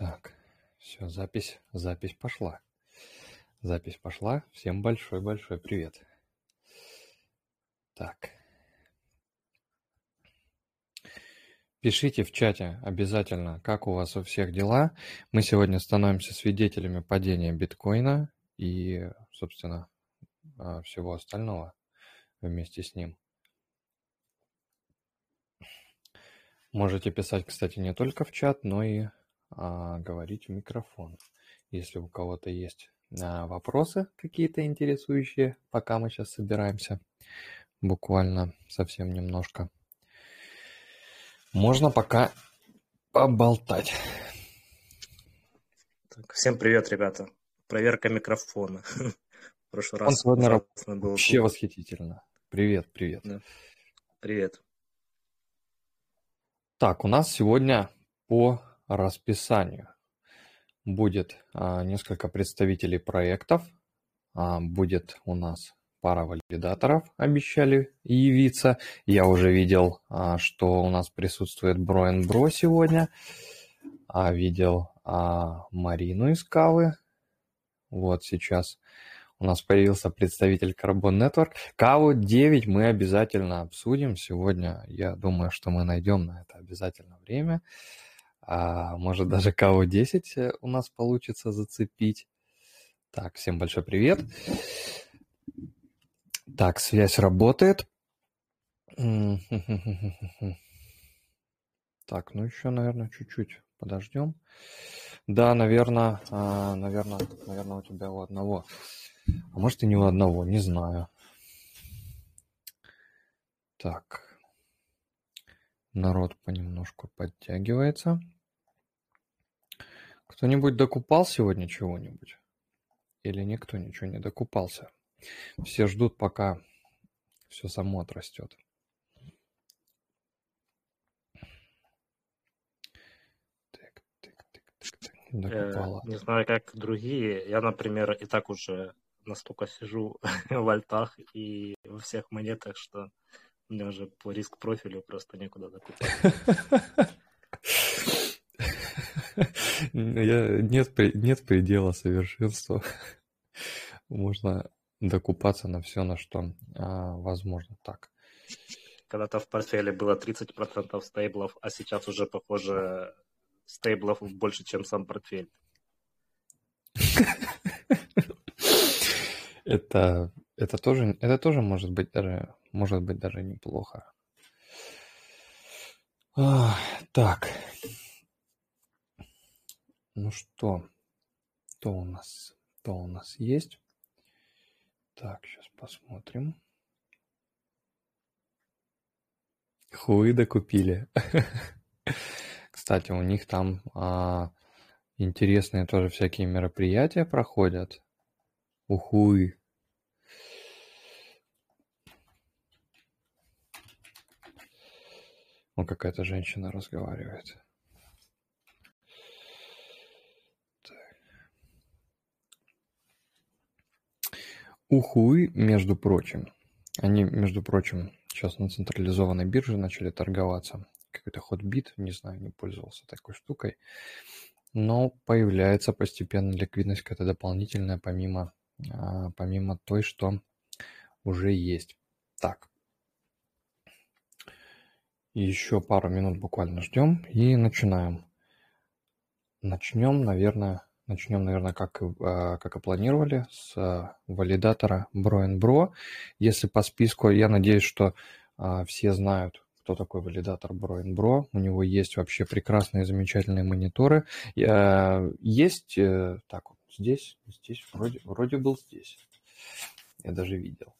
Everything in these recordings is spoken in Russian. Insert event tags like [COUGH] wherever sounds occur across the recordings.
Так, все, запись, запись пошла. Запись пошла. Всем большой-большой привет. Так. Пишите в чате обязательно, как у вас у всех дела. Мы сегодня становимся свидетелями падения биткоина и, собственно, а, всего остального вместе с ним. Можете писать, кстати, не только в чат, но и говорить в микрофон. Если у кого-то есть а, вопросы какие-то интересующие, пока мы сейчас собираемся, буквально совсем немножко, можно пока поболтать. Так, всем привет, ребята. Проверка микрофона. [LAUGHS] В прошлый раз Он сегодня был... вообще восхитительно. Привет, привет. Да. Привет. Так, у нас сегодня по расписанию. Будет а, несколько представителей проектов, а, будет у нас пара валидаторов, обещали явиться. Я уже видел, а, что у нас присутствует Броен Бро сегодня, видел а, Марину из Кавы. Вот сейчас у нас появился представитель Carbon Network. Каву 9 мы обязательно обсудим сегодня. Я думаю, что мы найдем на это обязательно время а может даже кого 10 э, у нас получится зацепить. Так, всем большой привет. Так, связь работает. Так, ну еще, наверное, чуть-чуть подождем. Да, наверное, наверное, наверное, у тебя у одного. А может и не у одного, не знаю. Так. Народ понемножку подтягивается. Кто-нибудь докупал сегодня чего-нибудь? Или никто ничего не докупался? Все ждут, пока все само отрастет. Так, так, так, так, так. Докупала. не знаю, как другие. Я, например, и так уже настолько сижу [LAUGHS] в альтах и во всех монетах, что мне уже по риск профилю просто некуда докупать. [LAUGHS] [LAUGHS] Нет, нет предела совершенства. [LAUGHS] Можно докупаться на все, на что а, возможно так. Когда-то в портфеле было 30% стейблов, а сейчас уже, похоже, стейблов больше, чем сам портфель. [LAUGHS] Это, это, тоже, это тоже может быть даже, может быть даже неплохо. Так. Ну что, то у нас, то у нас есть. Так, сейчас посмотрим. Хуи докупили. [LAUGHS] Кстати, у них там а, интересные тоже всякие мероприятия проходят. У Хуи. Ну, какая-то женщина разговаривает. Ухуи, между прочим, они, между прочим, сейчас на централизованной бирже начали торговаться. Какой-то ходбит, не знаю, не пользовался такой штукой. Но появляется постепенно ликвидность какая-то дополнительная, помимо, а, помимо той, что уже есть. Так. Еще пару минут буквально ждем и начинаем. Начнем, наверное, Начнем, наверное, как, а, как и планировали, с а, валидатора Bro Если по списку, я надеюсь, что а, все знают, кто такой валидатор Bro У него есть вообще прекрасные, замечательные мониторы. Есть, э, так вот, здесь, здесь, вроде, вроде был здесь. Я даже видел.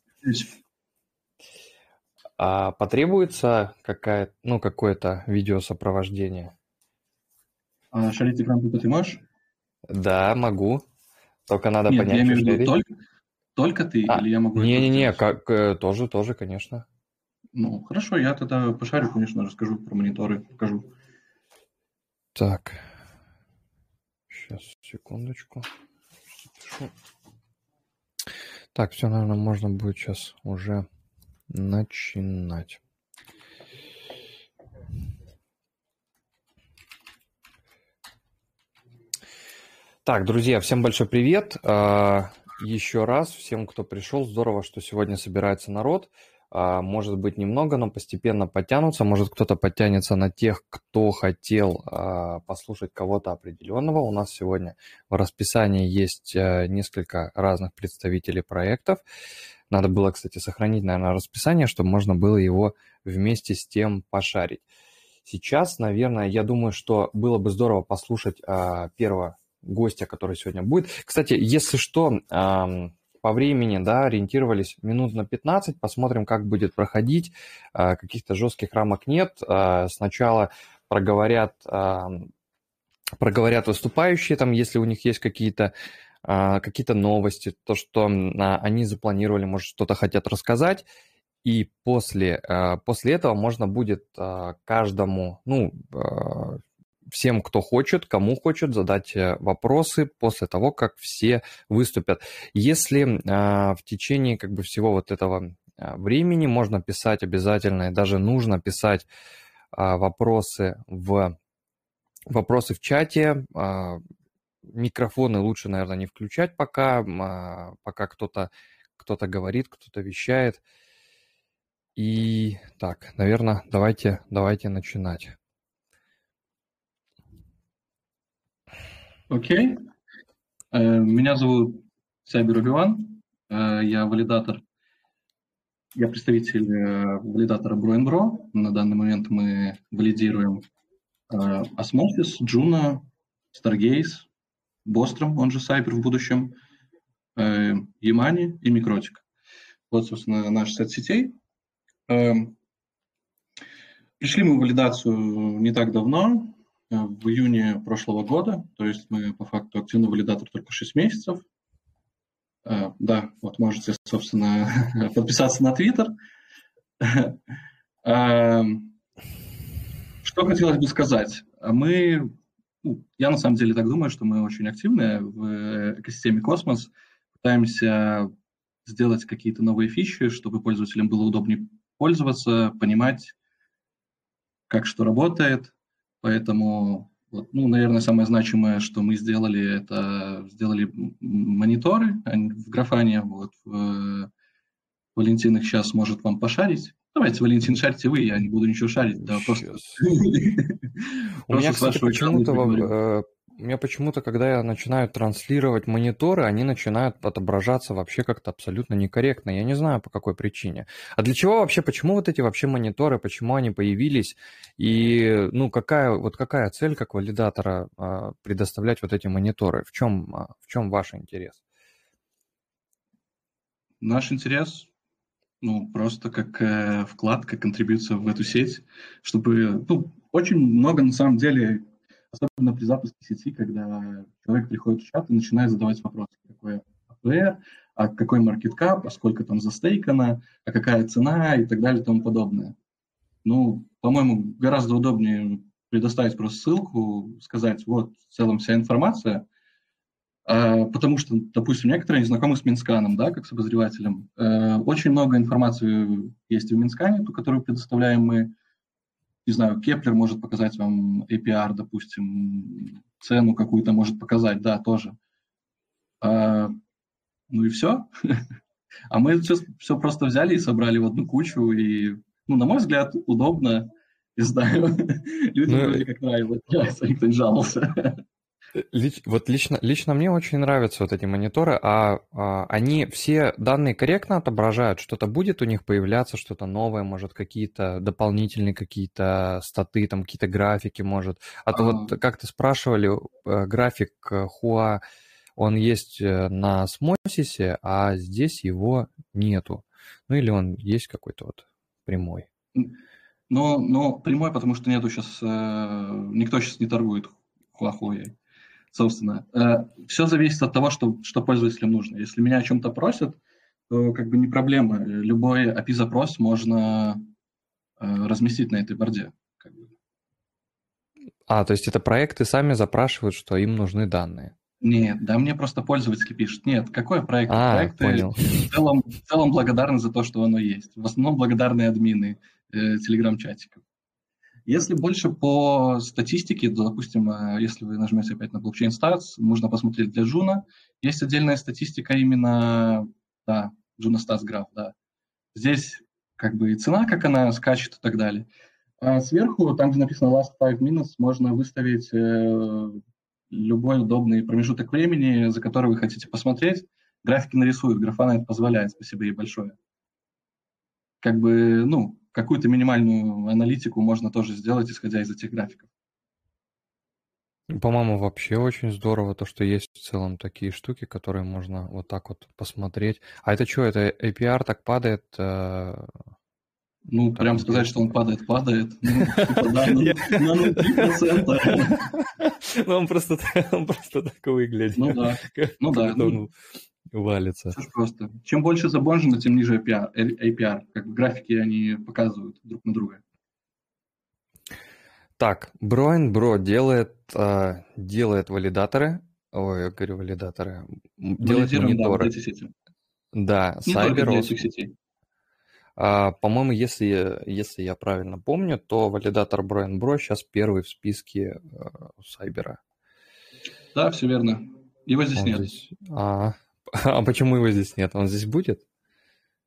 А потребуется какая, ну, какое-то видеосопровождение? А шарить экран ты можешь? Да, могу. Только надо Нет, понять, я имею в виду только, только ты, а, или я могу... Не-не-не, как, э, тоже, тоже, конечно. Ну, хорошо, я тогда пошарю, конечно, расскажу про мониторы, покажу. Так. Сейчас, секундочку. Так, все, наверное, можно будет сейчас уже начинать. Так, друзья, всем большой привет. А, еще раз всем, кто пришел. Здорово, что сегодня собирается народ. А, может быть немного, но постепенно подтянутся. Может кто-то подтянется на тех, кто хотел а, послушать кого-то определенного. У нас сегодня в расписании есть несколько разных представителей проектов. Надо было, кстати, сохранить, наверное, расписание, чтобы можно было его вместе с тем пошарить. Сейчас, наверное, я думаю, что было бы здорово послушать первого гостя, который сегодня будет. Кстати, если что, по времени, да, ориентировались минут на 15, посмотрим, как будет проходить. А, каких-то жестких рамок нет. А, сначала проговорят, проговорят выступающие, там, если у них есть какие-то а, какие-то новости, то, что они запланировали, может, что-то хотят рассказать. И после, после этого можно будет каждому, ну, всем, кто хочет, кому хочет, задать э, вопросы после того, как все выступят. Если а, в течение как бы всего вот этого а, времени можно писать обязательно, и даже нужно писать а, вопросы в вопросы в чате. Микрофоны лучше, наверное, не включать пока, пока кто-то кто-то говорит, кто-то вещает. И так, наверное, давайте, давайте начинать. Окей. Э, меня зовут Сябир Убиван. Э, я валидатор. Я представитель э, валидатора BroNBro. На данный момент мы валидируем Osmosis, Juno, Stargaze, Bostrom, он же Cyber в будущем, Yamani и Микротик. Вот, собственно, наш сет сетей. Пришли мы в валидацию не так давно, в июне прошлого года, то есть мы по факту активный валидатор только 6 месяцев. Э, да, вот можете, собственно, [LAUGHS] подписаться на Твиттер. Эм, что хотелось бы сказать? Мы, ну, я на самом деле так думаю, что мы очень активны в экосистеме Космос, пытаемся сделать какие-то новые фичи, чтобы пользователям было удобнее пользоваться, понимать, как что работает, Поэтому, вот, ну, наверное, самое значимое, что мы сделали, это сделали мониторы в графане. Вот, в, Валентин их сейчас может вам пошарить. Давайте, Валентин, шарьте вы, я не буду ничего шарить. Да, просто... У меня, [LAUGHS] кстати, почему-то у меня почему-то, когда я начинаю транслировать мониторы, они начинают отображаться вообще как-то абсолютно некорректно. Я не знаю, по какой причине. А для чего вообще, почему вот эти вообще мониторы, почему они появились? И, ну, какая, вот какая цель как валидатора а, предоставлять вот эти мониторы? В чем, а, в чем ваш интерес? Наш интерес ну, просто как э, вклад, как контрибьюция в эту сеть, чтобы, ну, очень много, на самом деле, особенно при запуске сети, когда человек приходит в чат и начинает задавать вопросы, какой APR, а какой маркеткап, а сколько там застейкано, а какая цена и так далее и тому подобное. Ну, по-моему, гораздо удобнее предоставить просто ссылку, сказать, вот в целом вся информация, а, потому что, допустим, некоторые не знакомы с Минсканом, да, как с обозревателем. А, очень много информации есть в Минскане, ту, которую предоставляем мы, не знаю, Keplr может показать вам APR, допустим, цену какую-то может показать, да, тоже. А, ну и все. [LAUGHS] а мы все, все просто взяли и собрали в одну кучу, и, ну, на мой взгляд, удобно, не знаю, [LAUGHS] людям ну, вроде как нравилось, [LAUGHS] никто не жаловался. Лич, вот лично, лично мне очень нравятся вот эти мониторы, а, а они все данные корректно отображают, что-то будет у них появляться, что-то новое, может, какие-то дополнительные какие-то статы, там какие-то графики, может. А то вот как то спрашивали, э, график Хуа, он есть э, на Смосисе, а здесь его нету. Ну или он есть какой-то вот прямой. Ну, ну, прямой, потому что нету сейчас, э, никто сейчас не торгует Хуахуей собственно. Э, Все зависит от того, что, что пользователям нужно. Если меня о чем-то просят, то как бы не проблема. Любой API-запрос можно э, разместить на этой борде. Как бы. А, то есть это проекты сами запрашивают, что им нужны данные? Нет, да мне просто пользователи пишут. Нет, какой проект? А, Проекты понял. В, целом, в целом благодарны за то, что оно есть. В основном благодарны админы э, телеграм-чатиков. Если больше по статистике, то, допустим, э, если вы нажмете опять на блокчейн Stats, можно посмотреть для Juno. Есть отдельная статистика именно, да, Juno Stats Graph, да. Здесь как бы и цена, как она скачет и так далее. А сверху, там, где написано last five minutes, можно выставить э, любой удобный промежуток времени, за который вы хотите посмотреть. Графики нарисуют, графана это позволяет, спасибо ей большое. Как бы, ну, какую-то минимальную аналитику можно тоже сделать, исходя из этих графиков. По-моему, вообще очень здорово то, что есть в целом такие штуки, которые можно вот так вот посмотреть. А это что, это APR так падает? Э... Ну, прям сказать, что он падает, падает. [LAUGHS] Ну, типа, на 0,3%. [LAUGHS] Ну, он просто так выглядит. Ну да, ну да. Валится. Все просто. Чем больше забонжено, тем ниже APR. APR. Как бы графики они показывают друг на друга. Так, Броин Бро делает, а, делает валидаторы. Ой, я говорю валидаторы. Делает мониторы. Да, да Cyber сетей. А, по-моему, если, если я правильно помню, то валидатор Bro n Bro сейчас первый в списке Cyber а. Да, все верно. Его здесь Он нет. Здесь... А, А почему его здесь нет? Он здесь будет?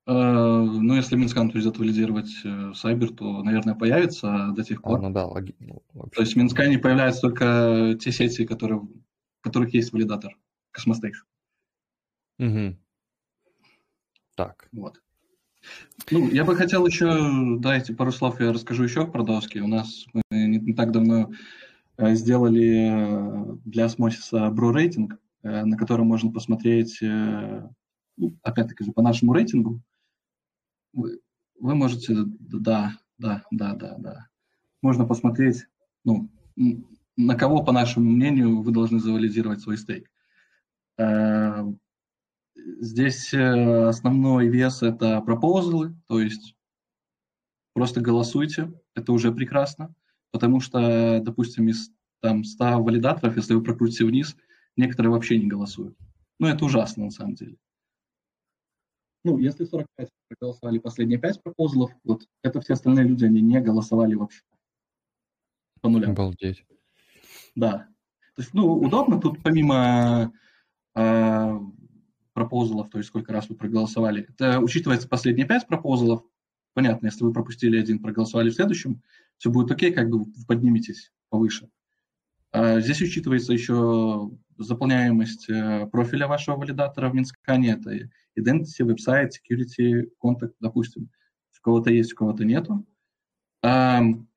Э, ну, если Mintscan придет валидировать Сайбер, то, наверное, появится до тех пор. А, ну да, логи... ну, То есть в Mintscan е появляются только те сети, которые, в которых есть валидатор Cosmostation. Угу. Так. Вот. Ну, я бы хотел еще, дайте пару слов я расскажу еще про доски. У нас мы не, не так давно э, сделали э, для осмосиса Бро рейтинг. Э, на котором можно посмотреть, э, ну, опять-таки же, по нашему рейтингу, вы, вы можете, да, да, да, да, да, можно посмотреть, ну, на кого, по нашему мнению, вы должны завалидировать свой стейк. Э, здесь основной вес – это пропозалы, то есть просто голосуйте, это уже прекрасно, потому что, допустим, из там, 100 валидаторов, если вы прокрутите вниз – некоторые вообще не голосуют. Ну, это ужасно на самом деле. Ну, если 45 проголосовали последние 5 пропозалов, вот это все остальные люди, они не голосовали вообще. По нулям. Обалдеть. Да. То есть, ну, удобно. Тут помимо э, пропозалов, то есть сколько раз вы проголосовали, это учитывается последние 5 пропозалов. Понятно, если вы пропустили один, проголосовали в следующем, все будет окей, как бы вы подниметесь повыше. А здесь учитывается еще заполняемость э, профиля вашего валидатора в Минскане, это identity, веб-сайт, security, контакт, допустим. У кого-то есть, у кого-то нету. Voting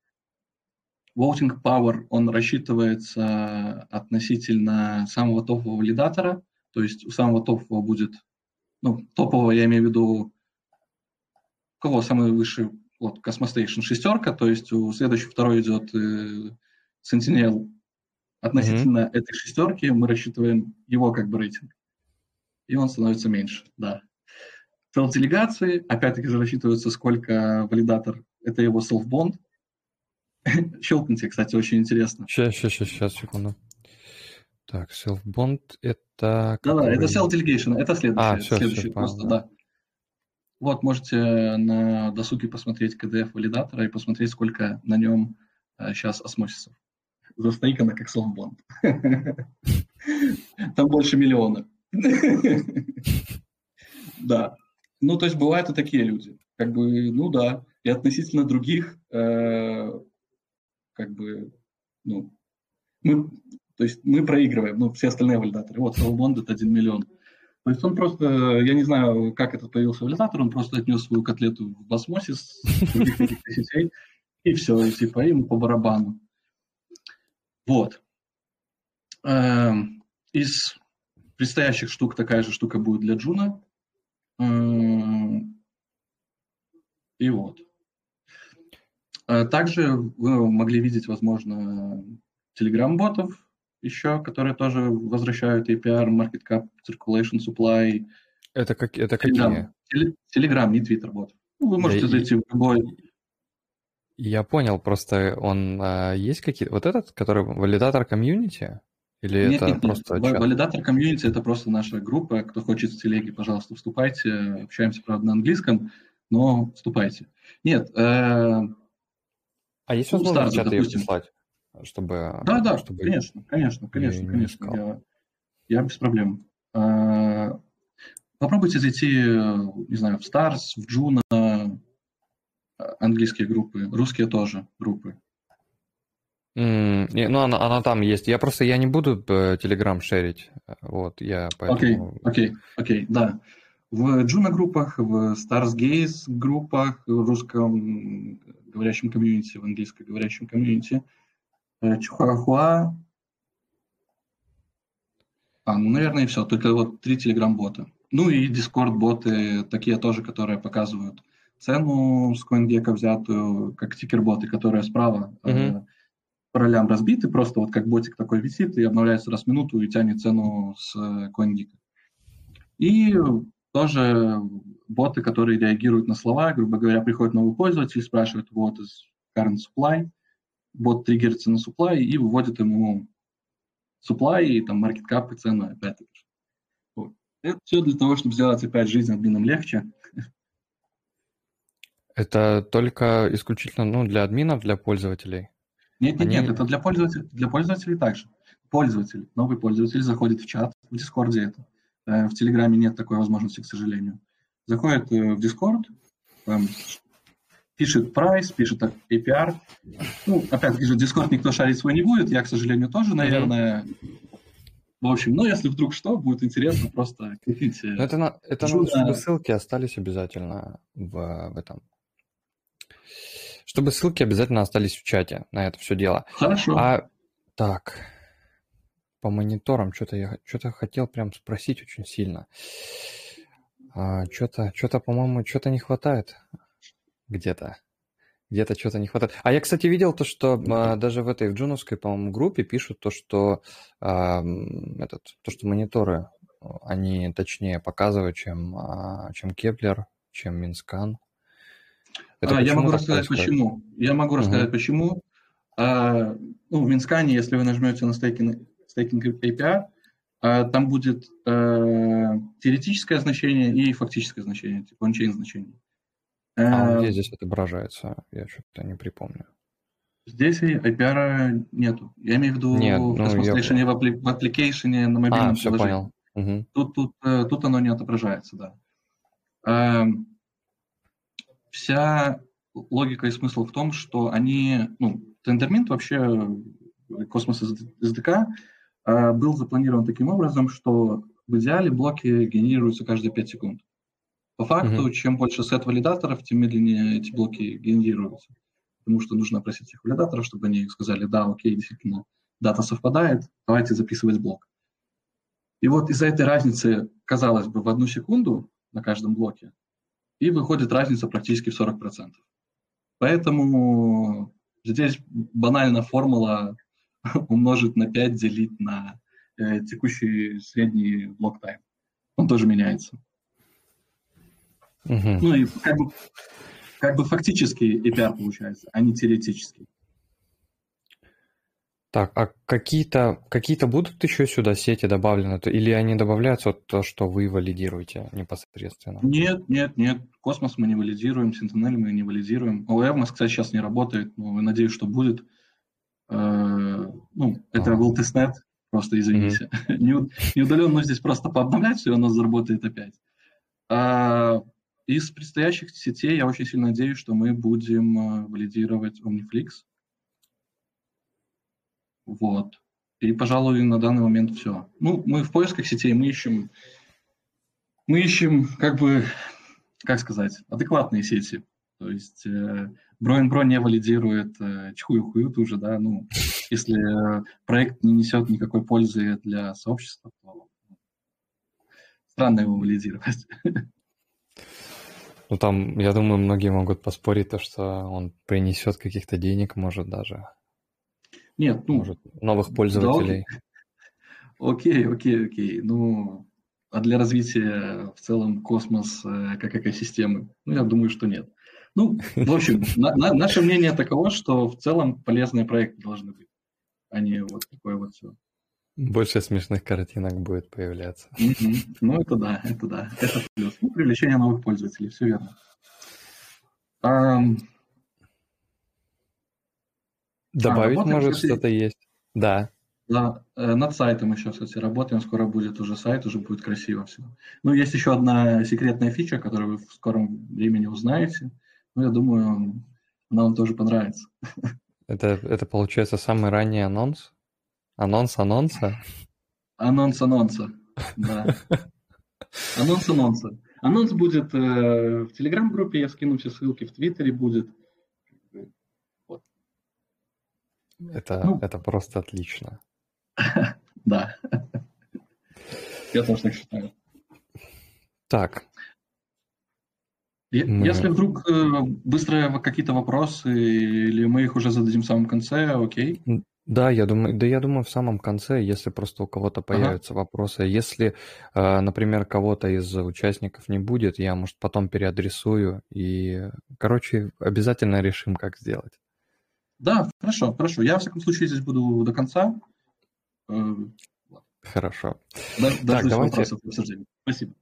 power, он рассчитывается относительно самого топового валидатора, то есть у самого топового будет, ну, топового я имею в виду, у кого самый высший, вот, Cosmostation шестерка, то есть у следующего второй идет э, Sentinel Относительно mm-hmm. этой шестерки мы рассчитываем его как бы рейтинг. И он становится меньше, да. Цел делегации, опять-таки же рассчитывается, сколько валидатор, это его self-bond. [LAUGHS] Щелкните, кстати, очень интересно. Сейчас, сейчас, сейчас, сейчас, секунду. Так, self-bond это... Да-да, это self-delegation, это следующее. А, все, следующее все, просто, понял, да. Вот, можете на досуге посмотреть KDF валидатора и посмотреть, сколько на нем сейчас э, осмосисов застейкано как Соломбонд. [LAUGHS] Там больше миллиона. [LAUGHS] Да. Ну, то есть бывают и такие люди. Как бы, ну да. И относительно других, э, как бы, ну, мы, то есть мы проигрываем, ну, все остальные валидаторы. Вот, Соломонд это 1 миллион. То есть он просто, я не знаю, как этот появился валидатор, он просто отнес свою котлету в осмосис, [LAUGHS] и все, и типа ему по барабану. Вот. Эм, из предстоящих штук такая же штука будет для Джуна. Эм, и вот. Э, также вы могли видеть, возможно, Telegram-ботов еще, которые тоже возвращают APR, Market Cap, Circulation Supply. Это, как, это Telegram. какие? Telegram, не Twitter бот. Ну, вы можете да зайти и... в любой я понял, просто он а, есть какие-то... Вот этот, который валидатор комьюнити? Или нет, это нет, просто... Нет. Валидатор комьюнити – это просто наша группа. Кто хочет в телеге, пожалуйста, вступайте. Общаемся, правда, на английском, но вступайте. Нет, э, А есть ну, возможность чат ее прислать? Чтобы, да, да, чтобы конечно, конечно, конечно, конечно. Я, я без проблем. А, попробуйте зайти, не знаю, в Stars, в Juno, английские группы, русские тоже группы. Mm, ну, она, она там есть. Я просто я не буду Telegram шерить. Вот, я поэтому... Окей, окей, okay, да. В Juno группах, в Stars Gaze группах, в русском говорящем комьюнити, в английскоговорящем комьюнити, э, Чихуахуа. А, ну, наверное, и все. Только вот три Telegram-бота. Ну и Discord-боты, такие тоже, которые показывают цену с CoinGecko взятую, как тикер-боты, которые справа. Mm-hmm по ролям разбиты, просто вот как ботик такой висит и обновляется раз в минуту и тянет цену с CoinGeek. И тоже боты, которые реагируют на слова, грубо говоря, приходит новый пользователь, спрашивает вот из current supply, бот триггерится на supply и выводит ему supply и там market cap и цену опять-таки. Вот. Это все для того, чтобы сделать опять жизнь админам легче. Это только исключительно ну, для админов, для пользователей? Нет, нет, Они... нет, это для пользователей, для пользователей также. Пользователь, новый пользователь заходит в чат, в Дискорде это. Э, в Телеграме нет такой возможности, к сожалению. Заходит э, в Discord, пишет прайс, пишет APR. Ну, опять-таки же, Discord никто шарить свой не будет, я, к сожалению, тоже, наверное. В общем, ну, если вдруг что, будет интересно, просто кликните. Это, это надо, чтобы ссылки остались обязательно в, в этом чтобы ссылки обязательно остались в чате на это все дело. Хорошо. А так, по мониторам что-то я что-то хотел прям спросить очень сильно. А, что-то, что-то, по-моему, что-то не хватает где-то. Где-то что-то не хватает. А я, кстати, видел то, что а, даже в этой в джуновской, по-моему, группе пишут то, что а, этот, то, что мониторы они точнее показывают, чем, а, чем Keplr, чем Mintscan. Это а, я могу рассказать почему. Я могу рассказать uh-huh. почему. А, ну, в Mintscan е, если вы нажмете на стейкинг, стейкинг APR, а, там будет а, теоретическое значение и фактическое значение, типа on-chain значение. А, а где здесь отображается? Я что-то не припомню. Здесь API нету. Я имею в виду Нет, в ну, я... в, апли... в application на мобильном а, все понял. Угу. Тут, тут, э, тут оно не отображается, да. Вся логика и смысл в том, что они, ну, Tendermint вообще, космос SDK, а, был запланирован таким образом, что в идеале блоки генерируются каждые 5 секунд. По факту, mm-hmm. чем больше сет валидаторов, тем медленнее эти блоки генерируются. Потому что нужно просить этих валидаторов, чтобы они сказали, да, окей, действительно, дата совпадает, давайте записывать блок. И вот из-за этой разницы, казалось бы, в одну секунду на каждом блоке, и выходит разница практически в 40%. Поэтому здесь банально формула [LAUGHS] умножить на 5, делить на э, текущий средний блок тайм. Он тоже меняется. Угу. Ну и как бы, как бы фактически APR получается, а не теоретический. Так, а какие-то какие будут еще сюда сети добавлены? Или они добавляются от то, что вы валидируете непосредственно? Нет, нет, нет. Космос мы не валидируем, Sentinel мы не валидируем. ОВР у нас, кстати, сейчас не работает, но я надеюсь, что будет. Э, ну, это был testnet, просто извините. [LAUGHS] Не, удален, но здесь просто пообновлять все, нас заработает опять. А, из предстоящих сетей я очень сильно надеюсь, что мы будем э, валидировать OmniFlix, вот. И, пожалуй, на данный момент все. Ну, мы в поисках сетей, мы ищем, мы ищем, как бы, как сказать, адекватные сети. То есть э, Бро не валидирует э, чхую-хую тоже, да, ну, если э, проект не несет никакой пользы для сообщества, то странно его валидировать. Ну, там, я думаю, многие могут поспорить то, что он принесет каких-то денег, может, даже. Нет, ну... Может, новых пользователей. Да, окей, окей, окей. Ну, а для развития в целом космос э, как экосистемы? Ну, я думаю, что нет. Ну, в общем, [LAUGHS] на, на, наше мнение таково, что в целом полезные проекты должны быть, а не вот такое вот все. Больше смешных картинок будет появляться. Mm-hmm. Ну, это да, это да. Это плюс. Ну, привлечение новых пользователей, все верно. Um, Добавить, а, может, что-то есть. Да. Да, э, над сайтом еще, кстати, работаем. Скоро будет уже сайт, уже будет красиво все. Ну, есть еще одна секретная фича, которую вы в скором времени узнаете. Ну, я думаю, она вам тоже понравится. Это, это получается самый ранний анонс? Анонс анонса? Анонс анонса, да. [LAUGHS] Анонс анонса. Анонс будет э, в Телеграм-группе, я скину все ссылки, в Твиттере будет. Вот. Это, ну, это просто отлично. [LAUGHS] Да. Я тоже так считаю. Так. Если вдруг э, быстро какие-то вопросы, или мы их уже зададим в самом конце, окей? Да, я думаю, да я думаю в самом конце, если просто у кого-то появятся ага. вопросы. Если, э, например, кого-то из участников не будет, я, может, потом переадресую и, короче, обязательно решим, как сделать. Да, хорошо, хорошо. Я, в всяком случае, здесь буду до конца. Э, Хорошо. Даже так, давайте... Спасибо.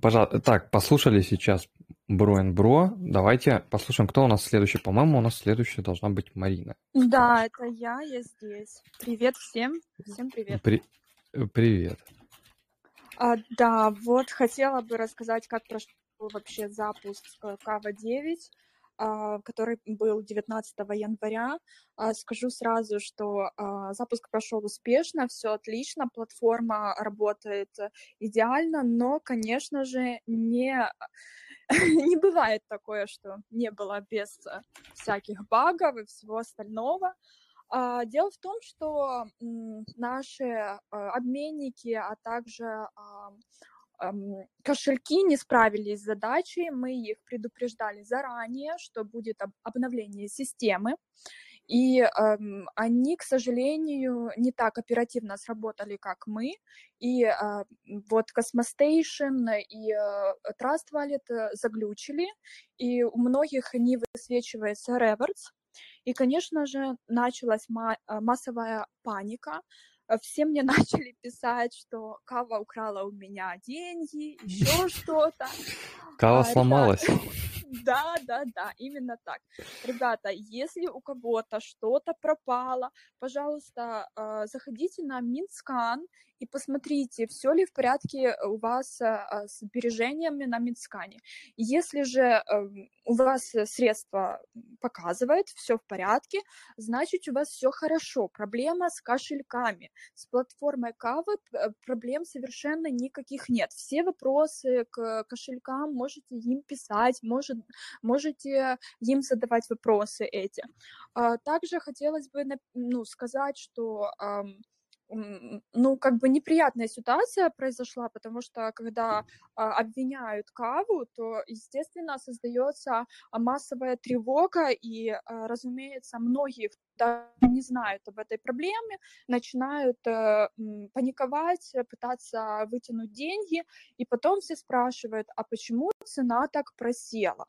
Пожалуйста. Так, послушали сейчас Бро Бро. Давайте послушаем, кто у нас следующий. По-моему, у нас следующая должна быть Марина. Да, это я, я здесь. Привет всем. Всем привет. При... Привет. А, да, вот хотела бы рассказать, как прошел вообще запуск э, Кава 9. А, который был 19 января. А, скажу сразу, что а, запуск прошел успешно, все отлично, платформа работает идеально, но, конечно же, не, [LAUGHS] не бывает такое, что не было без всяких багов и всего остального. Дело в том, что наши обменники, а также кошельки не справились с задачей, мы их предупреждали заранее, что будет обновление системы, и эм, они, к сожалению, не так оперативно сработали, как мы. И э, вот Cosmostation и э, Trust Wallet э, заглючили, и у многих не высвечивается реверс. И, конечно же, началась э, массовая паника, Э, все мне [LAUGHS] начали писать, что Кава украла у меня деньги, еще [LAUGHS] что-то. Кава а, сломалась. Да, да, да, именно так. Ребята, если у кого-то что-то пропало, пожалуйста, э, заходите на Mintscan и посмотрите, все ли в порядке у вас э, с сбережениями на Mintscan е. Если же эм, у вас средства показывает, все в порядке, значит у вас все хорошо. Проблема с кошельками, с платформой Кавы проблем совершенно никаких нет. Все вопросы к кошелькам можете им писать, может, можете им задавать вопросы эти. А, также хотелось бы ну, сказать, что ну, как бы неприятная ситуация произошла, потому что когда а, обвиняют Каву, то, естественно, создается массовая тревога, и, а, разумеется, многие даже не знают об этой проблеме, начинают э, паниковать, пытаться вытянуть деньги, и потом все спрашивают, а почему цена так просела?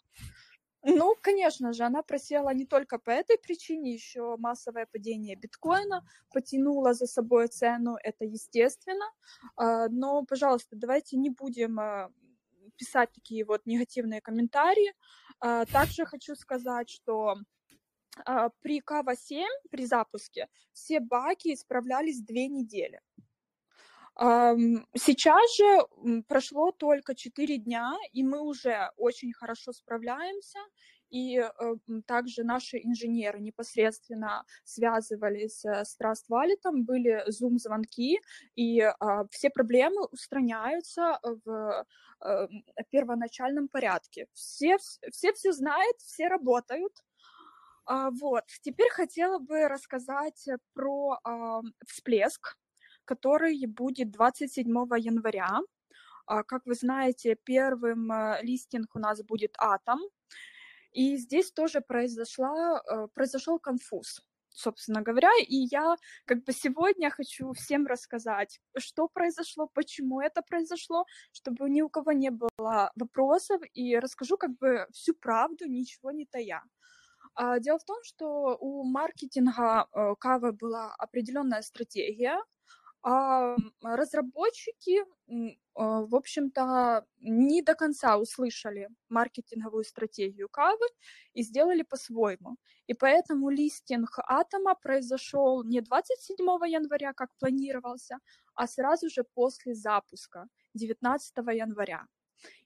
Ну, конечно же, она просела не только по этой причине, еще массовое падение биткоина потянуло за собой цену, это естественно. А, но, пожалуйста, давайте не будем а, писать такие вот негативные комментарии. А, также хочу сказать, что при Кава 7, при запуске, все баги исправлялись две недели. Сейчас же прошло только 4 дня, и мы уже очень хорошо справляемся. И э, также наши инженеры непосредственно связывались э, с Wallet, были Zoom-звонки, и а, все проблемы устраняются в э, первоначальном порядке. Все все, все знают, все работают. А, вот. Теперь хотела бы рассказать про а, всплеск который будет 27 января. А, как вы знаете, первым э, листинг у нас будет Атом. И здесь тоже произошла, э, произошел конфуз собственно говоря, и я как бы сегодня хочу всем рассказать, что произошло, почему это произошло, чтобы ни у кого не было вопросов, и расскажу как бы всю правду, ничего не тая. А, дело в том, что у маркетинга э, Кавы была определенная стратегия, А разработчики, а, в общем-то, не до конца услышали маркетинговую стратегию кавы и сделали по-своему. И поэтому листинг Атома произошел не 27 января, как планировался, а сразу же после запуска, 19 января.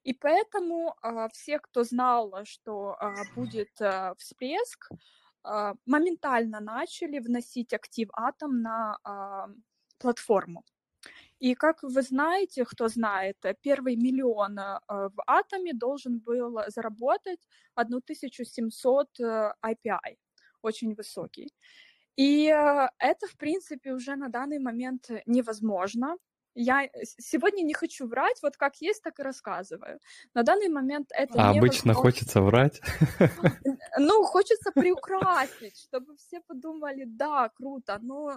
И поэтому э, все, кто знал, что э, будет всплеск, моментально начали вносить актив Атом на платформу. И как вы знаете, кто знает, первый миллион э, в Атоме должен был заработать 1700 API, очень высокий. И э, это, в принципе, уже на данный момент невозможно. Я сегодня не хочу врать, вот как есть, так и рассказываю. На данный момент это А обычно хочется врать? [LAUGHS] Ну, хочется приукрасить, чтобы все подумали, да, круто, но э,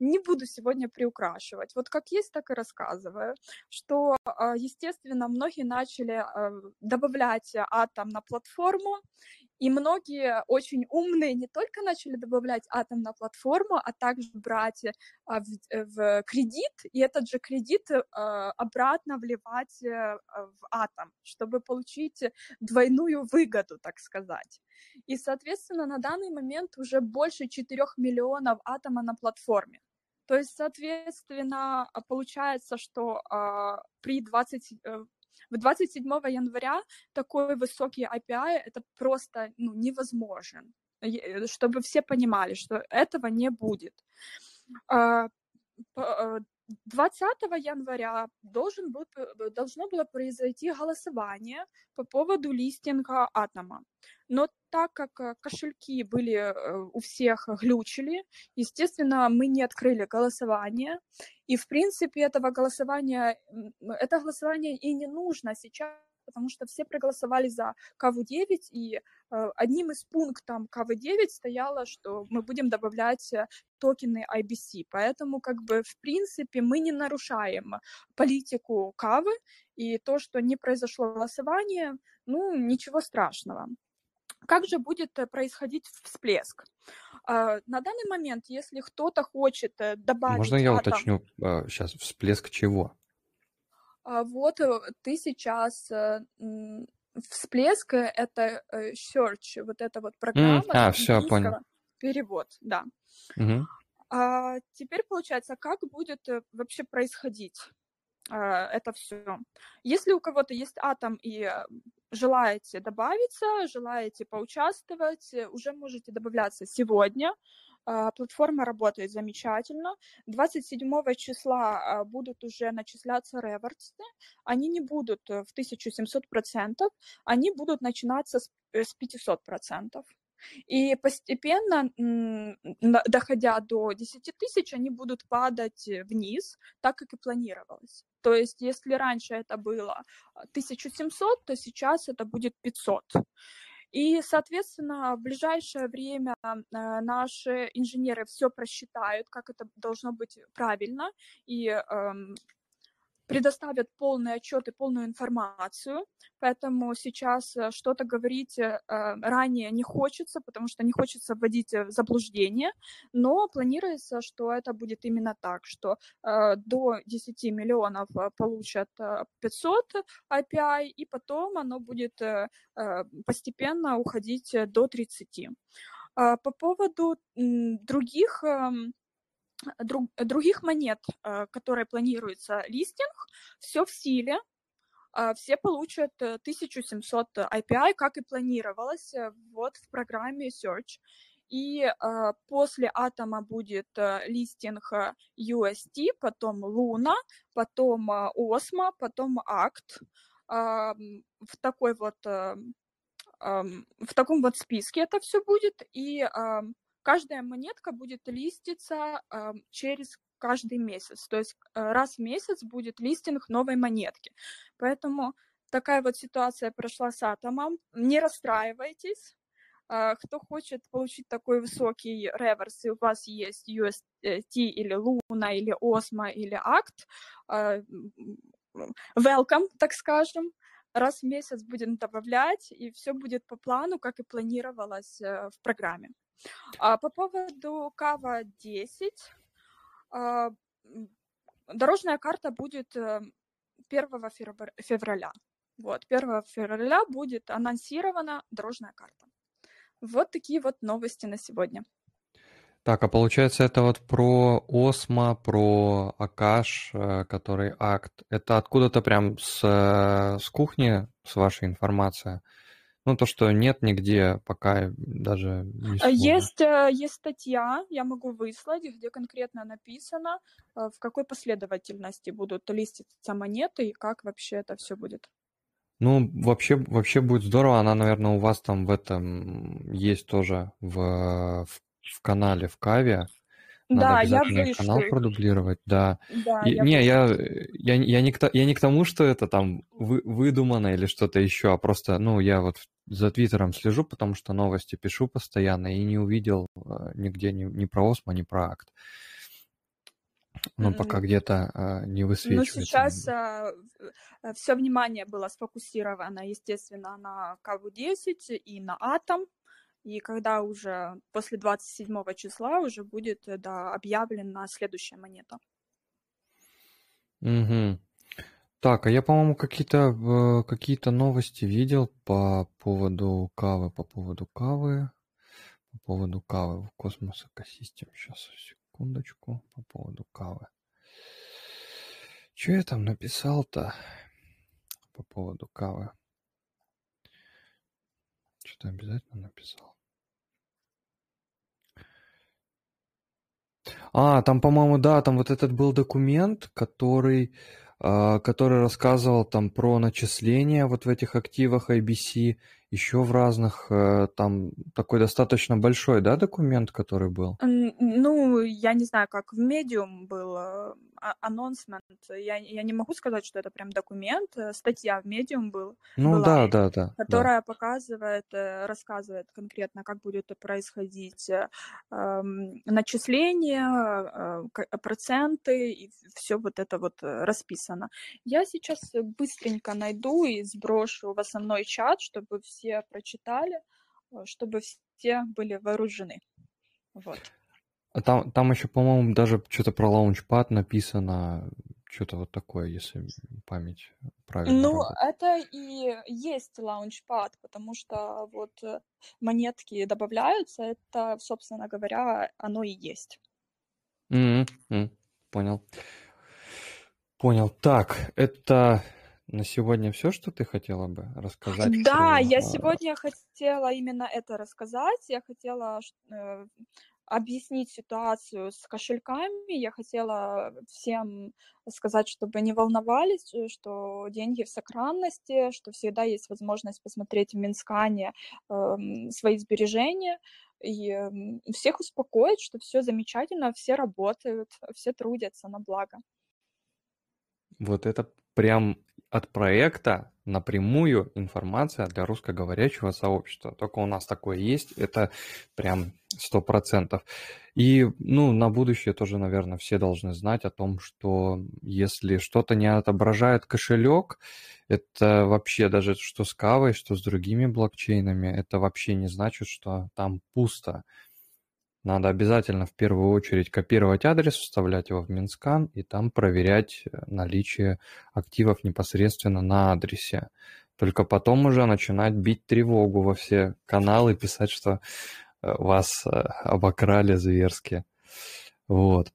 не буду сегодня приукрашивать. Вот как есть, так и рассказываю, что, э, естественно, многие начали э, добавлять атом на платформу, и многие очень умные не только начали добавлять атом на платформу, а также брать а, в, э, в кредит, и этот же кредит а, обратно вливать а, в атом, чтобы получить двойную выгоду, так сказать. И, соответственно, на данный момент уже больше 4 миллионов атома на платформе. То есть, соответственно, получается, что э, при 20, э, в 27 января такой высокий API это просто ну, невозможен, э, чтобы все понимали, что этого не будет. 20 а, э, января должен был, э, должно было произойти голосование по поводу листинга Атома. Но так как кошельки были у всех глючили, естественно, мы не открыли голосование, и, в принципе, этого голосования, это голосование и не нужно сейчас, потому что все проголосовали за КВ-9, и э, одним из пунктов КВ-9 стояло, что мы будем добавлять э, токены IBC. Поэтому, как бы, в принципе, мы не нарушаем политику КАВы, и то, что не произошло голосование, ну, ничего страшного. Как же будет э, происходить всплеск? А, на данный момент, если кто-то хочет э, добавить... Можно я атом... уточню сейчас, а, всплеск чего? А, вот э, ты сейчас всплеск это search, вот эта вот программа. Mm, а, все, понял. Перевод, да. Угу. А, теперь получается, как будет вообще происходить это все? Если у кого-то есть атом и желаете добавиться, желаете поучаствовать, э, уже можете добавляться сегодня. А, платформа работает замечательно. 27 числа а, будут уже начисляться реверсы. Они не будут э, в 1700%, они будут начинаться с 500%. Э, И постепенно, доходя до 10 тысяч, они будут падать вниз, так как и планировалось. То есть, если раньше это было 1700, а, то сейчас это будет 500. И, соответственно, в ближайшее время а, наши инженеры все просчитают, как это должно быть правильно, и эм, предоставят полный отчет и полную информацию, поэтому сейчас э, что-то говорить э, ранее не хочется, потому что не хочется вводить в заблуждение, но планируется, что это будет именно так, что э, до 10 миллионов получат 500 API, и потом оно будет постепенно уходить до 30. По поводу других эм, друг, других монет, э, которые планируется листинг, все в силе, э, все получат 1700 API, как и планировалось э, вот в программе Search. И э, после атома будет э, листинг UST, потом Luna, потом э, Osmo, потом. Э, в такой вот э, э, в таком вот списке это все будет. И э, каждая монетка будет листиться э, через каждый месяц. То есть э, раз в месяц будет листинг новой монетки. Поэтому такая вот ситуация прошла с атомом. Не расстраивайтесь. Э, кто хочет получить такой высокий реверс, и у вас есть UST или Luna, или Osmo, или ACT, э, welcome, так скажем раз в месяц будем добавлять, и все будет по плану, как и планировалось э, в программе. А по поводу Кава 10, а, дорожная карта будет 1 февраля. Вот, 1 февраля будет анонсирована дорожная карта. Вот такие вот новости на сегодня. Так, а получается это вот про Осмо, про Акаш, э, который акт. Это откуда-то прям с, э, с кухни, с вашей информация? Ну, то, что нет нигде, пока даже не а Есть, э, есть статья, я могу выслать, где конкретно написано, в какой последовательности будут листиться монеты и как вообще это все будет. Ну, вообще, вообще будет здорово. Она, наверное, у вас там в этом есть тоже в, в в канале в Каве. Надо Да, я обязательно канал вышлю. продублировать, да. Да, И, я не, я, вышлю. я, я, не к, я не к тому, что это там вы, выдумано или что-то еще, а просто, ну, я вот за Твиттером слежу, потому что новости пишу постоянно и не увидел э, нигде ни, ни про Осмо, ни про Акт. Ну, пока где-то э, не Ну, высвечивается. сейчас все внимание было сфокусировано, естественно, на КВ-10 и на Атом. И когда уже после 27 числа уже будет э, да, объявлена следующая монета. Мгм. Так, а я, по-моему, какие-то э, какие-то новости видел по поводу кавы, по поводу кавы, по поводу кавы в космос экосистем. Сейчас, секундочку, по поводу кавы. Что я там написал-то по поводу кавы? Что-то обязательно написал. А, там, по-моему, да, там вот этот был документ, который, э, который рассказывал там про начисления вот в этих активах IBC, еще в разных, э, там такой достаточно большой, да, документ, который был? Ну, я не знаю, как в медиум был э, а- анонсмент. Я, я не могу сказать, что это прям документ. э, Статья в медиум был, Ну была, да, да, да, да. которая показывает, э, рассказывает конкретно, как будет происходить э, начисление, э, проценты и все вот это вот расписано. Я сейчас быстренько найду и сброшу в основной чат, чтобы все прочитали, э, чтобы все были вооружены. Вот. А там, там еще, по-моему, даже что-то про лаунчпад написано, что-то вот такое, если память правильно Ну, работает. это и есть лаунчпад, потому что вот э, монетки добавляются, это, собственно говоря, оно и есть. М, Понял. Понял. Так, это на сегодня все, что ты хотела бы рассказать Да, я а, сегодня хотела именно это рассказать. Я хотела э, объяснить ситуацию с кошельками. Я хотела всем сказать, чтобы не волновались, э, что деньги в сохранности, что всегда есть возможность посмотреть в Минскане эм, свои сбережения. И эм, всех успокоить, что все замечательно, все работают, все трудятся на благо. Вот это прям от проекта напрямую информация для русскоговорящего сообщества. Только у нас такое есть, это прям сто процентов. И, ну, на будущее тоже, наверное, все должны знать о том, что если что-то не отображает кошелек, это вообще даже что с кавой, что с другими блокчейнами, это вообще не значит, что там пусто. Надо обязательно в первую очередь копировать адрес, вставлять его в Mintscan и там проверять э, наличие активов непосредственно на адресе. Только потом уже начинать бить тревогу во все каналы, писать, что э, вас э, обокрали зверски. Вот.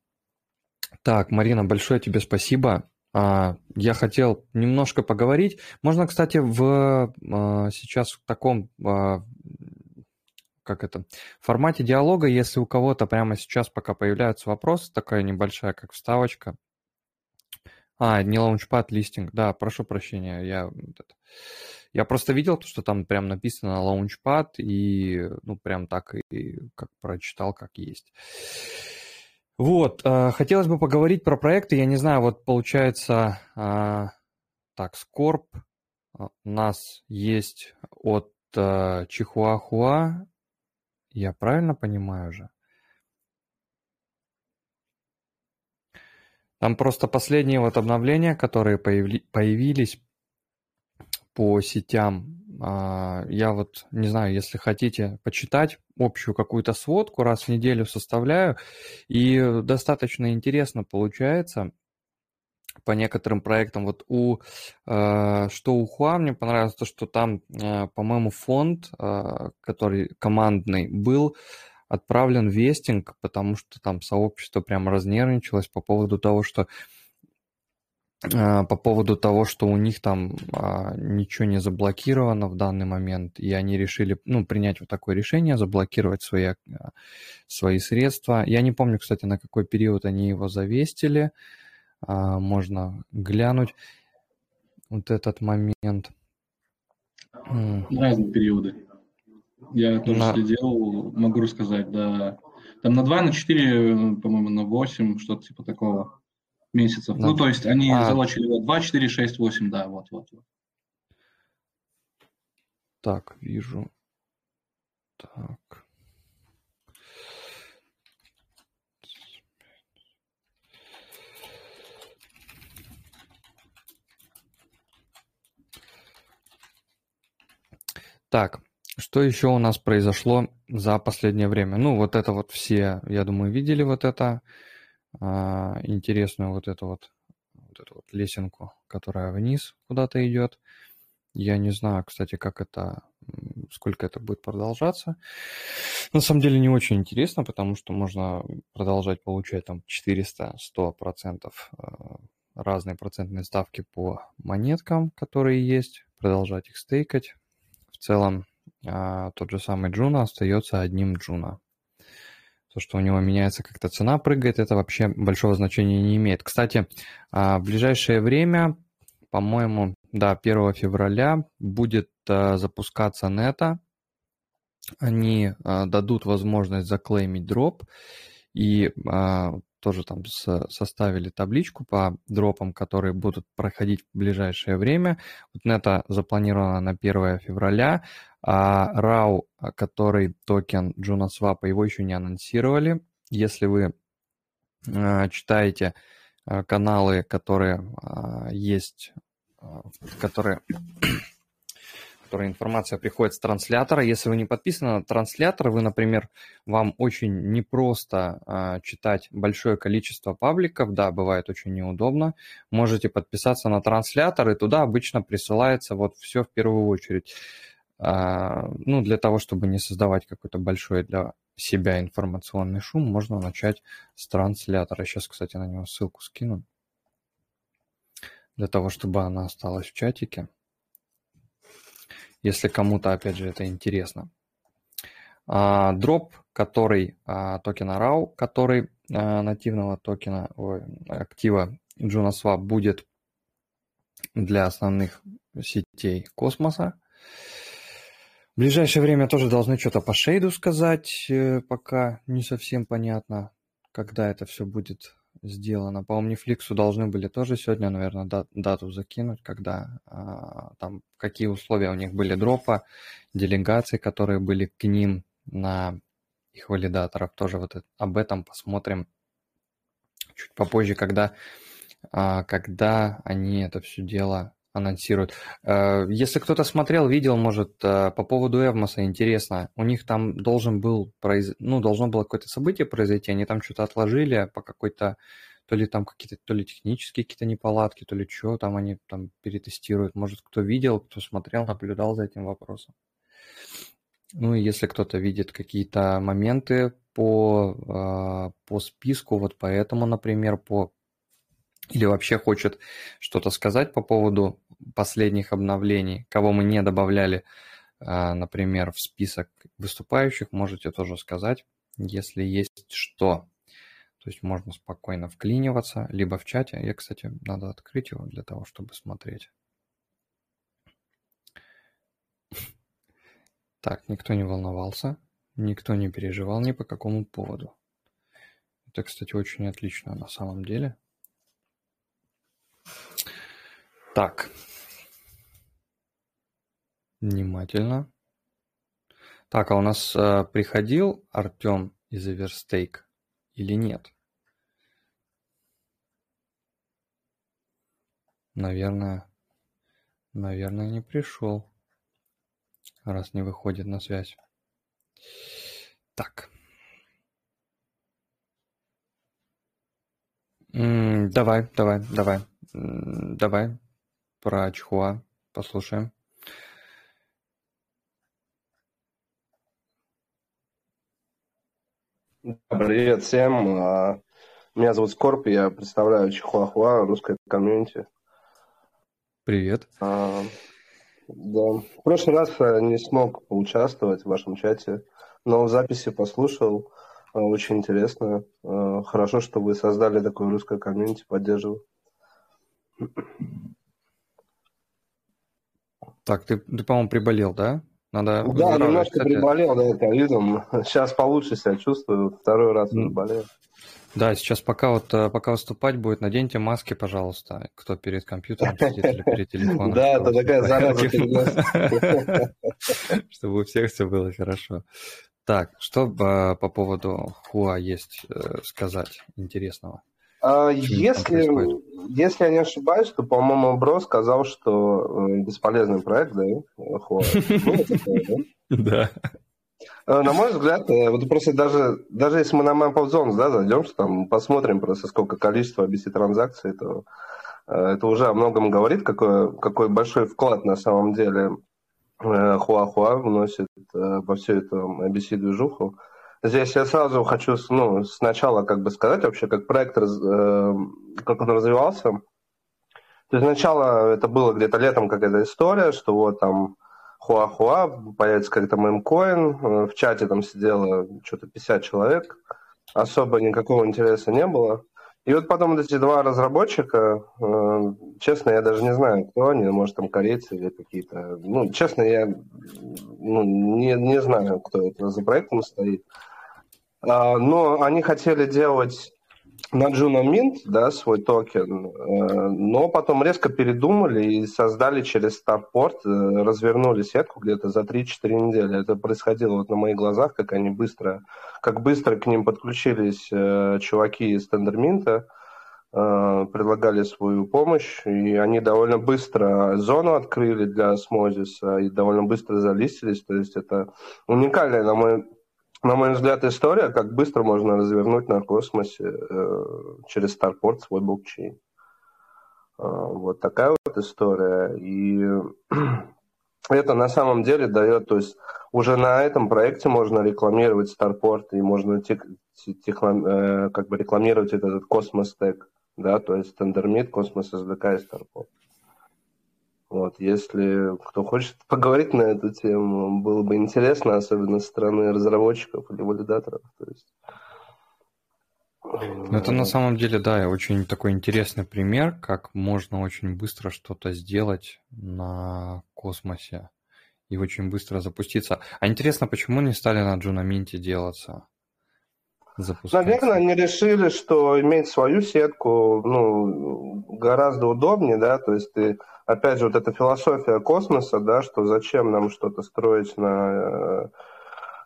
Так, Марина, большое тебе спасибо. А, Я хотел немножко поговорить. Можно, кстати, в сейчас в таком а, как это, в формате диалога, если у кого-то прямо сейчас, пока появляются вопросы, такая небольшая, как вставочка. А, не лаунчпад, листинг. Да, прошу прощения, я, я просто видел, что там прям написано лаунчпад, и ну прям так и как прочитал, как есть. Вот, э, хотелось бы поговорить про проекты. Я не знаю, вот получается, э, так, Скорб у нас есть от Чихуахуа, я правильно понимаю же? Там просто последние вот обновления, которые появли, появились по сетям, а, я вот не знаю, если хотите почитать общую какую-то сводку, раз в неделю составляю, и достаточно интересно получается по некоторым проектам. Вот у, э, что у Хуа мне понравилось, то, что там, э, по-моему, фонд, э, который командный, был отправлен вестинг, потому что там сообщество прям разнервничалось по поводу того, что по поводу того, что у них там а, ничего не заблокировано в данный момент, и они решили, ну, принять вот такое решение, заблокировать свои, свои средства. Я не помню, кстати, на какой период они его завестили, можно глянуть вот этот момент. Разные периоды. Я тоже на... следил, могу рассказать, да. Там на 2, на 4, по-моему, на 8, что-то типа такого месяцев. На... Ну, то есть они а... залочили вот 2, 4, 6, 8, да, вот, вот, вот. Так, вижу. Так. Так, что еще у нас произошло за последнее время? Ну, вот это вот все, я думаю, видели вот это а, интересную вот эту вот, вот эту вот лесенку, которая вниз куда-то идет. Я не знаю, кстати, как это, сколько это будет продолжаться. На самом деле не очень интересно, потому что можно продолжать получать там 400-100% а, разные процентные ставки по монеткам, которые есть, продолжать их стейкать. В целом а, тот же самый Juno остается одним Juno. То, что у него меняется как-то цена, прыгает, это вообще большого значения не имеет. Кстати, а, в ближайшее время, по-моему, да, 1 февраля будет а, запускаться Neta. Они дадут возможность за claim ить drop. И тоже там составили табличку по drop ам, которые будут проходить в ближайшее время. Вот нета запланировано на 1 февраля, а RAW, который токен JunoSwap, его еще не анонсировали. Если вы э, читаете э, каналы, которые есть, которые которая информация приходит с транслятора. Если вы не подписаны на транслятор, вы, например, вам очень непросто а, читать большое количество пабликов, да, бывает очень неудобно, можете подписаться на транслятор, и туда обычно присылается вот все в первую очередь. А, ну, для того, чтобы не создавать какой-то большой для себя информационный шум, можно начать с транслятора. Сейчас, кстати, на него ссылку скину, для того, чтобы она осталась в чатике если кому-то, опять же, это интересно. А, дроп, который а, токена RAW, который а, нативного токена, ой, актива JunoSwap будет для основных сетей космоса. В ближайшее время тоже должны что-то по шейду сказать, э, пока не совсем понятно, когда это все будет сделано. По Omniflix должны были тоже сегодня, наверное, дату закинуть, когда а, там какие условия у них были дропа, делегации, которые были к ним на их валидаторов. Тоже вот это, об этом посмотрим чуть попозже, когда, а, когда они это все дело анонсируют. Э, если кто-то смотрел, видел, может, э, по поводу Эвмоса интересно. У них там должен был, произ... ну, должно было какое-то событие произойти, они там что-то отложили по какой-то, то ли там какие-то, то ли технические какие-то неполадки, то ли что там они там перетестируют. Может, кто видел, кто смотрел, наблюдал за этим вопросом. Ну и если кто-то видит какие-то моменты по, э, по списку, вот поэтому, например, по или вообще хочет что-то сказать по поводу последних обновлений, кого мы не добавляли, а, например, в список выступающих, можете тоже сказать, если есть что. То есть можно спокойно вклиниваться, либо в чате. Я, кстати, надо открыть его для того, чтобы смотреть. Так, никто не волновался, никто не переживал ни по какому поводу. Это, кстати, очень отлично на самом деле. Так. Внимательно. Так, а у нас э, приходил Артем из Эверстейк или нет? Наверное, наверное, не пришел. раз не выходит на связь. Так. Давай, давай, давай. Давай про Чхуа послушаем. Привет всем. А, меня зовут Скорп, я представляю Чихуахуа, русское комьюнити. Привет. А, да. В прошлый раз я не смог поучаствовать в вашем чате, но в записи послушал. А, очень интересно. А, хорошо, что вы создали такое русское комьюнити, поддерживаю. Так, ты, ты по-моему, приболел, да? Надо да, немножко кстати. приболел, да, ковидом. Сейчас получше себя чувствую. Второй раз приболел. Да, сейчас пока вот э, пока выступать будет, наденьте маски, пожалуйста, кто перед компьютером сидит или перед телефоном. Да, это такая зараза [LAUGHS] Чтобы у всех все было хорошо. Так, что э, по поводу Хуа есть э, сказать интересного? А, если, если я не ошибаюсь, то, по-моему, Бро сказал, что бесполезный проект, да. Ну, да? Э, на мой взгляд, э, вот просто даже, даже если мы на Map Zones да, зайдем, что там посмотрим просто сколько количество BC транзакций, то э, это уже о многом говорит, какой, какой большой вклад на самом деле Хуахуа вносит во всю эту ABC-движуху. Здесь я сразу хочу ну, сначала как бы сказать вообще, как проект, как он развивался. То есть сначала это было где-то летом какая-то история, что вот там Хуахуа, появится как-то мемкоин, э, в чате там сидело что-то 50 человек, особо никакого интереса не было. И вот потом эти два разработчика, э, честно, я даже не знаю, кто они, может, там корейцы или какие-то. Ну, честно, я ну, не, не знаю, кто это за проектом стоит. А, но они хотели делать на Juno Mint, да, свой токен, э, но потом резко передумали и создали через Starport, э, развернули сетку где-то за 3-4 недели. Это происходило вот на моих глазах, как они быстро, как быстро к ним подключились э, чуваки из Тендерминта, предлагали свою помощь, и они довольно быстро зону открыли для осмозиса и довольно быстро залистились. То есть это уникальная, на мой на мой взгляд, история, как быстро можно развернуть на космосе э, через Starport свой блокчейн. Э, вот такая вот история. И [CLEARS THROAT] это на самом деле дает, то есть уже на этом проекте можно рекламировать Starport и можно тех, тех, э, как бы рекламировать этот космос стек, да, то есть Tendermint, Космос SDK и Starport. Вот, если кто хочет поговорить на эту тему, было бы интересно, особенно со стороны разработчиков или валидаторов. То есть, ну, это на самом деле, да, очень такой интересный пример, как можно очень быстро что-то сделать на космосе и очень быстро запуститься. А интересно, почему не стали на Джунаминте делаться? Запускать? Наверное, они решили, что иметь свою сетку ну, гораздо удобнее, да, то есть ты опять же, вот эта философия космоса, да, что зачем нам что-то строить на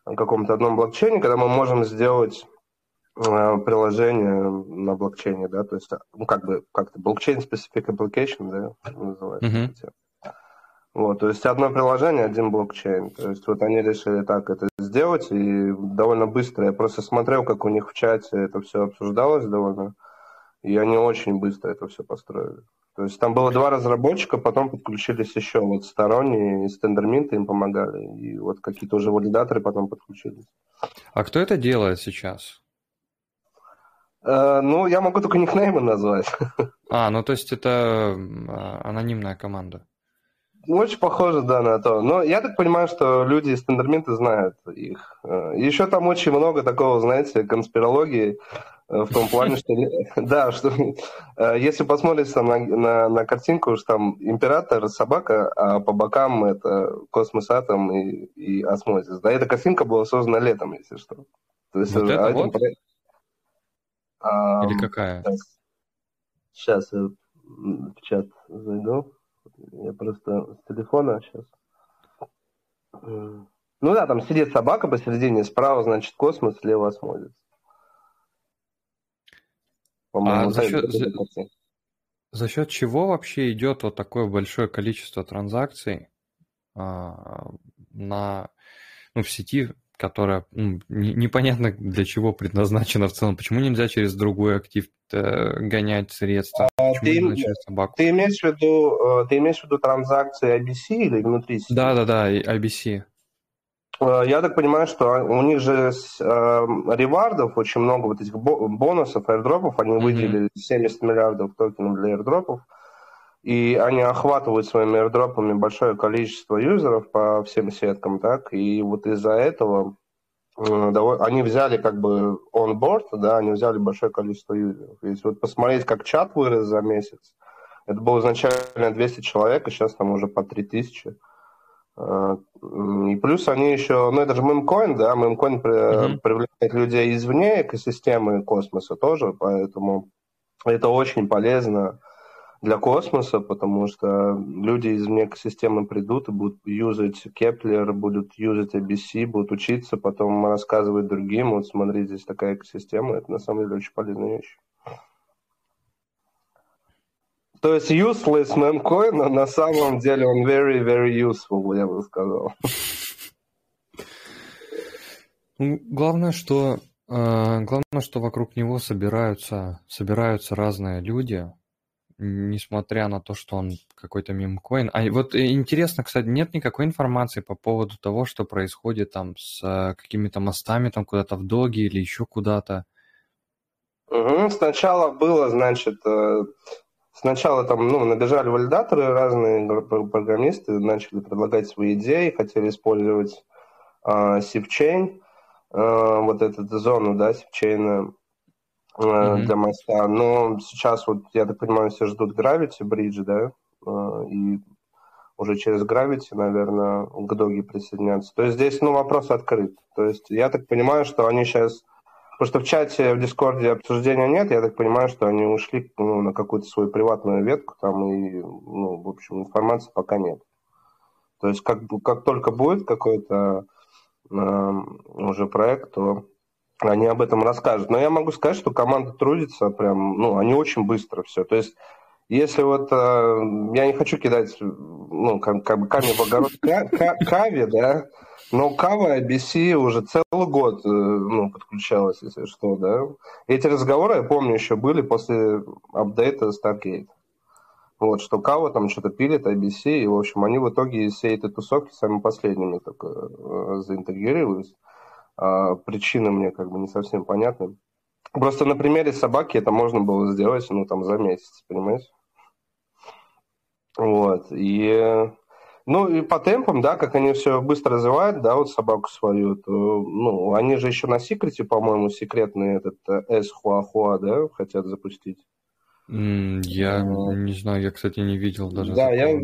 э, каком-то одном блокчейне, когда мы можем сделать э, приложение на блокчейне, да, то есть, ну, как бы, как-то блокчейн-specific application, да, называется. Mm-hmm. Вот, то есть одно приложение, один блокчейн. То есть вот они решили так это сделать, и довольно быстро. Я просто смотрел, как у них в чате это все обсуждалось довольно, и они очень быстро это все построили. То есть там было два разработчика, потом подключились еще вот сторонние из Tendermint им помогали, и вот какие-то уже валидаторы потом подключились. А кто это делает сейчас? Uh, ну, я могу только никнеймы назвать. А, ну то есть это а, анонимная команда. Очень похоже, да, на то. Но я так понимаю, что люди из Тендерминта знают их. Э, Еще там очень много такого, знаете, конспирологии э, в том плане, что, [LAUGHS] да, что э, если посмотреть там на, на, на картинку, что там император, собака, а по бокам это космос, атом и, и осмозис. Да, эта картинка была создана летом, если что. То есть, вот это вот? А, Или какая? Сейчас, сейчас я в чат зайду. Я просто с телефона сейчас. Ну да, там сидит собака посередине, справа, значит, космос, слева осмолец. А за счет, за, за счет чего вообще идет вот такое большое количество транзакций? А, на, ну, в сети, которая ну, не, непонятно для чего предназначена в целом. Почему нельзя через другой актив э, гонять средства? А, ты, собаку? Ты имеешь в виду, э, ты имеешь в виду транзакции IBC или внутри сети? Да, да, да, IBC. Э, я так понимаю, что у них же с, э, ревардов очень много вот этих бонусов, airdropов. Они mm-hmm. выделили 70 миллиардов токенов для airdropов. И они охватывают своими airdropами большое количество юзеров по всем сеткам, так? И вот из-за этого э, они взяли как бы on board, да, они взяли большое количество юзеров. Если вот посмотреть, как чат вырос за месяц, это было изначально 200 человек, и сейчас там уже по 3000. А, и плюс они еще, ну это же мемкоин, да, мемкоин mm-hmm. привлекает людей извне экосистемы космоса тоже, поэтому это очень полезно для космоса, потому что люди из экосистемы придут и будут юзать Keplr, будут юзать ABC, будут учиться, потом рассказывать другим, вот смотри, здесь такая экосистема, это на самом деле очень полезная вещь. То есть useless мемкоин, но на самом деле он very, very useful, я бы сказал. Ну, главное, что э, главное, что вокруг него собираются, собираются разные люди, несмотря на то, что он какой-то мемкоин. А вот интересно, кстати, нет никакой информации по поводу того, что происходит там с э, какими-то мостами там куда-то в Доге или еще куда-то. Угу. Сначала было, значит, э, Сначала там ну, набежали валидаторы, разные программисты начали предлагать свои идеи, хотели использовать э, SIP-chain, э, вот эту зону, да, SIP-chain э, mm-hmm. для моста. Но сейчас вот, я так понимаю, все ждут Gravity Bridge, да, э, и уже через Gravity, наверное, к Доге присоединяться. То есть здесь, ну, вопрос открыт. То есть я так понимаю, что они сейчас Потому что в чате, в Дискорде обсуждения нет, я так понимаю, что они ушли ну, на какую-то свою приватную ветку, там и, ну, в общем, информации пока нет. То есть как, как только будет какой-то э, уже проект, то они об этом расскажут. Но я могу сказать, что команда трудится прям, ну, они очень быстро все. То есть если вот, э, я не хочу кидать, ну, как, как бы камень в огород Кави, да, но Кава IBC уже целый год, э, ну, подключалась, если что, да. Эти разговоры, я помню, еще были после апдейта Stargate. Вот, что Кава там что-то пилит, IBC, и, в общем, они в итоге из всей этой тусовки самыми последними только э, заинтегрировались. А причины мне как бы не совсем понятны. Просто на примере собаки это можно было сделать, ну, там, за месяц, понимаете? Вот. И, ну, и по темпам, да, как они все быстро развивают, да, вот собаку свою, то, ну, они же еще на секрете, по-моему, секретный этот S э, Хуахуа, да, хотят запустить. Я вот. не знаю, я, кстати, не видел даже. Да, такого. я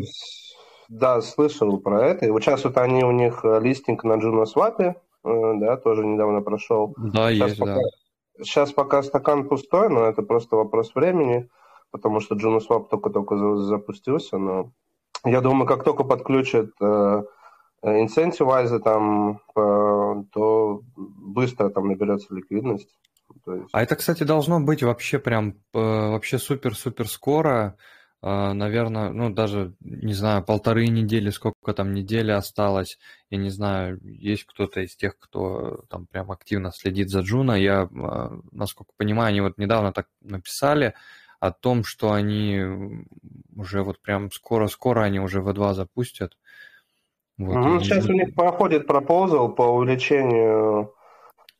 да, слышал про это. И вот сейчас вот они, у них э, листинг на Juno Swap, э, да, тоже недавно прошел. Да, сейчас есть, пока, да. Сейчас пока стакан пустой, но это просто вопрос времени потому что JunoSwap только-только запустился, но я думаю, как только подключат э, инцентивайзы там, э, то быстро там наберется ликвидность. Есть... А это, кстати, должно быть вообще прям э, вообще супер-супер скоро. Наверное, ну даже, не знаю, полторы недели, сколько там недели осталось. Я не знаю, есть кто-то из тех, кто там прям активно следит за Джуна. Я, насколько понимаю, они вот недавно так написали, о том, что они уже вот прям скоро-скоро они уже в 2 запустят. Вот, ну, сейчас у них проходит пропозал по увеличению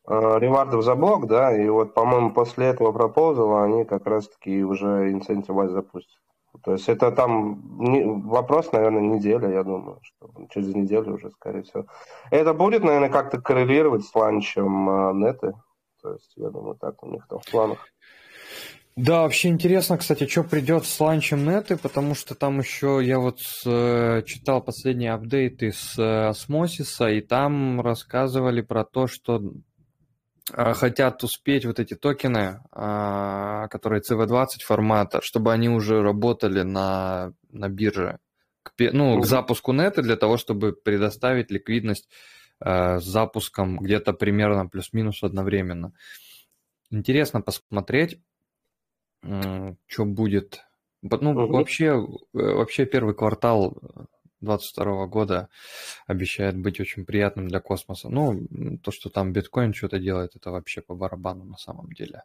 э, ревардов за блок, да, и вот, по-моему, после этого пропозала они как раз-таки уже инцентивайз запустят. То есть это там не, вопрос, наверное, неделя, я думаю, что через неделю уже, скорее всего. Это будет, наверное, как-то коррелировать с ланчем э, неты. То есть, я думаю, так у них там в планах. Да, вообще интересно, кстати, что придет с ланчем неты, потому что там еще я вот э, читал последние апдейты с э, Осмосиса, и там рассказывали про то, что э, хотят успеть вот эти токены, э, которые CV20 формата, чтобы они уже работали на, на бирже, к, ну, к запуску неты для того, чтобы предоставить ликвидность э, с запуском где-то примерно плюс-минус одновременно. Интересно посмотреть что будет. Ну, угу. вообще, э, вообще первый квартал 2022 года обещает быть очень приятным для космоса. Ну, то, что там биткоин что-то делает, это вообще по барабану на самом деле.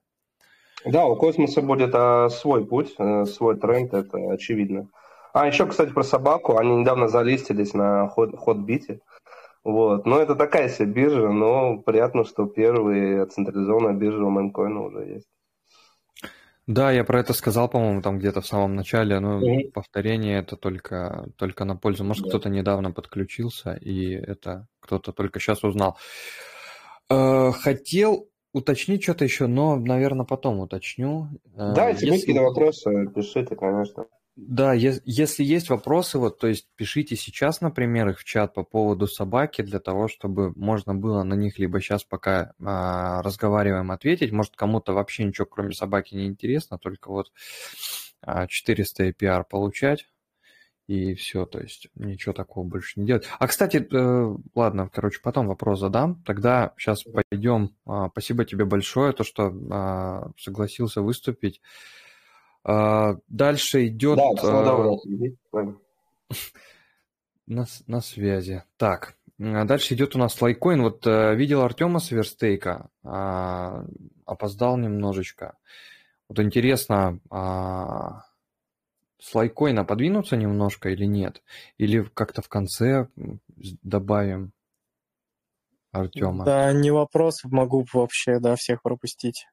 Да, у космоса будет а, свой путь, а, свой тренд, это очевидно. А еще, кстати, про собаку. Они недавно залистились на ход, ходбите. Вот. Но это такая себе биржа, но приятно, что первые централизованная биржа у мемкоина уже есть. Да, я про это сказал, по-моему, там где-то в самом начале, но mm-hmm. повторение это только, только на пользу. Может, yeah. кто-то недавно подключился, и это кто-то только сейчас узнал. Э, хотел уточнить что-то еще, но, наверное, потом уточню. Э, да, если какие-то вопросы, пишите, конечно. Да, если есть вопросы, вот, то есть пишите сейчас, например, их в чат по поводу собаки, для того, чтобы можно было на них либо сейчас, пока а, разговариваем, ответить. Может, кому-то вообще ничего, кроме собаки, не интересно, только вот а, 400 APR получать, и все, то есть ничего такого больше не делать. А, кстати, э, ладно, короче, потом вопрос задам. Тогда сейчас пойдем. А, спасибо тебе большое, то, что а, согласился выступить. А, дальше идет... Да, [LAUGHS] на, на связи. Так, а дальше идет у нас лайкоин. Вот э, видел Артема с Верстейка, а, опоздал немножечко. Вот интересно, а, с лайкоина подвинуться немножко или нет? Или как-то в конце добавим Артема? Да, не вопрос, могу вообще, да, всех пропустить.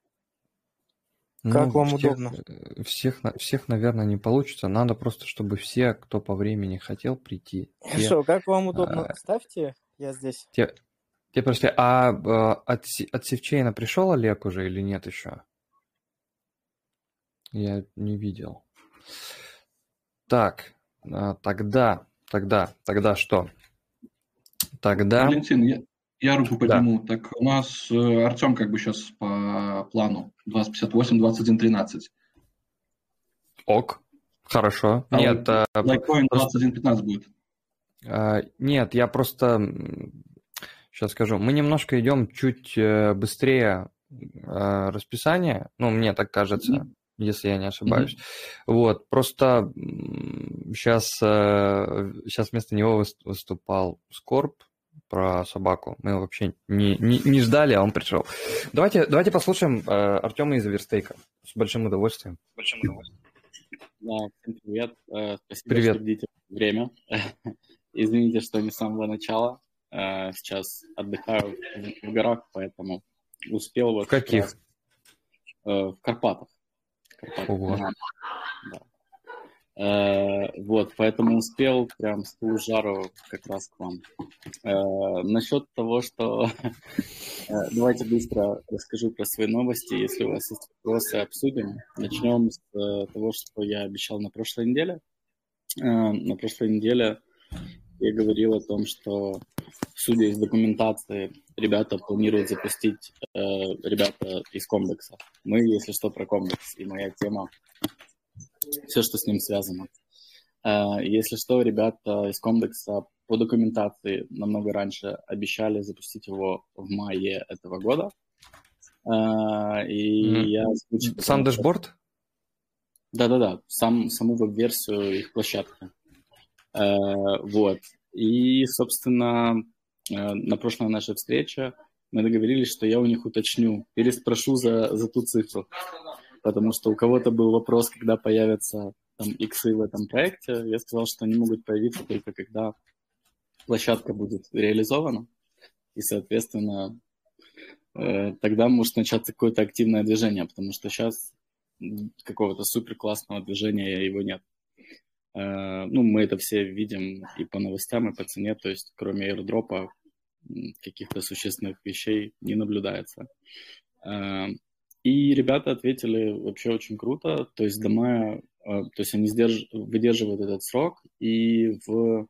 Как ну, вам всех, удобно? Э, всех, всех, наверное, не получится. Надо просто, чтобы все, кто по времени хотел прийти. Хорошо, [LAUGHS] те, как вам удобно? А, Ставьте, я здесь. Те, те прости, а, а от, от Севчейна пришел Олег уже или нет еще? Я не видел. Так, а, тогда, тогда, тогда что? Тогда... Валентин, я, я руку подниму. Да. Так у нас э, Артем как бы сейчас по плану 2058, 2113. Ок, хорошо. А нет, а, Litecoin 2115 будет. А, нет, я просто сейчас скажу. Мы немножко идем чуть э, быстрее а, расписание. Ну, мне так кажется. Mm-hmm если я не ошибаюсь. Mm-hmm. Вот, просто сейчас, сейчас э, вместо него выступал Скорб, про собаку. Мы вообще не, не, не ждали, а он пришел. Давайте, давайте послушаем э, Артема из Верстейка. С большим удовольствием. С большим удовольствием. Да, всем привет. Э, спасибо, привет. что уделите время. [LAUGHS] Извините, что не с самого начала. Э, сейчас отдыхаю в, в горах, поэтому успел вот... В каких? Раз, э, в Карпатах. Карпатах. Ого. Да. Э, вот, поэтому успел прям с ту жару как раз к вам. Э, насчет того, что... [LAUGHS] Э, давайте быстро расскажу про свои новости. Если у вас есть вопросы, обсудим. Начнем с того, что я обещал на прошлой неделе. На прошлой неделе я говорил о том, что, судя из документации, ребята планируют запустить, ребята из комплекса. Мы, если что, про комплекс. И моя тема все, что с ним связано. Э, если что, ребята из Комдекса по документации намного раньше обещали запустить его в мае этого года. Э, и mm. я Сам дэшборд? Да-да-да, сам, саму веб-версию их площадки. Э, вот. И, собственно, на прошлой нашей встрече мы договорились, что я у них уточню, переспрошу за, за ту цифру потому что у кого-то был вопрос, когда появятся там иксы в этом проекте. Я сказал, что они могут появиться только когда площадка будет реализована, и, соответственно, э, тогда может начаться какое-то активное движение, потому что сейчас какого-то супер классного движения его нет. Э, ну, мы это все видим и по новостям, и по цене, то есть кроме airdropа каких-то существенных вещей не наблюдается. И ребята ответили вообще очень круто, то есть до мая, а, то есть они сдерж... выдерживают этот срок, и в...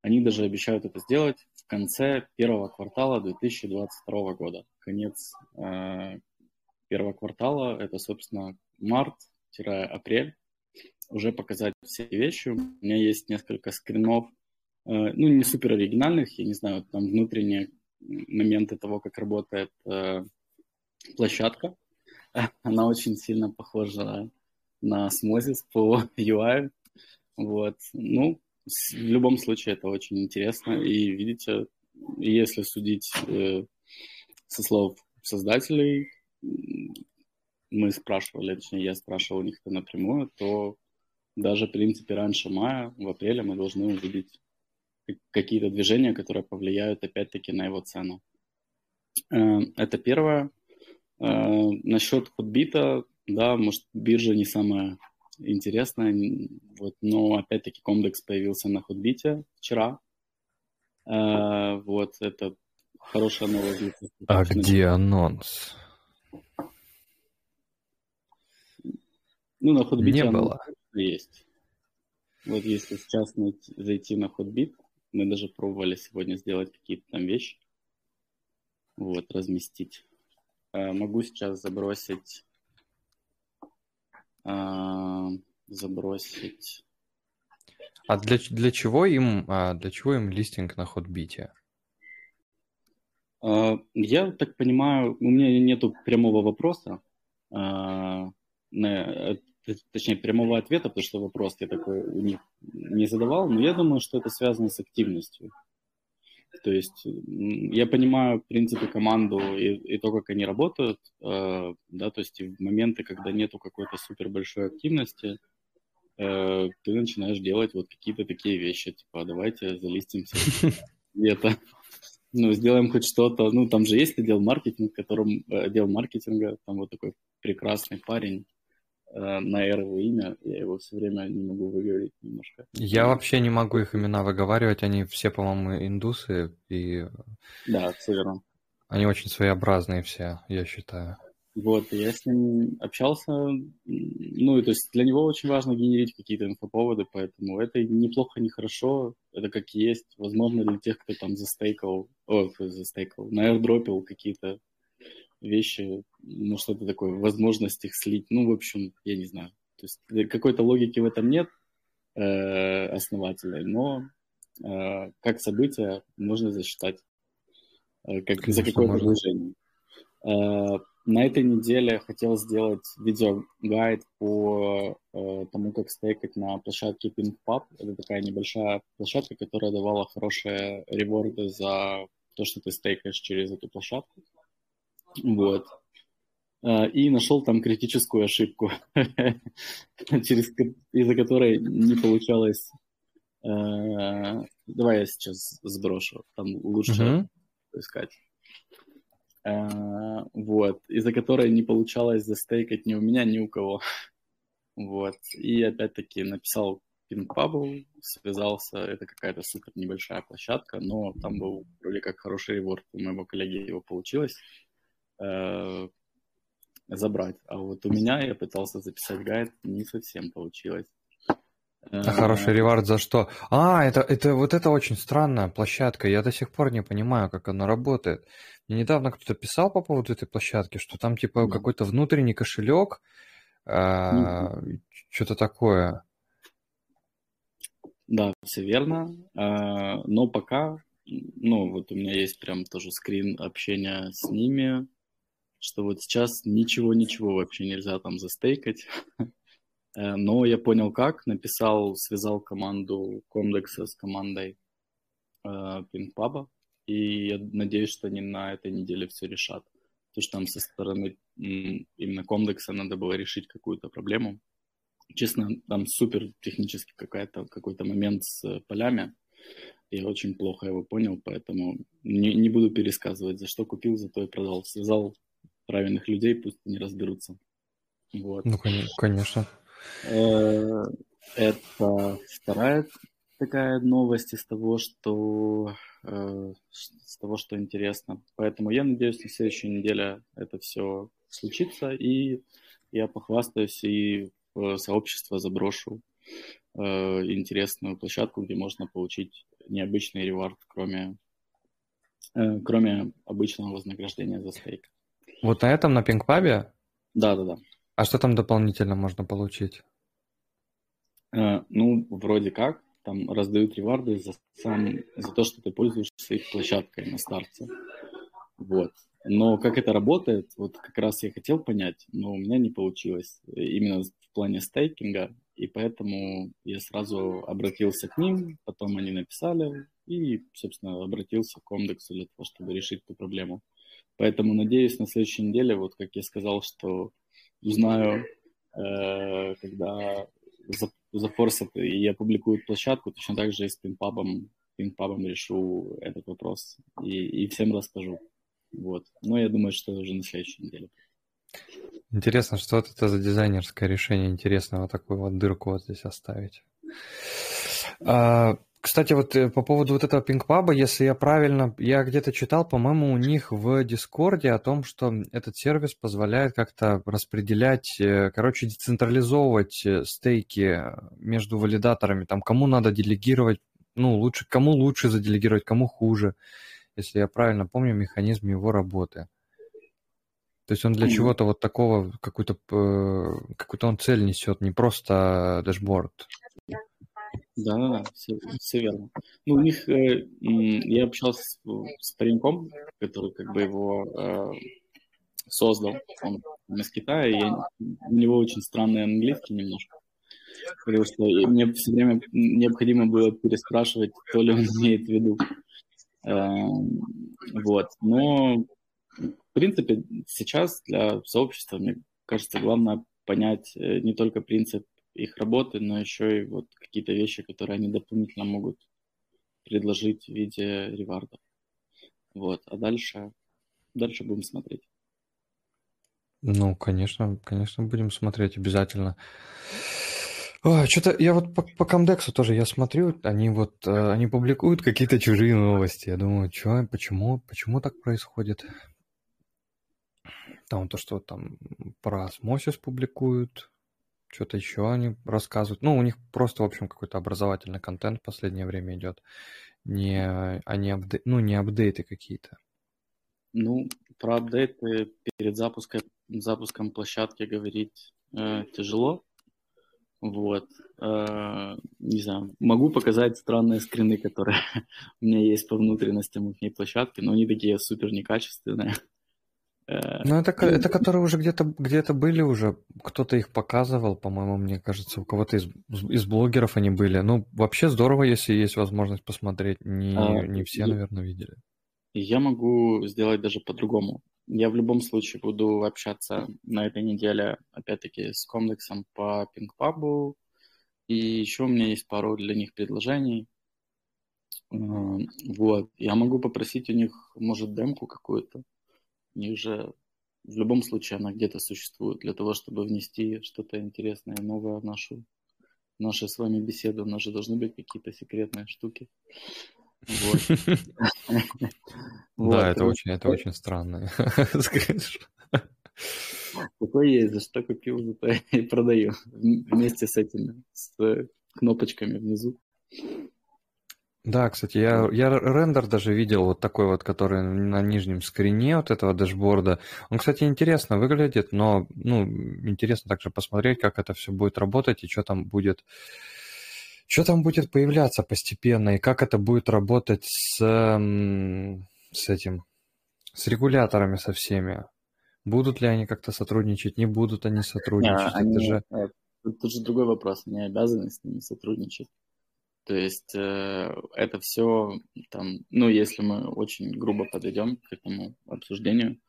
они даже обещают это сделать в конце первого квартала 2022 года. Конец э, первого квартала, это, собственно, март-апрель, уже показать все вещи. У меня есть несколько скринов, э, ну, не супер оригинальных, я не знаю, там внутренние моменты того, как работает э, площадка. [LAUGHS] Она очень сильно похожа на Смозис по [LAUGHS] UI. Вот. Ну, в любом случае это очень интересно. И видите, если судить э, со слов создателей, мы спрашивали, точнее, я спрашивал у них это напрямую, то даже, в принципе, раньше мая, в апреле мы должны увидеть какие-то движения, которые повлияют, опять-таки, на его цену. Э, это первое. Э, насчет худбита, да, может, биржа не самая интересная, вот, но, опять-таки, Комдекс появился на худбите вчера. Э, вот, это хорошая новость. А где анонс? Ну, на Hotbit Не было. есть. Вот если сейчас зайти на Hotbit, мы даже пробовали сегодня сделать какие-то там вещи. Вот, разместить. А, могу сейчас забросить... А, забросить... А для, для чего им а, для чего им листинг на Hotbit? А, я так понимаю, у меня нету прямого вопроса. На, точнее, прямого ответа, потому что вопрос я такой у них не задавал, но я думаю, что это связано с активностью. То есть я понимаю, в принципе, команду и, и то, как они работают, э, да, то есть в моменты, когда нету какой-то супер большой активности, э, ты начинаешь делать вот какие-то такие вещи, типа, давайте залистимся [LAUGHS] где-то, ну, сделаем хоть что-то. Ну, там же есть отдел маркетинга, которым, э, отдел маркетинга, там вот такой прекрасный парень, на R его имя, я его все время не могу выговорить немножко. Я вообще не могу их имена выговаривать, они все, по-моему, индусы, и... Да, все верно. Они очень своеобразные все, я считаю. Вот, я с ним общался, ну, и то есть для него очень важно генерить какие-то инфоповоды, поэтому это неплохо, не хорошо, это как есть. Возможно, для тех, кто там застейкал, о, застейкал, на airdropил какие-то вещи, ну, что-то такое, возможность их слить. Ну, в общем, я не знаю. То есть э, какой-то логики в этом нет э, основательной, но э, как событие можно засчитать э, как, за какое-то движение. Э, на этой неделе хотел сделать видеогайд по э, тому, как стейкать на площадке PinkPub. Это такая небольшая площадка, которая давала хорошие реворды за то, что ты стейкаешь через эту площадку. Вот. А, и нашел там критическую ошибку, [LAUGHS] через, из-за которой не получалось... А, давай я сейчас сброшу, там лучше искать. А, вот, из-за которой не получалось застейкать ни у меня, ни у кого. Вот, и опять-таки написал пинг-пабу, связался, это какая-то супер небольшая площадка, но там был вроде как хороший реворд, у моего коллеги его получилось. Э, забрать. А вот у меня я пытался записать гайд, не совсем получилось. А хороший ревард за что? А, это, это вот это очень странная площадка. Я до сих пор не понимаю, как она работает. Мне недавно кто-то писал по поводу этой площадки, что там типа да. какой-то внутренний кошелек, а, что-то такое. Да, все верно. А, но пока, ну вот у меня есть прям тоже скрин общения с ними что вот сейчас ничего-ничего вообще нельзя там застейкать. [LAUGHS] Э, но я понял как, написал, связал команду Комдекса с командой Пинпаба, э, и я надеюсь, что они на этой неделе все решат. Потому что там со стороны именно Комдекса надо было решить какую-то проблему. Честно, там супер технически какая-то, какой-то момент с полями. Я очень плохо его понял, поэтому не, не буду пересказывать, за что купил, зато и продал. Связал правильных людей, пусть они разберутся. Вот. Ну, конечно. Э, это вторая такая новость из того, что э, с того, что интересно. Поэтому я надеюсь, на следующей неделе это все случится, и я похвастаюсь и в сообщество заброшу э, интересную площадку, где можно получить необычный ревард, кроме, кроме обычного вознаграждения за стейк. Вот на этом, на пинг-пабе? Да, да, да. А что там дополнительно можно получить? Э, ну, вроде как, там раздают реварды за, сам, за то, что ты пользуешься их площадкой на старте. Вот. Но как это работает, вот как раз я хотел понять, но у меня не получилось. Именно в плане стейкинга. и поэтому я сразу обратился к ним, потом они написали, и, собственно, обратился к Комдексу для того, чтобы решить эту проблему. Поэтому надеюсь на следующей неделе, вот как я сказал, что узнаю, э, когда зафорсят и опубликуют площадку, точно так же и с пинпабом, пинпабом решу этот вопрос и, и всем расскажу. Вот. Но я думаю, что уже на следующей неделе. Интересно, что это за дизайнерское решение интересно вот такую вот дырку вот здесь оставить. А, кстати, вот э, по поводу вот этого пинг-паба, если я правильно, я где-то читал, по-моему, у них в Дискорде о том, что этот сервис позволяет как-то распределять, э, короче, децентрализовывать э, стейки между валидаторами, там, кому надо делегировать, ну, лучше, кому лучше заделегировать, кому хуже, если я правильно помню механизм его работы. То есть он для чего-то вот такого, какую-то какую-то он цель несет, не просто дашборд. Да, все, все верно. Ну, у них, э, я общался с, с пареньком, который как бы его э, создал, он из Китая, я, у него очень странный английский немножко, потому что мне все время необходимо было переспрашивать, то ли он [LAUGHS] имеет в виду. Э, вот, но в принципе сейчас для сообщества, мне кажется, главное понять э, не только принцип их работы, но еще и вот какие-то вещи, которые они дополнительно могут предложить в виде реварда. Вот, а дальше, дальше будем смотреть. Ну, конечно, конечно, будем смотреть обязательно. что-то я вот по, по Комдексу тоже я смотрю, они вот э, они публикуют какие-то чужие новости. Я думаю, что, почему, почему так происходит? Там то, что там про осмосис публикуют, что-то еще они рассказывают. Ну, у них просто, в общем, какой-то образовательный контент в последнее время идет. Не, а не, апдей, ну, не апдейты какие-то. Ну, про апдейты перед запуском, запуском площадки говорить э, тяжело. Вот. Э, не знаю, могу показать странные скрины, которые [LAUGHS] у меня есть по внутренностям их площадки, но они такие супер некачественные. Э, ну, это, это которые уже где-то где были уже, кто-то их показывал, по-моему, мне кажется, у кого-то из, из блогеров они были. Ну, вообще здорово, если есть возможность посмотреть. Не, а, не все, я, наверное, видели. Я могу сделать даже по-другому. Я в любом случае буду общаться на этой неделе, опять-таки, с комплексом по пингпабу. И еще у меня есть пару для них предложений. Э, вот. Я могу попросить у них, может, демку какую-то них же в любом случае она где-то существует для того, чтобы внести что-то интересное, новое в нашу, в нашу с вами беседу. У нас же должны быть какие-то секретные штуки. [LAUGHS] Да, это очень, это очень странно. [LAUGHS] Такое есть, за что купил, зато [LAUGHS] и продаю. Вместе с этими, с кнопочками внизу. Да, кстати, я, я рендер даже видел вот такой вот, который на нижнем скрине вот этого дашборда. Он, кстати, интересно выглядит, но ну, интересно также посмотреть, как это все будет работать и что там будет, что там будет появляться постепенно, и как это будет работать с, с этим, с регуляторами со всеми. Будут ли они как-то сотрудничать, не будут они сотрудничать. А, они, же... Э, тут же другой вопрос, они обязаны с ними сотрудничать. То есть э, это все там, ну, если мы очень грубо подойдем к этому обсуждению,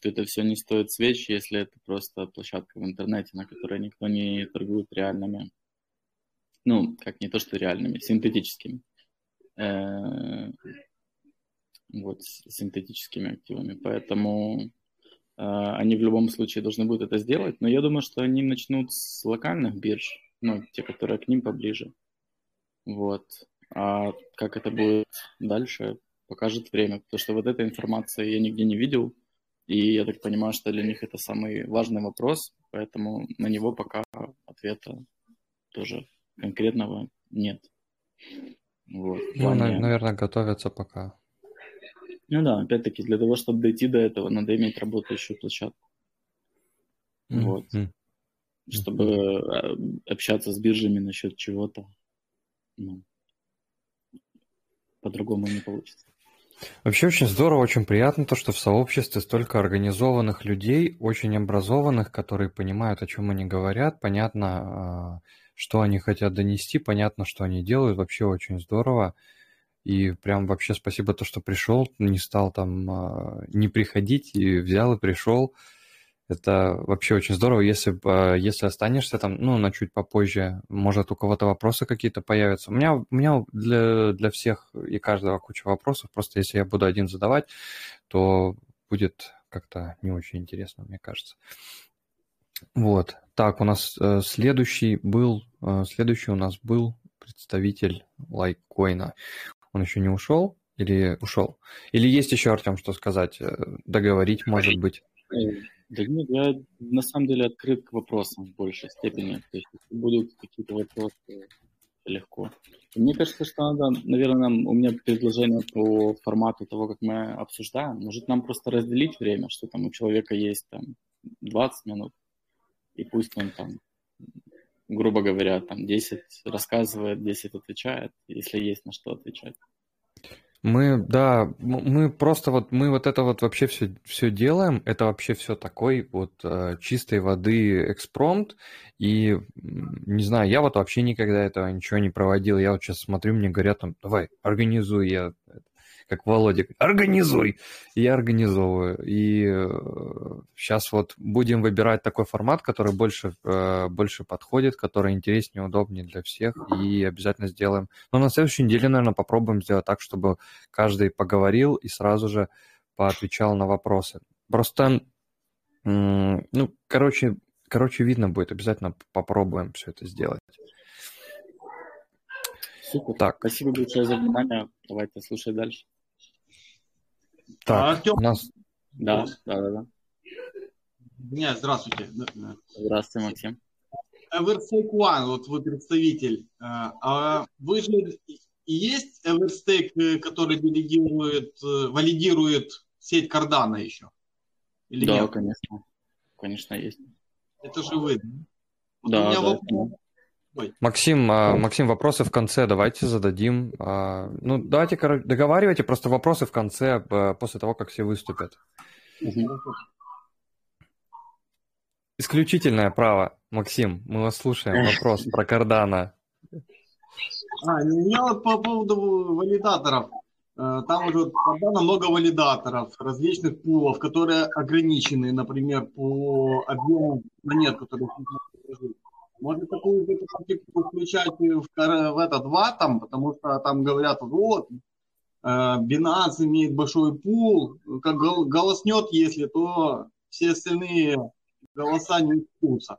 то это все не стоит свеч, если это просто площадка в интернете, на которой никто не торгует реальными, ну, как не то, что реальными, синтетическими. Э, вот, синтетическими активами. Поэтому э, они в любом случае должны будут это сделать. Но я думаю, что они начнут с локальных бирж, ну, те, которые к ним поближе. Вот. А как это будет дальше, покажет время. Потому что вот этой информации я нигде не видел. И я так понимаю, что для них это самый важный вопрос, поэтому на него пока ответа тоже конкретного нет. Вот. Ну, плане... наверное, готовятся пока. Ну да, опять-таки, для того, чтобы дойти до этого, надо иметь работающую площадку. Mm-hmm. Вот. Чтобы mm-hmm. общаться с биржами насчет чего-то ну, по-другому не получится. Вообще очень здорово, очень приятно то, что в сообществе столько организованных людей, очень образованных, которые понимают, о чем они говорят, понятно, а, что они хотят донести, понятно, что они делают. Вообще очень здорово. И прям вообще спасибо то, что пришел, не стал там а, не приходить, и взял и пришел. Это вообще очень здорово. Если, если останешься там, ну, на чуть попозже, может, у кого-то вопросы какие-то появятся. У меня, у меня для, для всех и каждого куча вопросов. Просто если я буду один задавать, то будет как-то не очень интересно, мне кажется. Вот. Так, у нас э, следующий был, э, следующий у нас был представитель лайкоина. Он еще не ушел или ушел? Или есть еще, Артем, что сказать? Э, договорить, может быть? Да нет, я на самом деле открыт к вопросам в большей степени. То есть, если будут какие-то вопросы, легко. Мне кажется, что надо, наверное, нам, у меня предложение по формату того, как мы обсуждаем. Может, нам просто разделить время, что там у человека есть там 20 минут, и пусть он там, грубо говоря, там 10 рассказывает, 10 отвечает, если есть на что отвечать. Мы, да, мы просто вот, мы вот это вот вообще все, все делаем, это вообще все такой вот э, чистой воды экспромт, и, не знаю, я вот вообще никогда этого ничего не проводил, я вот сейчас смотрю, мне говорят там, давай, организуй, я как Володя, организуй. И я организовываю. И сейчас э, вот будем выбирать такой формат, который больше, э, больше подходит, который интереснее, удобнее для всех, и обязательно сделаем. Но на следующей неделе, наверное, попробуем сделать так, чтобы каждый поговорил и сразу же поотвечал на вопросы. Просто, ну, короче, короче, видно будет, обязательно попробуем все это сделать. Супер. Так. Спасибо большое за внимание. Давайте слушать дальше. Так, а, Артем... у нас... Да, да, да, да. Нет, здравствуйте. Здравствуйте, Максим. Everstake One, вот вы представитель. А, а вы же и есть Everstake, э, который делегирует, э, валидирует сеть Cardano еще? Или да, нет? конечно. Конечно, есть. Это же вы. Вот да, у меня да, вопрос. Максим, а, Максим, вопросы в конце давайте зададим. А, ну, давайте договаривайте просто вопросы в конце, а, после того, как все выступят. Исключительное право, Максим, мы вас слушаем. Вопрос про Кардана. А, у меня вот по поводу валидаторов. Э, там уже Cardano много валидаторов, различных пулов, которые ограничены, например, по объему монет, которые можно такую же практику включать в, в этот в атом, потому что там говорят, вот, э, Binance имеет большой пул, как голоснет, если, то все остальные голоса не учтутся.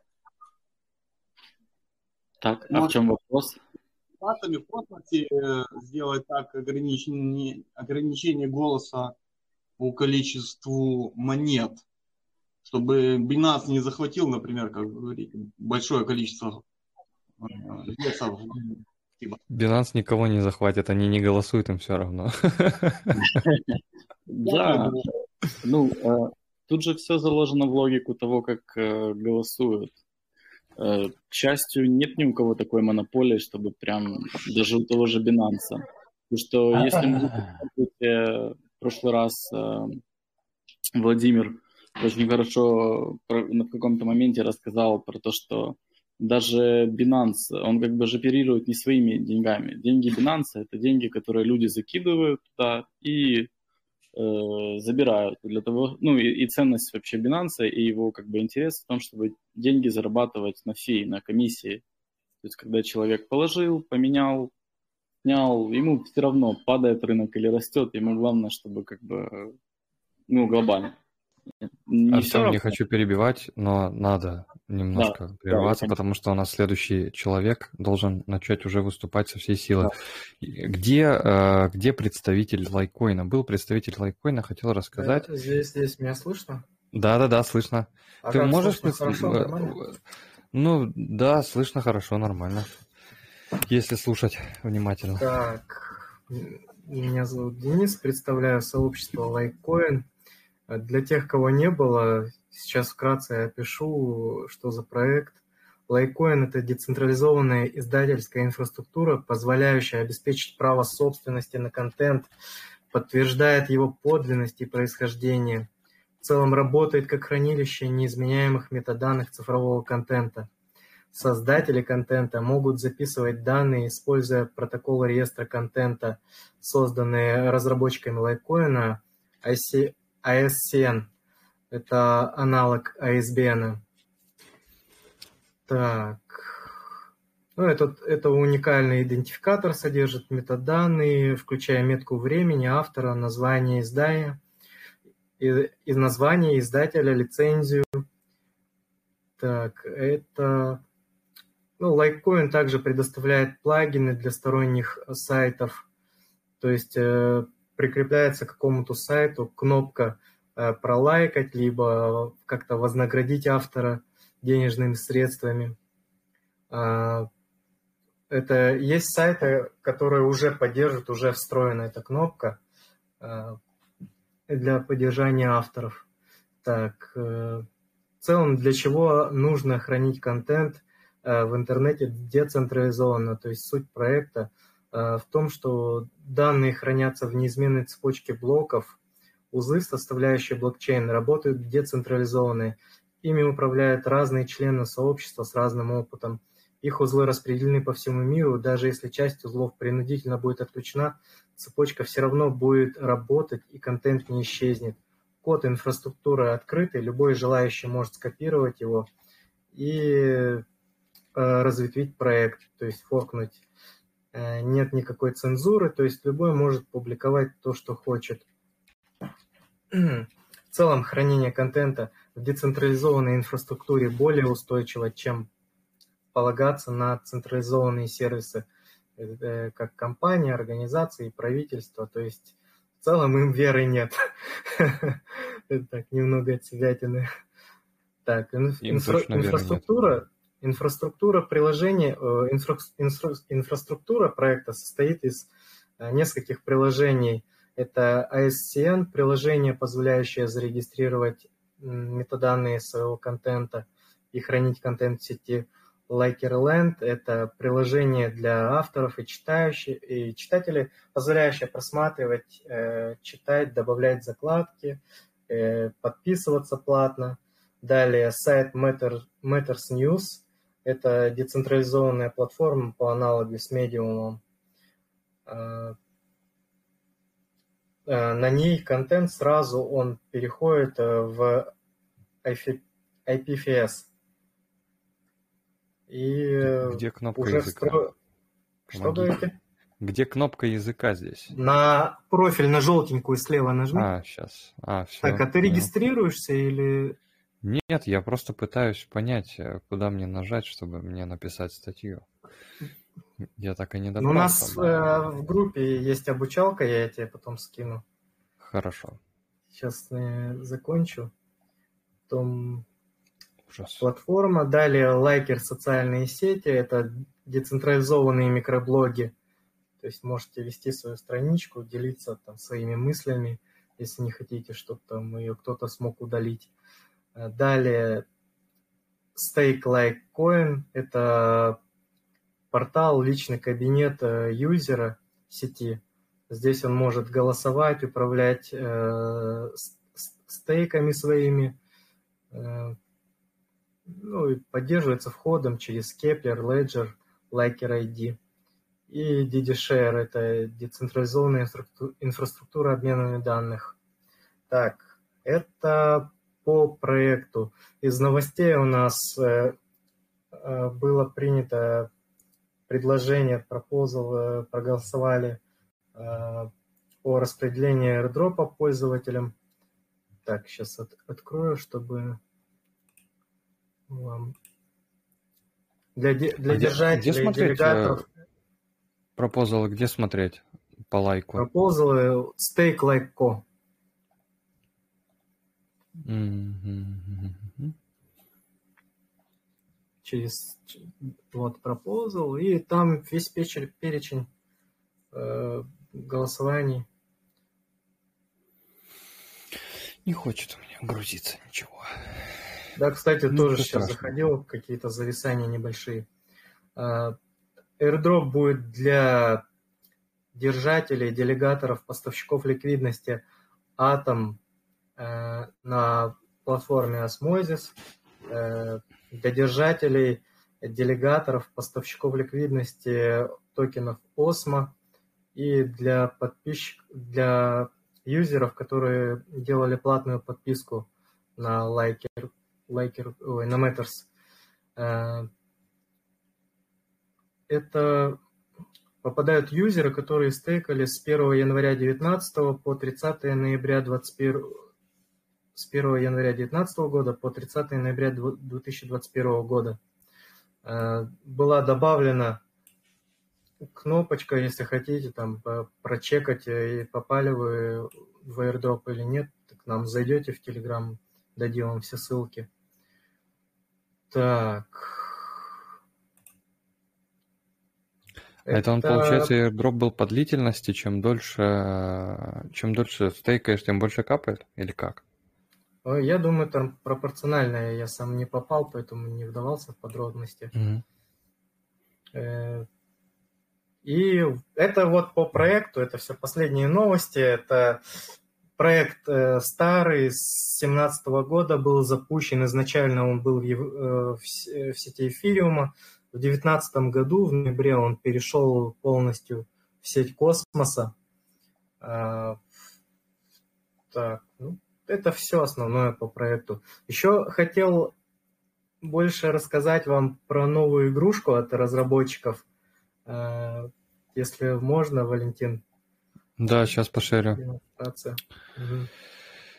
Так, а Может, в чем вопрос? Атоме в космосе э, сделать так ограничение, ограничение голоса по количеству монет – чтобы Binance не захватил, например, как вы говорите, большое количество э, весов. Binance никого не захватит, они не голосуют, им все равно. [LAUGHS] Да, ну, э, тут же все заложено в логику того, как э, голосуют. К счастью, нет ни у кого такой монополии, чтобы прям даже у того же Binance. Потому что если мы в прошлый раз Владимир очень хорошо в каком-то моменте рассказал про то, что даже Binance, он как бы оперирует не своими деньгами. Деньги Binance – это деньги, которые люди закидывают туда и э, забирают. Для того, ну и, и ценность вообще Binance и его как бы интерес в том, чтобы деньги зарабатывать на фи, на комиссии. То есть когда человек положил, поменял, снял, ему все равно падает рынок или растет, ему главное, чтобы как бы, ну, глобально. Не Артем, не хочу перебивать, но надо немножко да, прерваться, да, потому что у нас следующий человек должен начать уже выступать со всей силы. Да. Где, э, где представитель лайкоина? Был представитель лайкоина, хотел рассказать. Да, здесь, здесь меня слышно? Да, да, да, слышно. А Ты можешь... Слышно хорошо, э, нормально? Ну, да, слышно хорошо, нормально. Если слушать внимательно. Так, меня зовут Денис, представляю сообщество Litecoin. А для тех, кого не было, сейчас вкратце я опишу, что за проект. Litecoin – это децентрализованная издательская инфраструктура, позволяющая обеспечить право собственности на контент подтверждает его подлинность и происхождение. В целом работает как хранилище неизменяемых метаданных цифрового контента. Создатели контента могут записывать данные, используя протокол реестра контента, созданные разработчиками Litecoin, ISCN. Это аналог ISBN. Так. Ну, этот, это уникальный идентификатор содержит метаданные, включая метку времени, автора, название издания, и, и название издателя, лицензию. Так, это... Ну, Litecoin также предоставляет плагины для сторонних сайтов. То есть э, прикрепляется к какому-то сайту кнопка э, пролайкать, либо как-то вознаградить автора денежными средствами. А, это есть сайты, которые уже поддерживают, уже встроена эта кнопка а, для поддержания авторов. Так, э, в целом, для чего нужно хранить контент э, в интернете децентрализованно? То есть суть проекта э, в том, что данные хранятся в неизменной цепочке блоков, узы, составляющие блокчейн, работают децентрализованные Ими управляют разные члены сообщества с разным опытом. Их узлы распределены по всему миру, даже если часть узлов принудительно будет отключена, цепочка все равно будет работать и контент не исчезнет. Код инфраструктуры открытый, любой желающий может скопировать его и э, разветвить проект, то есть форкнуть. Э, нет никакой цензуры, то есть любой может публиковать то, что хочет. В целом хранение контента в децентрализованной инфраструктуре более устойчиво, чем полагаться на централизованные сервисы, э, как компании, организации, правительства. То есть в целом им веры нет. [LAUGHS] Так, немного отсебятины. Так, инфраструктура, инфраструктура приложения, э, инфраструктура проекта состоит из э, нескольких приложений. Это ASCN, приложение, позволяющее зарегистрировать метаданные своего контента и хранить контент в сети. Likerland – это приложение для авторов и, читающих, и читателей, позволяющее просматривать, э, читать, добавлять закладки, подписываться платно. Далее сайт Matter, Matters News – это децентрализованная платформа по аналогу с Medium. Э, Э, на ней контент сразу он переходит э, в IPFS. И э, Где кнопка уже языка? Встро... Что говорите? Где кнопка языка здесь? На профиль, на желтенькую слева нажми. А, сейчас. А, все. Так, а ты регистрируешься или... Нет, я просто пытаюсь понять, куда мне нажать, чтобы мне написать статью. Я так и не добрался. Ну, у нас э, в группе есть обучалка, я тебе потом скину. Хорошо. Сейчас я закончу. Потом Ужас. платформа. Далее лайкер социальные сети. Это децентрализованные микроблоги. То есть можете вести свою страничку, делиться там своими мыслями, если не хотите, чтобы там ее кто-то смог удалить. Э, далее Stake Like Coin – это портал, личный кабинет э, юзера сети. Здесь он может голосовать, управлять э, стейками своими. Ну и поддерживается входом через Kepler, Ledger, Liker ID. И DD-Share – это децентрализованная инфраструктура обмена данных. Так, это по проекту. Из новостей у нас э, э, было принято предложение, пропозал, э, проголосовали о распределении airdropа пользователям. Так, сейчас от, открою, чтобы вам... Для, для а держателей, где смотреть делегаторов... Пропозалы где смотреть по лайку? Пропозалы Stake Like Co. Mm-hmm через вот proposal, и там весь перечень, перечень э, голосований. Не хочет у меня грузиться ничего. Да, кстати, ну, тоже сейчас страшно. заходил, какие-то зависания небольшие. Uh, airdrop будет для держателей, делегаторов, поставщиков ликвидности э, на платформе Osmosis, э, для держателей, делегаторов, поставщиков ликвидности токенов Osmo и для подписчиков, для юзеров, которые делали платную подписку на Liker, Liker, ой, на Matters. Э, это попадают юзеры, которые стейкали с 1 января 2019 по 30 ноября 2021 с 1 января 2019 года по 30 ноября 2021 года. Э, была добавлена кнопочка, если хотите, там прочекать, э, попали вы в airdrop или нет, к нам зайдете в Telegram, дадим вам все ссылки. Так. Это, Это он, получается, airdrop был по длительности, чем дольше, чем дольше стейкаешь, тем больше капает, или как? Я думаю, там пропорционально. Я сам не попал, поэтому не вдавался в подробности. Mm-hmm. И это вот по проекту, это все последние новости. Это проект э, старый, с 2017 года был запущен. Изначально он был в, э, в сети эфириума. В 2019 году, в ноябре, он перешел полностью в сеть космоса. Так, ну, это все основное по проекту. Еще хотел больше рассказать вам про новую игрушку от разработчиков. Э, если можно, Валентин. Да, сейчас пошерю.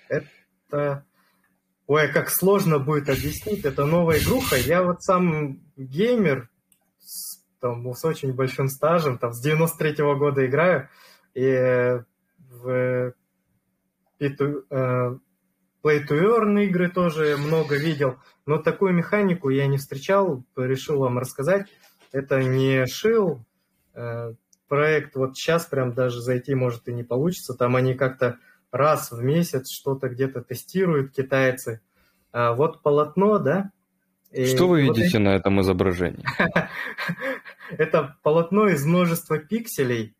Это... Ой, как сложно будет объяснить. Это новая игруха. Я вот сам геймер, там, с очень большим стажем, там, с 93 -го года играю, и в Play to Earn игры тоже много видел, но такую механику я не встречал, решил вам рассказать. Это не шил э, проект, вот сейчас прям даже зайти может и не получится, там они как-то раз в месяц что-то где-то тестируют китайцы. А вот полотно, да? Что вы вот видите эти... на этом изображении? [LAUGHS] Это полотно из множества пикселей,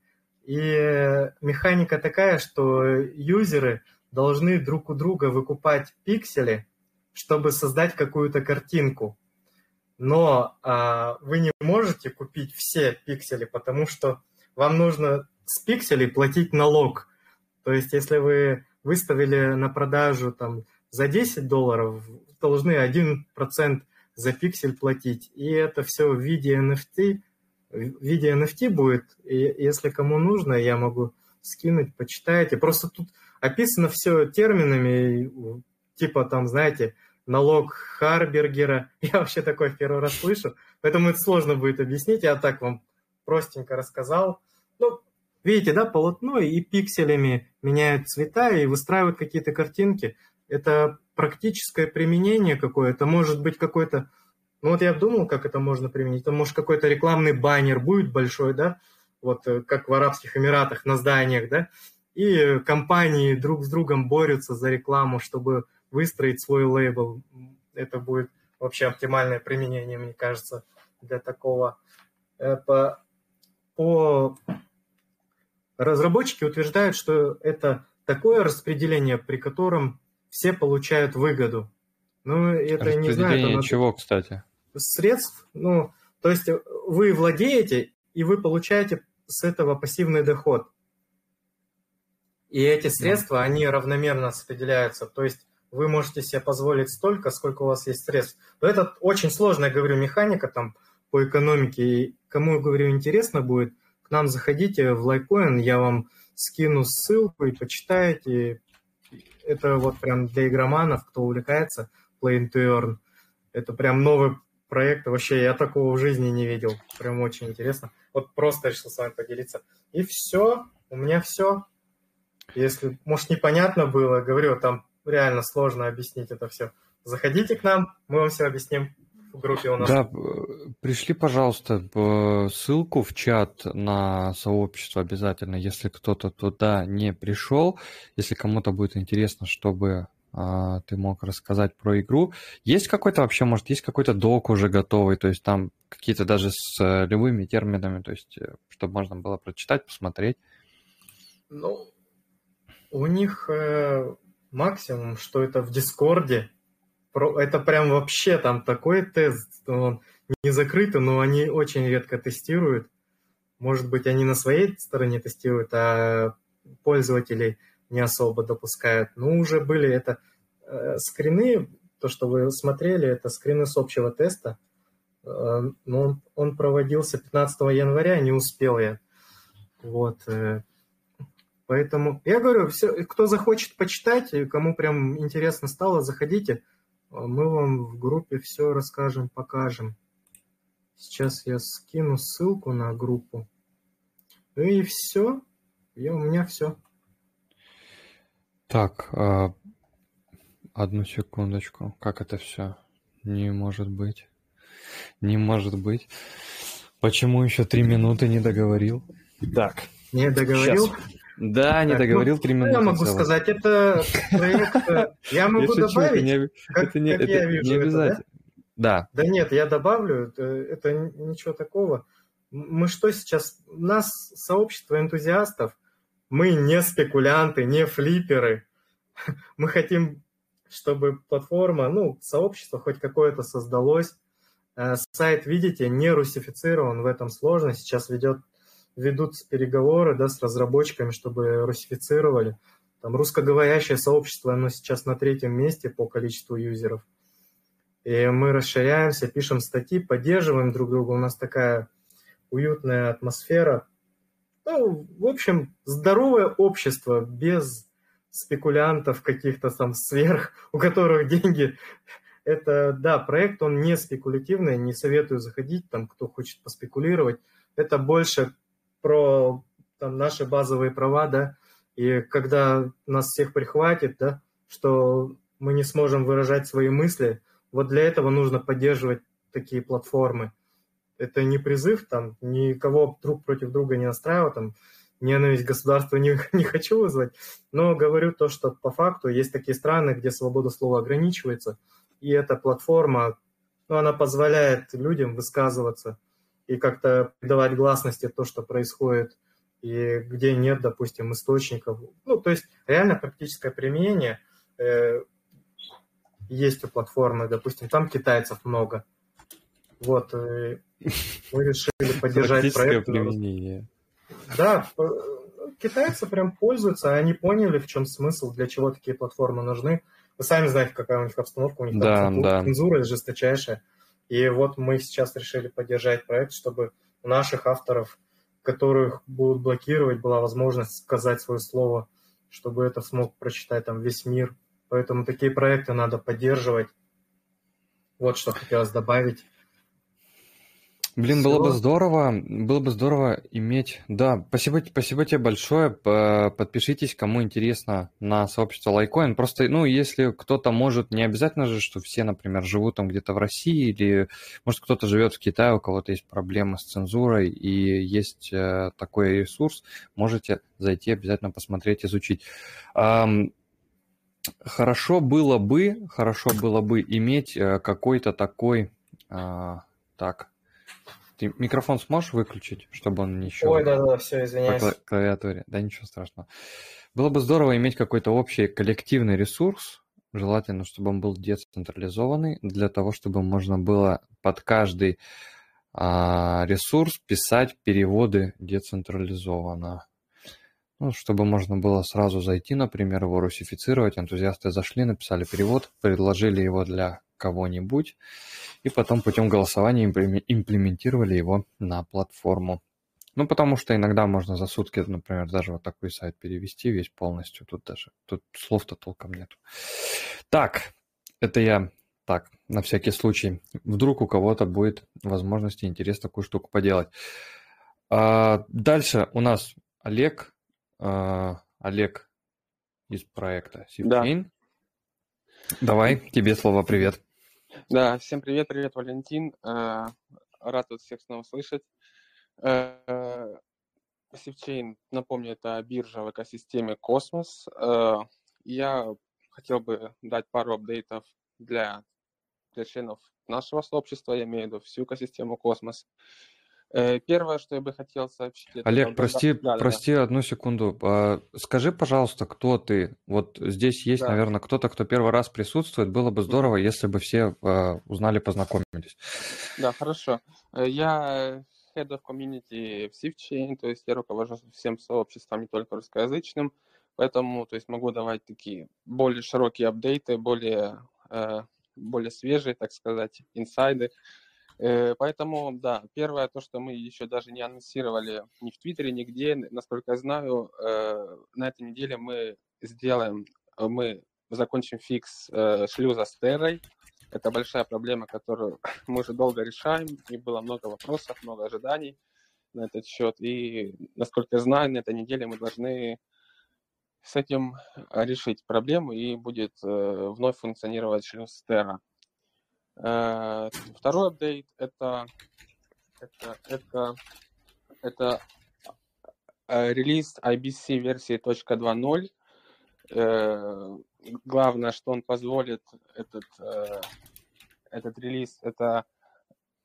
и механика такая, что юзеры должны друг у друга выкупать пиксели, чтобы создать какую-то картинку. Но а, вы не можете купить все пиксели, потому что вам нужно с пикселей платить налог. То есть, если вы выставили на продажу там, за 10 долларов, должны 1% за пиксель платить. И это все в виде NFT. Виде NFT будет. И если кому нужно, я могу скинуть, почитайте. Просто тут описано все терминами, типа там, знаете, налог Харбергера. [LAUGHS] Я вообще такое в первый раз слышу, поэтому это сложно будет объяснить. Я так вам простенько рассказал. Ну, видите, да, полотно и пикселями меняют цвета и выстраивают какие-то картинки. Это практическое применение какое-то, может быть какой-то... Ну вот я думал, как это можно применить. Это может какой-то рекламный баннер будет большой, да, вот э, как в Арабских Эмиратах на зданиях, да, и компании друг с другом борются за рекламу, чтобы выстроить свой лейбл. Это будет вообще оптимальное применение, мне кажется, для такого. Э, по, по... Разработчики утверждают, что это такое распределение, при котором все получают выгоду. Ну, это не знаю. Распределение чего, кстати? Средств. Ну, то есть вы владеете, и вы получаете с этого пассивный доход. И эти средства, да. они равномерно распределяются. То есть вы можете себе позволить столько, сколько у вас есть средств. Но это очень сложная, говорю, механика там по экономике. И кому, говорю, интересно будет, к нам заходите в Litecoin, я вам скину ссылку и почитаете. Это вот прям для игроманов, кто увлекается Play to Earn. Это прям новый проект. Вообще я такого в жизни не видел. Прям очень интересно. Вот просто решил с вами поделиться. И все. У меня все. Если, может, непонятно было, говорю, там реально сложно объяснить это все. Заходите к нам, мы вам все объясним в группе у нас. Да, пришли, пожалуйста, ссылку в чат на сообщество обязательно, если кто-то туда не пришел, если кому-то будет интересно, чтобы ты мог рассказать про игру. Есть какой-то вообще, может, есть какой-то док уже готовый, то есть там какие-то даже с э, любыми терминами, то есть э, чтобы можно было прочитать, посмотреть? Ну, у них э, максимум, что это в Дискорде. Это прям вообще там такой тест, он не закрытый, но они очень редко тестируют. Может быть, они на своей стороне тестируют, а пользователей не особо допускают. Ну, уже были это э, скрины, то, что вы смотрели, это скрины с общего теста. Э, но он, он проводился 15 января, не успел я. Вот. Э, поэтому я говорю, все, кто захочет почитать, кому прям интересно стало, заходите. Мы вам в группе все расскажем, покажем. Сейчас я скину ссылку на группу. И все. И у меня все. Так, а, одну секундочку. Как это все? Не может быть. Не может быть. Почему еще три минуты не договорил? Так. Не договорил? Сейчас. Да, не так, договорил три ну, минуты. Я могу целых. сказать, это проект. Э, я могу добавить. Это не, как, я вижу не обязательно. Это, да? да. Нет, я добавлю. Это, это ничего такого мы что сейчас, у нас сообщество энтузиастов, мы не спекулянты, не флиперы. [LAUGHS] Мы хотим, чтобы платформа, ну, сообщество хоть какое-то создалось. Э, сайт, видите, не русифицирован, в этом сложно. Сейчас ведет, ведутся переговоры да, с разработчиками, чтобы русифицировали. Там русскоговорящее сообщество, оно сейчас на третьем месте по количеству юзеров. И мы расширяемся, пишем статьи, поддерживаем друг друга. У нас такая уютная атмосфера. Ну, в общем, здоровое общество без спекулянтов каких-то там сверх, у которых деньги. Это, да, проект, он не спекулятивный, не советую заходить, там, кто хочет поспекулировать. Это больше про там, наши базовые права, да, и когда нас всех прихватит, да, что мы не сможем выражать свои мысли, вот для этого нужно поддерживать такие платформы это не призыв, там, никого друг против друга не настраивать, там, ненависть государства не, [LAUGHS] не хочу вызвать, но говорю то, что по факту есть такие страны, где свобода слова ограничивается, и эта платформа, ну, она позволяет людям высказываться и как-то придавать гласности то, что происходит, и где нет, допустим, источников. Ну, то есть реально практическое применение э, есть у платформы, допустим, там китайцев много. Вот, э, мы решили поддержать проект. применение. Да, китайцы прям пользуются, они поняли, в чем смысл, для чего такие платформы нужны. Вы сами знаете, какая у них обстановка, у них да, там да. цензура жесточайшая. И вот мы сейчас решили поддержать проект, чтобы у наших авторов, которых будут блокировать, была возможность сказать свое слово, чтобы это смог прочитать там весь мир. Поэтому такие проекты надо поддерживать. Вот что хотелось добавить. Блин, было бы здорово, было бы здорово иметь... Да, спасибо, спасибо тебе большое. Подпишитесь, кому интересно, на сообщество LikeCoin. Просто, ну, если кто-то может, не обязательно же, что все, например, живут там где-то в России, или, может, кто-то живет в Китае, у кого-то есть проблемы с цензурой, и есть э, такой ресурс, можете зайти, обязательно посмотреть, изучить. Хорошо было бы, хорошо было бы иметь э, какой-то такой... А, так, ты микрофон сможешь выключить, чтобы он еще... Ой, да-да, все, извиняюсь. По клавиатуре. Да, ничего страшного. Было бы здорово иметь какой-то общий коллективный ресурс, желательно, чтобы он был децентрализованный, для того, чтобы можно было под каждый а, ресурс писать переводы децентрализованно. Ну, чтобы можно было сразу зайти, например, его русифицировать. Энтузиасты зашли, написали перевод, предложили его для кого-нибудь, и потом путем голосования имплементировали его на платформу. Ну, потому что иногда можно за сутки, например, даже вот такой сайт перевести весь полностью. Тут даже, тут слов-то толком нет. Так, это я так, на всякий случай. Вдруг у кого-то будет возможность и интерес такую штуку поделать. А, дальше у нас Олег. А, Олег из проекта Sifchain. Да. Давай, тебе слово, привет. Да, всем привет, привет, Валентин. Э, рад вас всех снова слышать. Sifchain, напомню, это биржа в экосистеме Космос. Э, я хотел бы дать пару апдейтов для, для членов нашего сообщества, я имею в виду всю экосистему Космос. Э, первое, что я бы хотел сообщить... Олег, это... прости, да, прости да. одну секунду. А, скажи, пожалуйста, кто ты? Вот здесь есть, да. наверное, кто-то, кто первый раз присутствует. Было бы здорово, если бы все а, узнали, познакомились. Да, хорошо. Э, я Head of Community в SwiftChain, то есть я руковожу всем сообществом, не только русскоязычным, поэтому то есть могу давать такие более широкие апдейты, более, э, более свежие, так сказать, инсайды. Э, поэтому, да, первое, то, что мы еще даже не анонсировали ни в Твиттере, нигде, насколько я знаю, э, на этой неделе мы сделаем, мы закончим фикс э, шлюза с Террой. Это большая проблема, которую [LAUGHS] мы уже долго решаем, и было много вопросов, много ожиданий на этот счет. И, насколько я знаю, на этой неделе мы должны с этим решить проблему, и будет вновь функционировать шлюз Terra. Э, второй апдейт это, это, это, это э, релиз IBC версии .2.0. Э, главное, что он позволит этот, этот релиз, это,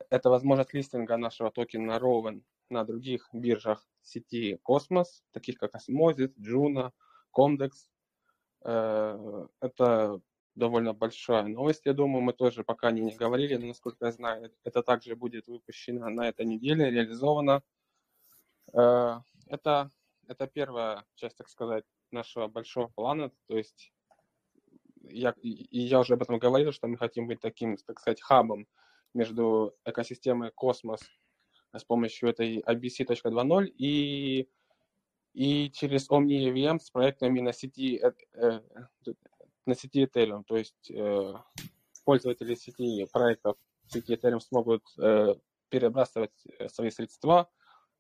это возможность листинга нашего токена Rowan на других биржах сети Космос, таких как Osmosis, Juno, Comdex. Это довольно большая новость, я думаю, мы тоже пока не, не говорили, но, насколько я знаю, это также будет выпущено на этой неделе, реализовано. Э, это, это первая часть, так сказать, нашего большого плана, то есть я, и я уже об этом говорил, что мы хотим быть таким, так сказать, хабом между экосистемой Космос с помощью этой IBC 2.0 и, и через Omni EVM с проектами на сети э, э, на сети Ethereum. То есть э, пользователи сети проектов сети Ethereum смогут э, перебрасывать э, свои средства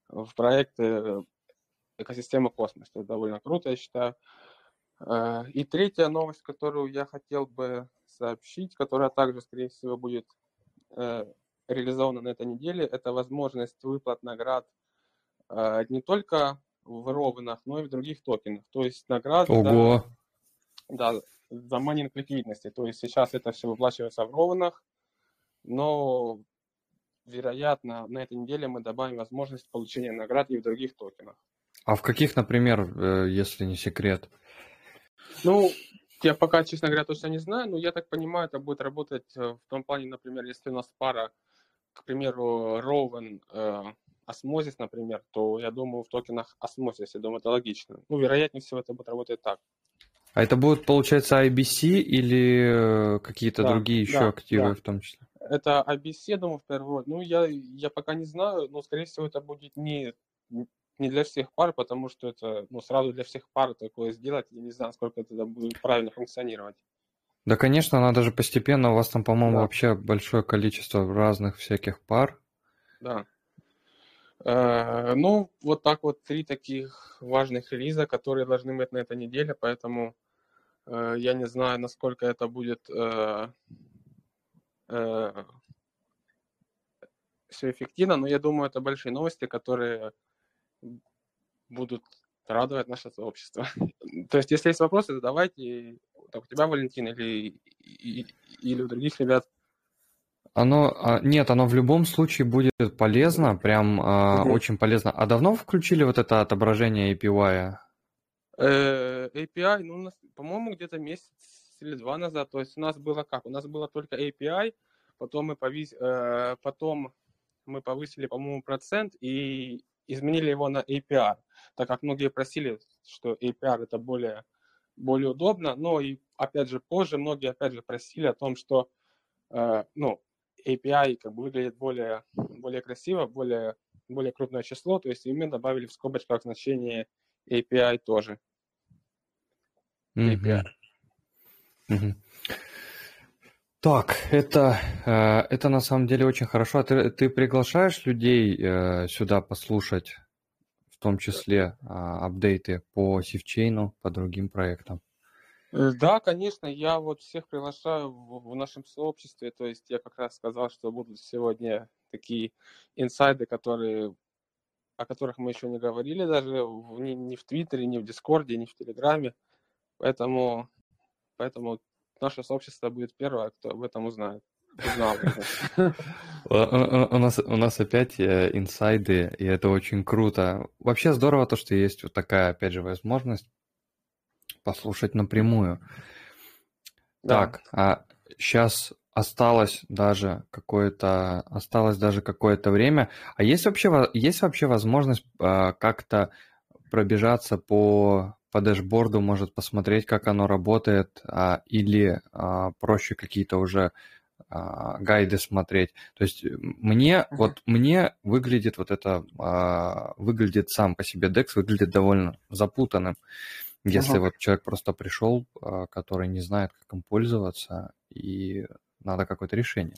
в проекты э, экосистемы Космос. Это довольно круто, я считаю. Э, и третья новость, которую я хотел бы сообщить, которая также, скорее всего, будет реализована на этой неделе, это возможность выплат наград не только в ровенах, но и в других токенах. То есть награды... Ого! Да, да, за майнинг ликвидности. То есть сейчас это все выплачивается в ровенах, но, вероятно, на этой неделе мы добавим возможность получения наград и в других токенах. А в каких, например, э, если не секрет? Ну, я пока, честно говоря, точно не знаю, но я так понимаю, это будет работать э, в том плане, например, если у нас пара, к примеру, Rowan, э, Osmosis, например, то я думаю, в токенах Osmosis, я думаю, это логично. Ну, вероятнее всего, это будет работать так. А это будут, получается, IBC или э, какие-то да, другие еще да, активы да. в том числе? Это IBC, я думаю, в первую очередь. Ну, я, я пока не знаю, но, скорее всего, это будет не, не для всех пар, потому что это, ну, сразу для всех пар такое сделать, я не знаю, сколько это будет правильно функционировать. Да, конечно, надо же постепенно, у вас там, по-моему, да. вообще большое количество разных всяких пар. Да. Э, ну, вот так вот три таких важных релиза, которые должны быть на этой неделе, поэтому я не знаю, насколько это будет э, э, все эффективно, но я думаю, это большие новости, которые будут радовать наше сообщество. То есть, если есть вопросы, задавайте. Так, у тебя, Валентин, или, или у других ребят. Оно, а, нет, оно в любом случае будет полезно, прям угу. очень полезно. А давно включили вот это отображение API? Э, API, ну, по-моему, где-то месяц или два назад. То есть у нас было как? У нас было только API, потом мы, повис... Э, потом мы повысили, по-моему, процент и изменили его на APR, так как многие просили, что APR это более, более удобно, но и опять же позже многие опять же просили о том, что э, ну, API как бы выглядит более, более красиво, более, более крупное число, то есть и мы добавили в скобочках значение API тоже. API. Mm-hmm. Так, это, э, это на самом деле очень хорошо. Ты, ты приглашаешь людей э, сюда послушать, в том числе а, апдейты по сивчейну, по другим проектам? Э, да, конечно, я вот всех приглашаю в, в нашем сообществе. То есть я как раз сказал, что будут сегодня такие инсайды, которые о которых мы еще не говорили даже в, ни, ни в Твиттере, ни в Дискорде, ни в Телеграме. Поэтому поэтому наше сообщество будет первое, кто об этом узнает. У нас, у нас опять э, инсайды, и это очень круто. Вообще здорово то, что есть вот такая, опять же, возможность послушать напрямую. Да. Так, а сейчас осталось даже какое-то осталось даже какое-то время. А есть вообще есть вообще возможность а, как-то пробежаться по по дэшборду, может посмотреть, как оно работает, а, или а, проще какие-то уже гайды смотреть. То есть мне uh-huh. вот мне выглядит вот это выглядит сам по себе DEX выглядит довольно запутанным. Если uh-huh. вот человек просто пришел, который не знает, как им пользоваться, и надо какое-то решение.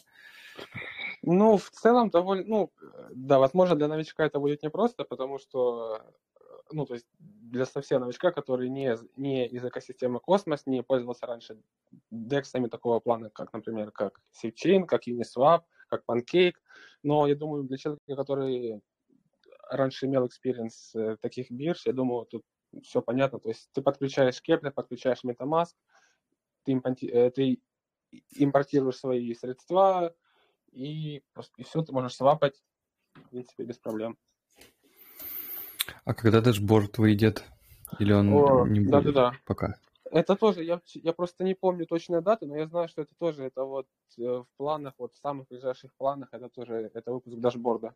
Ну, в целом довольно, ну, да, возможно, для новичка это будет непросто, потому что, ну, то есть для совсем новичка, который не, не из экосистемы Космос, не пользовался раньше дексами такого плана, как, например, как Sifchain, как Uniswap, как Pancake, но я думаю, для человека, который раньше имел experience э, таких бирж, я думаю, тут все понятно. То есть ты подключаешь Keplr, подключаешь MetaMask, ты, э, ты импортируешь свои средства, и, и все, ты можешь свапать, в принципе, без проблем. А когда дашборд выйдет? Или он О, не будет да, да, да. пока? Это тоже, я, я просто не помню точные даты, но я знаю, что это тоже, это вот э, в планах, вот в самых ближайших планах, это тоже, это выпуск дашборда.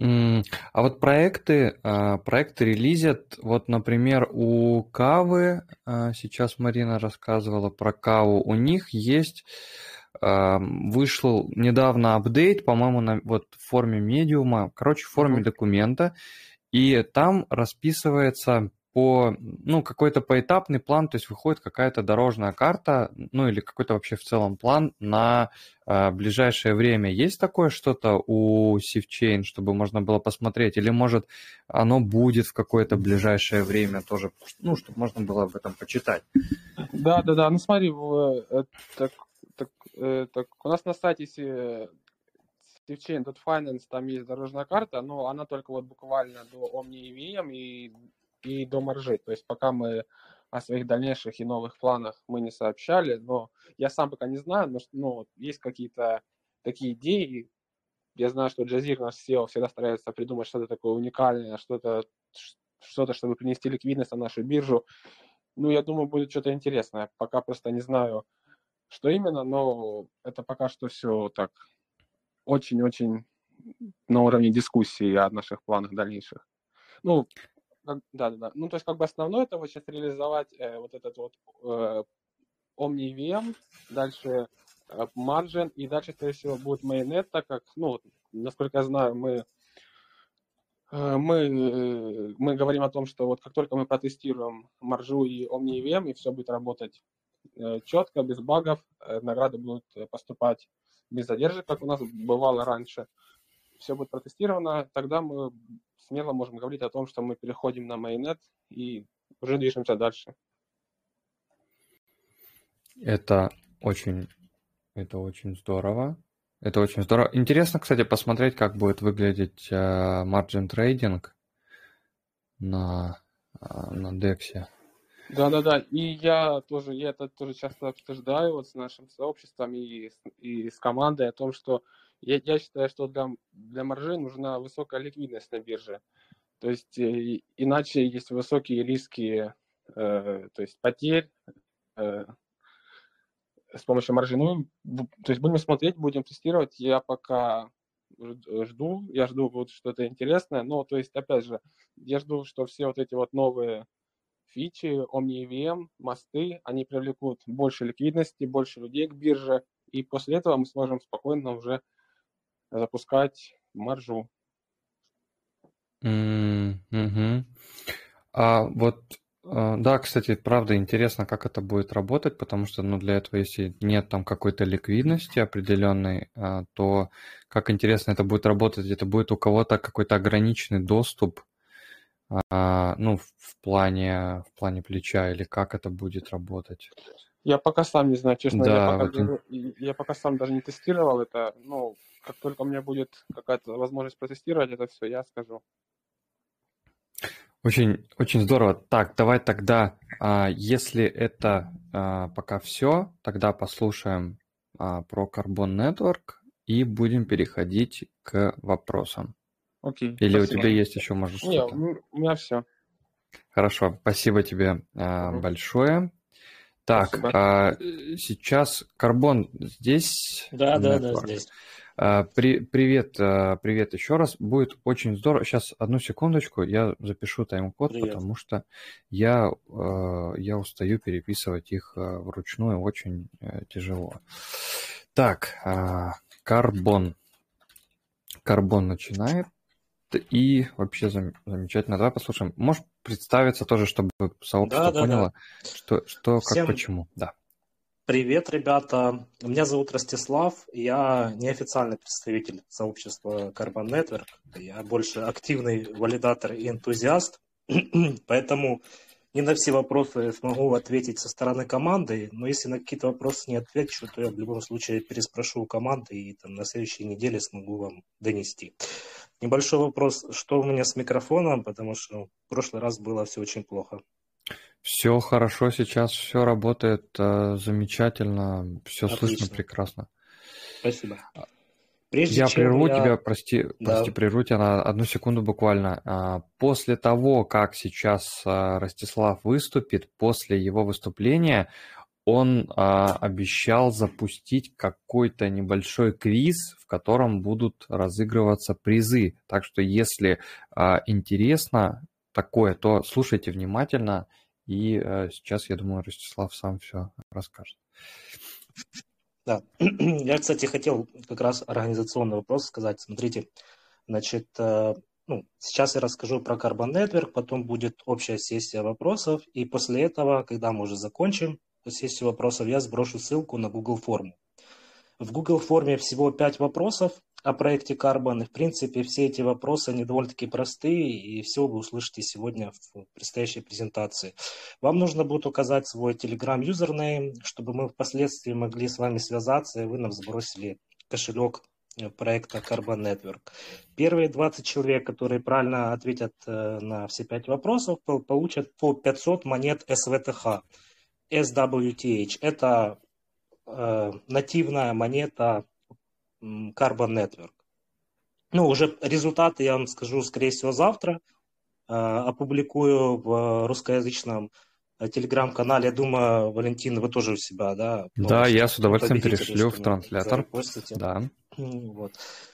А вот проекты, а, проекты релизят, вот, например, у Кавы, а, сейчас Марина рассказывала про Каву, у них есть, а, вышел недавно апдейт, по-моему, на, вот в форме медиума, короче, в форме документа, и там расписывается по, ну, какой-то поэтапный план, то есть выходит какая-то дорожная карта, ну, или какой-то вообще в целом план на э, ближайшее время. Есть такое что-то у SafeChain, чтобы можно было посмотреть? Или, может, оно будет в какое-то ближайшее время тоже, ну, чтобы можно было об этом почитать? Да, да, да. Ну, смотри, э, так, так, э, так, у нас на сайте SafeChain.finance там есть дорожная карта, но она только вот буквально до Omni и и до маржи. То есть пока мы о своих дальнейших и новых планах мы не сообщали, но я сам пока не знаю, но ну, есть какие-то такие идеи. Я знаю, что Джазир, наш SEO, всегда старается придумать что-то такое уникальное, что-то, что-то, чтобы принести ликвидность на нашу биржу. Ну, я думаю, будет что-то интересное. Пока просто не знаю, что именно, но это пока что все так очень-очень на уровне дискуссии о наших планах дальнейших. Ну, да, да, да. Ну, то есть, как бы основное это вот сейчас реализовать э, вот этот вот э, OmniVM, дальше э, Margin, и дальше, скорее всего, будет Mainnet, так как, ну, насколько я знаю, мы э, мы, э, мы говорим о том, что вот как только мы протестируем маржу и OmniVM, и все будет работать э, четко, без багов, награды будут поступать без задержек, как у нас бывало раньше, все будет протестировано, тогда мы смело можем говорить о том, что мы переходим на майонет и уже движемся дальше. Это очень, это очень здорово. Это очень здорово. Интересно, кстати, посмотреть, как будет выглядеть э, margin трейдинг на, э, на DEX. Да-да-да, и я тоже, я это тоже часто обсуждаю вот с нашим сообществом и, и с командой о том, что я, я считаю, что для, для маржи нужна высокая ликвидность на бирже. То есть э, иначе есть высокие риски, э, то есть потерь э, с помощью маржи. Ну, то есть будем смотреть, будем тестировать. Я пока жду, я жду вот что-то интересное. Но, то есть, опять же, я жду, что все вот эти вот новые фичи, OmniEVM, мосты, они привлекут больше ликвидности, больше людей к бирже, и после этого мы сможем спокойно уже запускать маржу. Mm-hmm. А вот, а, да, кстати, правда интересно, как это будет работать, потому что, ну, для этого, если нет там какой-то ликвидности определенной, а, то как интересно это будет работать, это будет у кого-то какой-то ограниченный доступ, а, ну, в плане, в плане плеча, или как это будет работать? Я пока сам не знаю, честно, да, я, пока, вот... я пока сам даже не тестировал это, ну, как только у меня будет какая-то возможность протестировать это все, я скажу. Очень, очень здорово. Так, давай тогда, а, если это а, пока все, тогда послушаем а, про Carbon Network и будем переходить к вопросам. Окей. Или спасибо. у тебя есть еще, может, Нет, у меня все. Хорошо, спасибо тебе угу. большое. Так, а, сейчас Карбон здесь? Да, да, да, здесь. А, при, привет, а, привет еще раз. Будет очень здорово. Сейчас одну секундочку, я запишу тайм-код, потому что я, а, я устаю переписывать их вручную, очень э, тяжело. Так, Карбон. Карбон начинает. И вообще зам, замечательно. Давай послушаем. Можешь представиться тоже, чтобы сообщество да, да, поняло, да. что, что Всем... как, почему. Да. Привет, ребята. Меня зовут Ростислав. Я неофициальный представитель сообщества Carbon Network. Я больше активный валидатор и энтузиаст. [CLEARS THROAT] Поэтому не на все вопросы смогу ответить со стороны команды, но если на какие-то вопросы не отвечу, то я в любом случае переспрошу у команды и там, на следующей неделе смогу вам донести. Небольшой вопрос, что у меня с микрофоном, потому что в прошлый раз было все очень плохо. Все хорошо, сейчас все работает э, замечательно, все Отлично. слышно прекрасно. Спасибо. Прежде я прерву я... тебя, прости, да. прости, прерву тебя на одну секунду буквально. А, после того, как сейчас а, Ростислав выступит, после его выступления, он а, обещал запустить какой-то небольшой квиз, в котором будут разыгрываться призы. Так что, если интересно такое, то слушайте внимательно. И сейчас, я думаю, Ростислав сам все расскажет. Да, [CLEARS THROAT] я, кстати, хотел как раз организационный вопрос сказать. Смотрите, значит, э, ну, сейчас я расскажу про Carbon Network, потом будет общая сессия вопросов, и после этого, когда мы уже закончим сессию вопросов, я сброшу ссылку на Google форму. В Google форме всего 5 вопросов о проекте Carbon. И, в принципе, все эти вопросы, они довольно-таки простые, и все вы услышите сегодня в предстоящей презентации. Вам нужно будет указать свой Telegram юзернейм, чтобы мы впоследствии могли с вами связаться, и вы нам сбросили кошелек э, проекта Carbon Network. Первые 20 человек, которые правильно ответят э, на все 5 вопросов, получат по 500 монет SVTH. SWTH – это э, нативная монета Carbon Network. Ну, уже результаты я вам скажу, скорее всего, завтра. Э, опубликую в русскоязычном э, телеграм-канале. Я думаю, Валентин, вы тоже у себя, да? Да, я с удовольствием перешлю в транслятор. Да. Вот.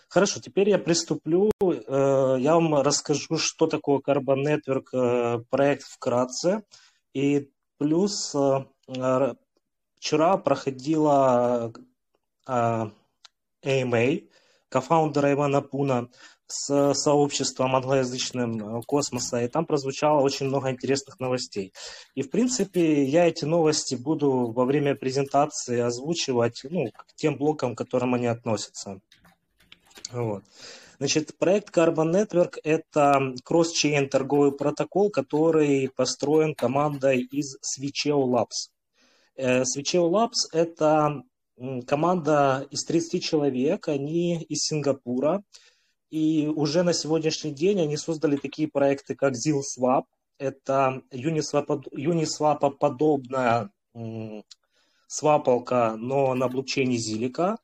Хорошо, теперь я приступлю. Э, я вам расскажу, что такое Carbon Network проект вкратце. И плюс вчера проходила AMA, кофаундера Ивана Пуна, с сообществом англоязычным э, космоса, и там прозвучало очень много интересных новостей. И, в принципе, я эти новости буду во время презентации озвучивать ну, к тем блокам, к которым они относятся. Вот. Значит, проект Carbon Network – это кросс-чейн торговый протокол, который построен командой из Switcheo Labs. Э, Switcheo Labs – это команда из 30 человек, они из Сингапура, и уже на сегодняшний день они создали такие проекты, как ZillSwap, это Uniswap, Uniswap подобная свапалка, но на блокчейне Зилика.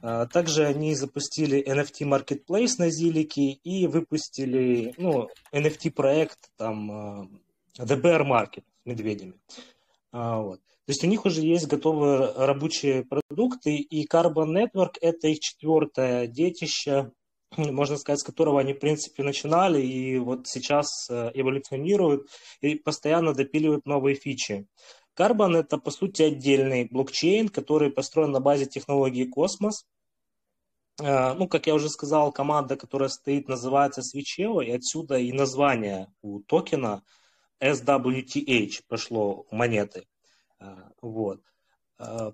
А, также они запустили NFT Marketplace на Зилике и выпустили ну, NFT проект там а, The Bear Market с медведями. А, вот. То есть у них уже есть готовые рабочие продукты, и Carbon Network – это их четвертое детище, можно сказать, с которого они, в принципе, начинали, и вот сейчас э, эволюционируют и постоянно допиливают новые фичи. Carbon – это, по сути, отдельный блокчейн, который построен на базе технологии Космос. Э, ну, как я уже сказал, команда, которая стоит, называется Switcheo, и отсюда и название у токена SWTH пошло монеты. Вот. А,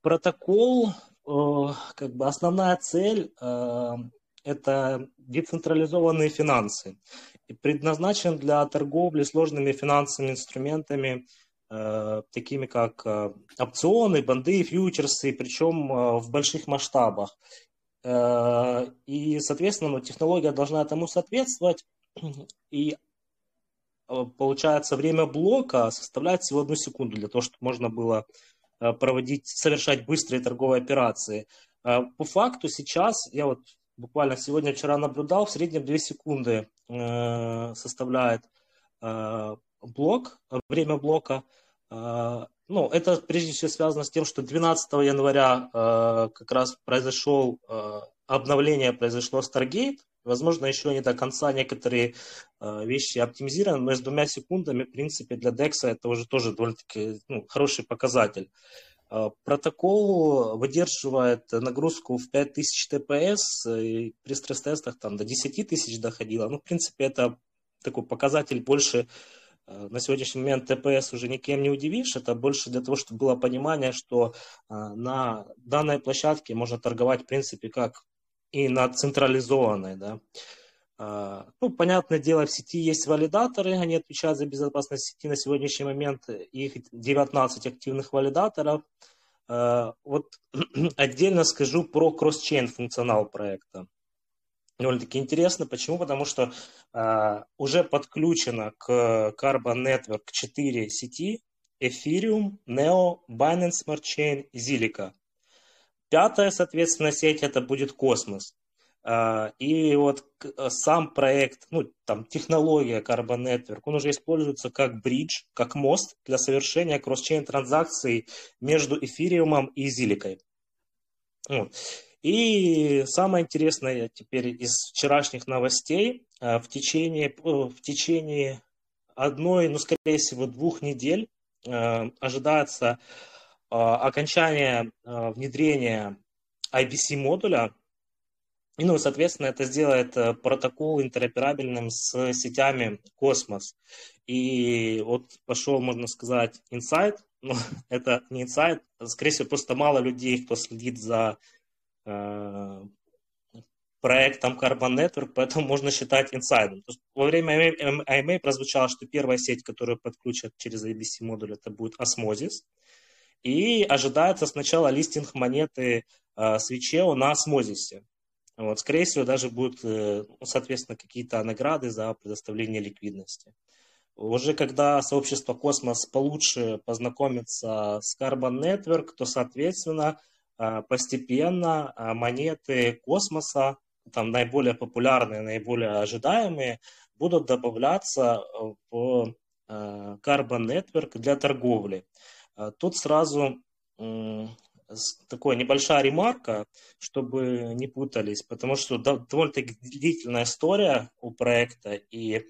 протокол, как бы основная цель а, это децентрализованные финансы и предназначен для торговли сложными финансовыми инструментами, такими как опционы, банды, фьючерсы, причем в больших масштабах. И, соответственно, ну, технология должна этому соответствовать. И получается, время блока составляет всего одну секунду для того, чтобы можно было проводить, совершать быстрые торговые операции. По факту сейчас, я вот буквально сегодня-вчера наблюдал, в среднем 2 секунды составляет блок, время блока. Ну, это прежде всего связано с тем, что 12 января как раз произошел обновление, произошло Stargate, Возможно, еще не до конца некоторые э, вещи оптимизированы, но с двумя секундами, в принципе, для DEX это уже тоже довольно-таки ну, хороший показатель. Э, протокол выдерживает нагрузку в 5000 ТПС, и при стресс-тестах там до 10 тысяч доходило. Ну, в принципе, это такой показатель больше э, на сегодняшний момент ТПС уже никем не удивишь, это больше для того, чтобы было понимание, что э, на данной площадке можно торговать, в принципе, как и на централизованной, да. А, ну, понятное дело, в сети есть валидаторы, они отвечают за безопасность сети на сегодняшний момент, их 19 активных валидаторов. А, вот [CLEARS THROAT] отдельно скажу про кросс-чейн функционал проекта. Довольно-таки интересно. Почему? Потому что uh, уже подключено к Carbon Network 4 сети Ethereum, Neo, Binance Smart Chain и Zilliqa. Пятая, соответственно, сеть это будет космос. А, и вот э, сам проект, ну, там, технология Carbon Network, он уже используется как бридж, как мост для совершения кросс-чейн транзакций между эфириумом и зиликой. И самое интересное теперь из вчерашних новостей, э, в течение, э, в течение одной, ну, скорее всего, двух недель ожидается а, окончание а, внедрения IBC модуля, и, ну, соответственно, это сделает э, протокол интероперабельным с сетями Космос. И вот пошел, можно сказать, инсайд, но [LAUGHS] это не инсайд, скорее всего, просто мало людей, кто следит за э, проектом Carbon Network, поэтому [LAUGHS] можно считать инсайдом. во время AMA прозвучало, что первая сеть, которую подключат через IBC модуль, это будет Osmosis. И ожидается сначала листинг монеты э, Switcheo на Osmosis -е. Вот, скорее всего, даже будут, э, соответственно, какие-то награды за предоставление ликвидности. Уже когда сообщество Космос получше познакомится с Carbon Network, то, соответственно, э, постепенно э, монеты Космоса, там наиболее популярные, наиболее ожидаемые, будут добавляться в Carbon Network для торговли. А тут сразу такая небольшая ремарка, чтобы не путались, потому что довольно-таки длительная история у проекта. И,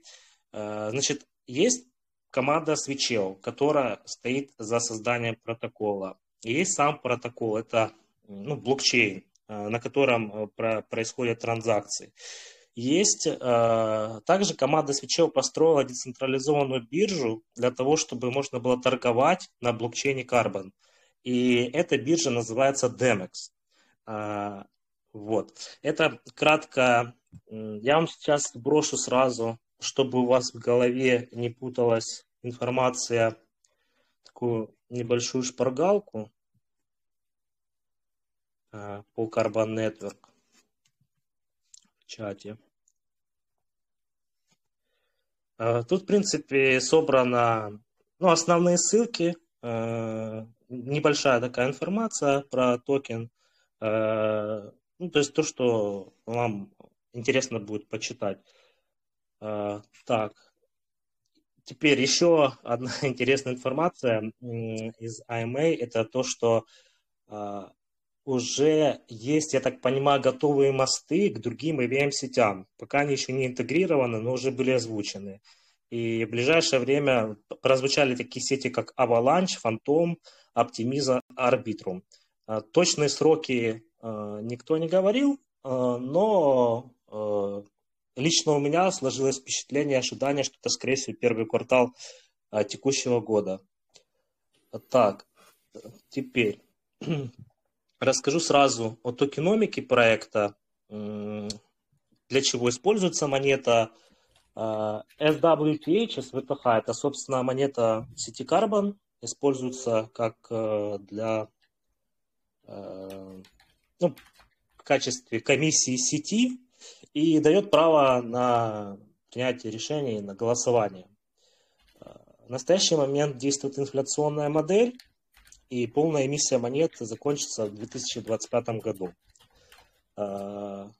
э, значит, есть команда свечел, которая стоит за созданием протокола. И есть сам протокол, это ну, блокчейн, э, на котором э, происходят транзакции. Есть э, также команда свечей построила децентрализованную биржу для того, чтобы можно было торговать на блокчейне Carbon. И эта биржа называется Demex. Э, вот. Это кратко. Я вам сейчас брошу сразу, чтобы у вас в голове не путалась информация, такую небольшую шпаргалку э, по Carbon Network чате. А, тут, в принципе, собрано ну, основные ссылки, а, небольшая такая информация про токен. А, ну, то есть то, что вам интересно будет почитать. Так, теперь еще одна [LAUGHS] интересная информация из IMA, это то, что уже есть, я так понимаю, готовые мосты к другим EVM-сетям. Пока они еще не интегрированы, но уже были озвучены. И в ближайшее время прозвучали такие сети, как Avalanche, Phantom, Optimiza, Arbitrum. А, точные сроки а, никто не говорил, а, но лично у меня сложилось впечатление, ожидание, что это, скорее всего, первый квартал текущего года. Так, теперь [CLEARS THROAT] Расскажу сразу о токеномике проекта, для чего используется монета а, SWTH, SVTH, это, собственно, монета сети Carbon, используется как э, для э, ну, в качестве комиссии сети и дает право на принятие решений, на голосование. В настоящий момент действует инфляционная модель, и полная эмиссия монет закончится в 2025 году. А,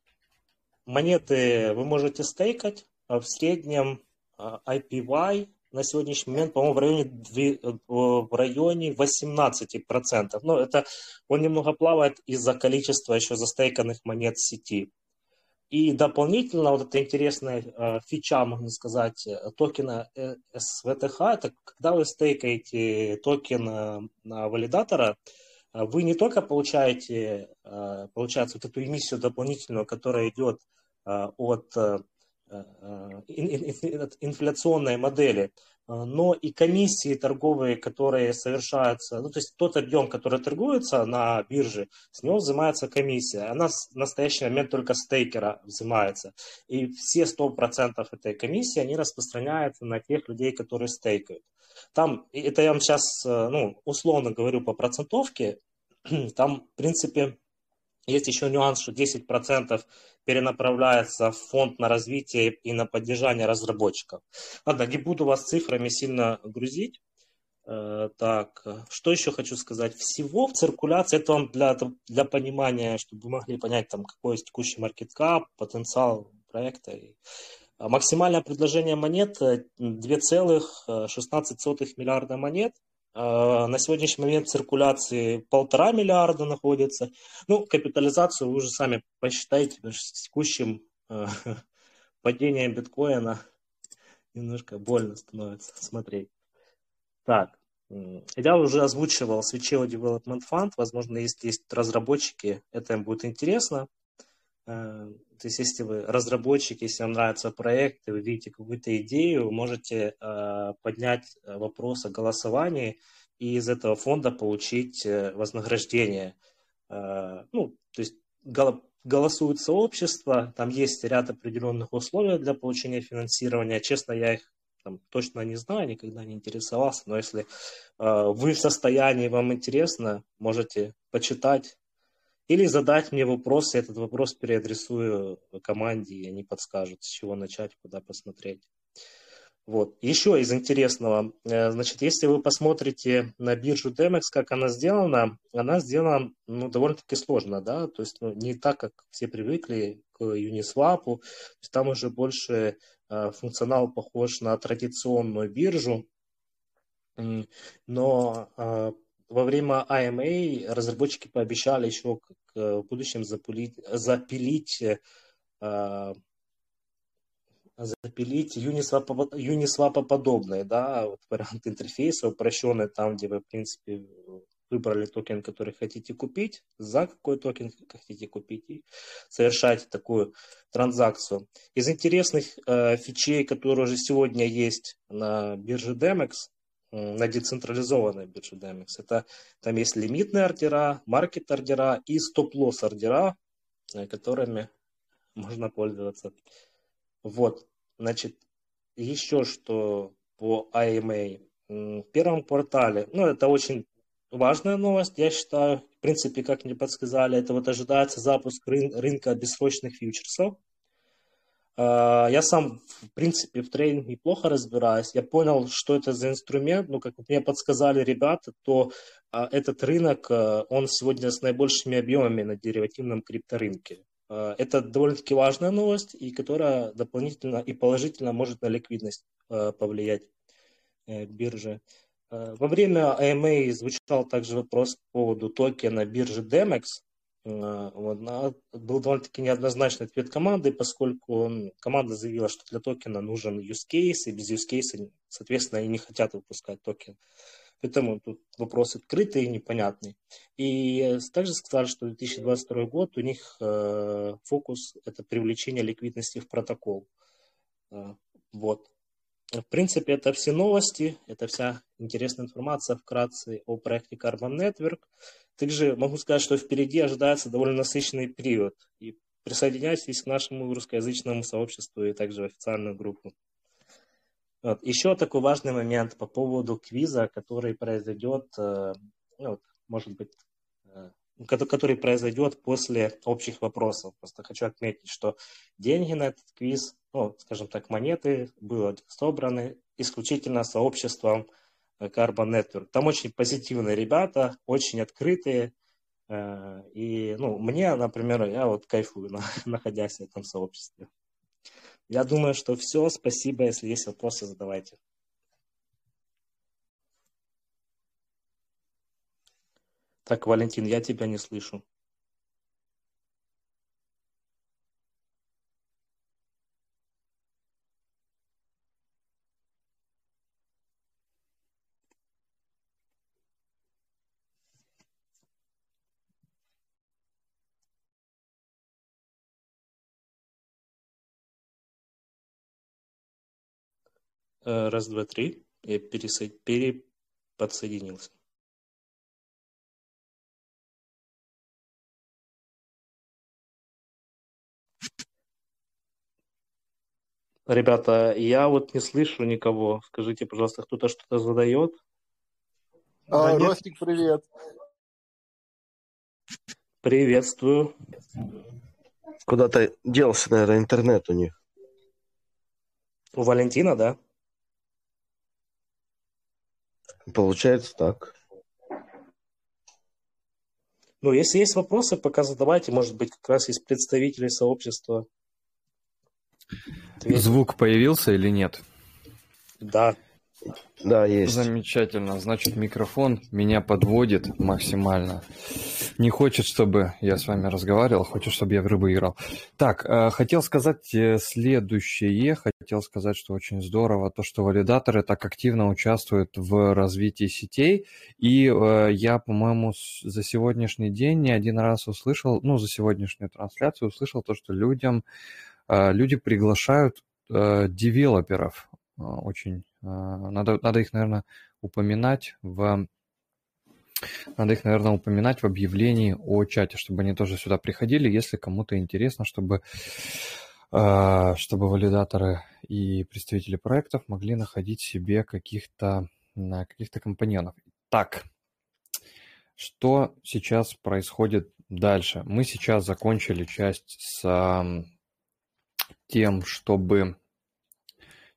монеты вы можете стейкать, а в среднем IPY на сегодняшний момент, по-моему, в районе, в районе 18%. Но это он немного плавает из-за количества еще застейканных монет сети. И дополнительно вот эта интересная э, фича, можно сказать, токена SVTH, это когда вы стейкаете токен э, на валидатора, вы не только получаете, э, получается, вот эту эмиссию дополнительную, которая идет э, от Э, э, инфляционной модели, э, но и комиссии торговые, которые совершаются, ну, то есть тот объем, который торгуется на бирже, с него взимается комиссия. Она в настоящий момент только стейкера взимается. И все 100% этой комиссии, они распространяются на тех людей, которые стейкают. Там, это я вам сейчас, ну, условно говорю по процентовке, [CLEARS THROAT] там, в принципе, есть еще нюанс, что 10% перенаправляется в фонд на развитие и на поддержание разработчиков. Ладно, не буду вас цифрами сильно грузить. Э, так, что еще хочу сказать? Всего в циркуляции, это вам для, для понимания, чтобы вы могли понять, там, какой есть текущий маркеткап, потенциал проекта. Максимальное предложение монет 2,16 миллиарда монет – на сегодняшний момент циркуляции полтора миллиарда находится. Ну, капитализацию вы уже сами что с текущим э, [LAUGHS] падением биткоина немножко больно становится смотреть. Так, я уже озвучивал Switcheo Development Fund. Возможно, если есть разработчики, это им будет интересно. Э, то есть, если вы разработчик, если вам нравится проект, и вы видите какую-то идею, можете э, поднять вопрос о голосовании и из этого фонда получить э, вознаграждение. Ну, то есть голосует сообщество, там есть ряд определенных условий для получения финансирования. Честно, я их там, точно не знаю, никогда не интересовался, но если вы в состоянии, вам интересно, можете почитать, или задать мне вопрос, я этот вопрос переадресую команде, и они подскажут, с чего начать, куда посмотреть. Вот. Еще из интересного, э, значит, если вы посмотрите на биржу Demex, как она сделана, она сделана ну, довольно-таки сложно, да, то есть ну, не так, как все привыкли к Uniswap, то есть там уже больше э, функционал похож на традиционную биржу, но э, во время AMA разработчики пообещали еще в будущем запилить, запилить э, запилить Uniswap, Uniswap подобные, да, вот вариант интерфейса упрощенный, там, где вы, в принципе, выбрали токен, который хотите купить, за какой токен хотите купить, и совершаете такую транзакцию. Из интересных э, фичей, которые уже сегодня есть на бирже Demex, на децентрализованной бирже DMX. Это там есть лимитные ордера, маркет ордера и стоп-лосс ордера, э, которыми можно пользоваться. Вот, значит, еще что по IMA. В первом квартале, ну, это очень важная новость, я считаю, в принципе, как мне подсказали, это вот ожидается запуск рын- рынка бессрочных фьючерсов. А, я сам, в принципе, в трейдинге неплохо разбираюсь. Я понял, что это за инструмент. Ну, как мне подсказали ребята, то а, этот рынок, а, он сегодня с наибольшими объемами на деривативном крипторынке. Это довольно-таки важная новость, и которая дополнительно и положительно может на ликвидность повлиять э, биржи. Во время AMA звучал также вопрос по поводу токена биржи Demex. Э, вот, был довольно-таки неоднозначный ответ команды, поскольку команда заявила, что для токена нужен use case, и без use case, соответственно, они не хотят выпускать токен. Поэтому тут вопрос открытый и непонятный. И также сказали, что 2022 год у них э, фокус – это привлечение ликвидности в протокол. Э, вот. В принципе, это все новости, это вся интересная информация вкратце о проекте Carbon Network. Также могу сказать, что впереди ожидается довольно насыщенный период. И присоединяйтесь к нашему русскоязычному сообществу и также в официальную группу. Вот. Еще такой важный момент по поводу квиза, который произойдет, э, ну, может быть, который произойдет после общих вопросов. Просто хочу отметить, что деньги на этот квиз, ну, скажем так, монеты, были собраны исключительно сообществом Carbon Network. Там очень позитивные ребята, очень открытые. И, ну, мне, например, я вот кайфую, [LAUGHS] находясь в этом сообществе. Я думаю, что все. Спасибо. Если есть вопросы, задавайте. Так, Валентин, я тебя не слышу. Э, раз, два, три. Я пересо... переподсоединился. Ребята, я вот не слышу никого. Скажите, пожалуйста, кто-то что-то задает? А, да Ростик, привет. Приветствую. Куда-то делся, наверное, интернет у них. У Валентина, да? Получается так. Ну, если есть вопросы, пока задавайте. Может быть, как раз есть представители сообщества. Ответь. Звук появился или нет? Да. Да, есть. Замечательно. Значит, микрофон меня подводит максимально. Не хочет, чтобы я с вами разговаривал, хочет, чтобы я в рыбу играл. Так, э, хотел сказать э, следующее. Хотел сказать, что очень здорово то, что валидаторы так активно участвуют в развитии сетей. И э, я, по-моему, за сегодняшний день не один раз услышал, ну, за сегодняшнюю трансляцию услышал то, что людям, люди приглашают девелоперов очень а, надо, надо их, наверное, упоминать в надо их, наверное, упоминать в объявлении о чате, чтобы они тоже сюда приходили, если кому-то интересно, чтобы, а, чтобы валидаторы и представители проектов могли находить себе каких-то каких-то компаньонов. Так, что сейчас происходит дальше? Мы сейчас закончили часть с тем, чтобы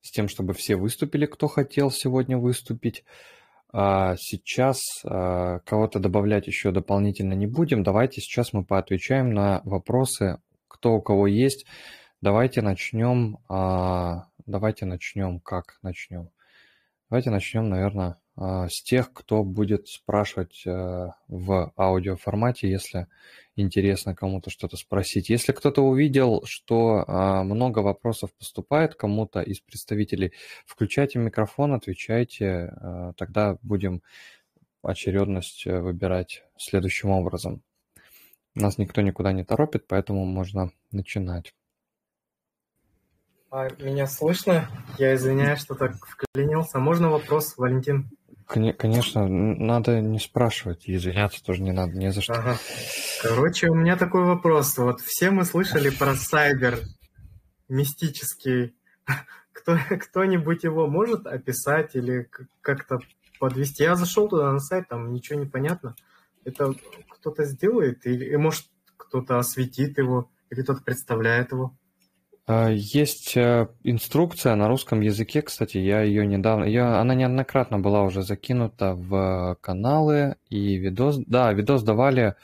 с тем, чтобы все выступили, кто хотел сегодня выступить. А сейчас а, кого-то добавлять еще дополнительно не будем. Давайте сейчас мы поотвечаем на вопросы, кто у кого есть. Давайте начнем. А, давайте начнем. Как начнем? Давайте начнем, наверное, с тех, кто будет спрашивать э, в аудиоформате, если интересно кому-то что-то спросить. Если кто-то увидел, что а, много вопросов поступает кому-то из представителей, включайте микрофон, отвечайте, а, тогда будем очередность э, выбирать следующим образом. Нас никто никуда не торопит, поэтому можно начинать. А меня слышно? Я извиняюсь, что так вклинился. Можно вопрос, Валентин? Конечно, надо не спрашивать, и извиняться тоже не надо, не за что. Ага. Короче, у меня такой вопрос. Вот все мы слышали про сайбер мистический. [LAUGHS] Кто, кто-нибудь его может описать или как-то подвести? Я зашел туда на сайт, там ничего не понятно. Это кто-то сделает или, может, кто-то осветит его, или кто-то представляет его? А, есть э, инструкция на русском языке, кстати, я ее недавно, ее, она неоднократно была уже закинута в каналы и видос, да, видос давали,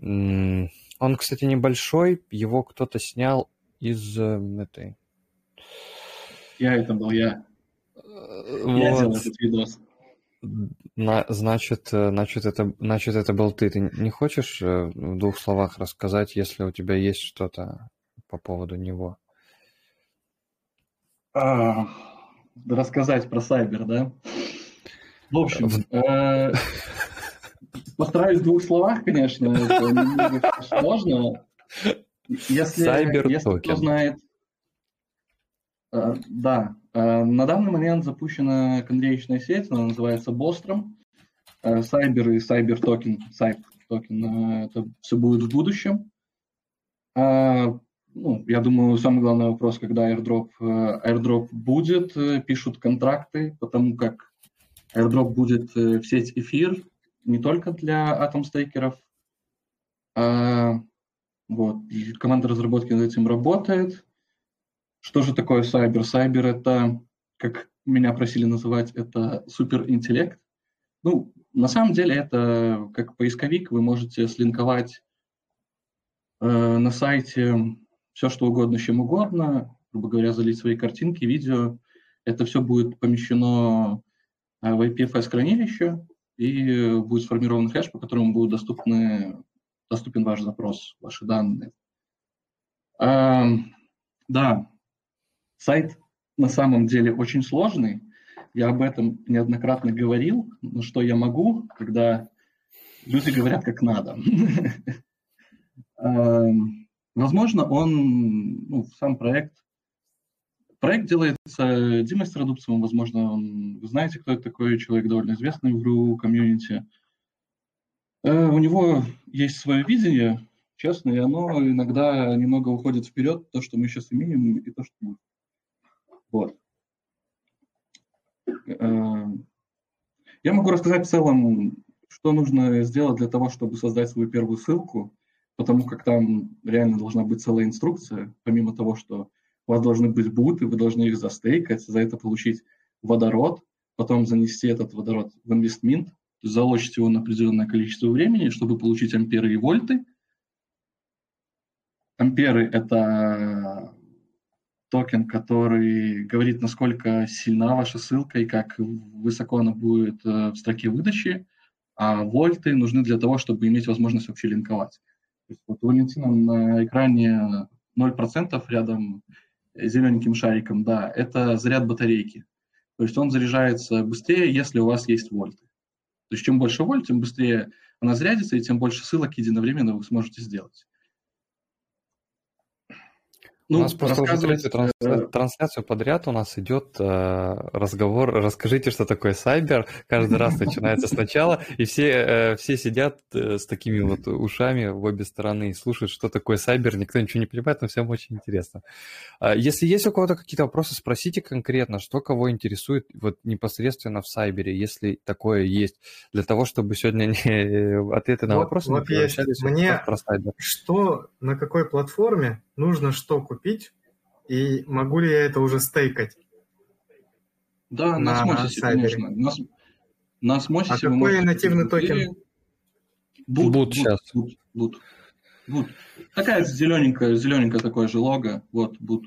он, кстати, небольшой, его кто-то снял из э, этой... Я, это был я. Вот. Я делал этот видос. На, значит, э, значит, это, значит, это был ты. Ты не хочешь в двух словах рассказать, если у тебя есть что-то по поводу него? А, рассказать про Сайбер, да? В общем, э, постараюсь в двух словах, конечно, это сложно. Если, Cyber если кто знает, э, да, э, на данный момент запущена конвейерная сеть, она называется Бостром. Cyber и Cyber токен, Cyber токен, это все будет в будущем. Ну, я думаю, самый главный вопрос, когда airdrop, э, airdrop будет, э, пишут контракты, потому как airdrop будет э, в сеть эфир, не только для атомстейкеров. А, вот, команда разработки над этим работает. Что же такое Cyber? Cyber это как меня просили называть это суперинтеллект. Ну, на самом деле это как поисковик, вы можете слинковать э, на сайте все, что угодно, чем угодно, грубо говоря, залить свои картинки, видео. Это все будет помещено э, в IPFS-хранилище, и будет сформирован хэш, по которому будет доступны, доступен ваш запрос, ваши данные. А, да, сайт на самом деле очень сложный. Я об этом неоднократно говорил, но что я могу, когда люди говорят как надо. [LAUGHS] Возможно, он, ну, сам проект, проект делается Димой Стародубцевым, возможно, он, вы знаете, кто это такой, человек довольно известный в РУ комьюнити. Э, у него есть свое видение, честно, и оно иногда немного уходит вперед, то, что мы сейчас имеем, и то, что будет. Вот. Э, я могу рассказать в целом, что нужно сделать для того, чтобы создать свою первую ссылку, потому как там реально должна быть целая инструкция, помимо того, что у вас должны быть буты, вы должны их застейкать, за это получить водород, потом занести этот водород в инвестмент, то есть залочить его на определенное количество времени, чтобы получить амперы и вольты. Амперы – это токен, который говорит, насколько сильна ваша ссылка и как высоко она будет э, в строке выдачи, а вольты нужны для того, чтобы иметь возможность вообще линковать. То есть вот Валентина на экране 0% рядом зелененьким шариком, да, это заряд батарейки. То есть он заряжается быстрее, если у вас есть вольты. То есть чем больше вольт, тем быстрее она зарядится, и тем больше ссылок единовременно вы сможете сделать. Ну, у нас просто уже третью транс... Э, трансляцию подряд у нас идет э, разговор. Расскажите, что такое сайбер. Каждый раз начинается сначала, и все, э, все сидят э, с такими вот ушами в обе стороны и слушают, что такое сайбер. Никто ничего не понимает, но всем очень интересно. Э, если есть у кого-то какие-то вопросы, спросите конкретно, что кого интересует вот непосредственно в Cyber -е, если такое есть, для того, чтобы сегодня не, э, ответы на вот, вопросы вот не. Мне. Что, на какой платформе нужно что купить, и могу ли я это уже стейкать? Да, на, на Osmosis -е, конечно. На, на Osmosis -е а какой нативный токен? BOOT, BOOT, сейчас. BOOT, BOOT, бут. Такая зелененькая, зелененькая такое же лого. Вот, бут.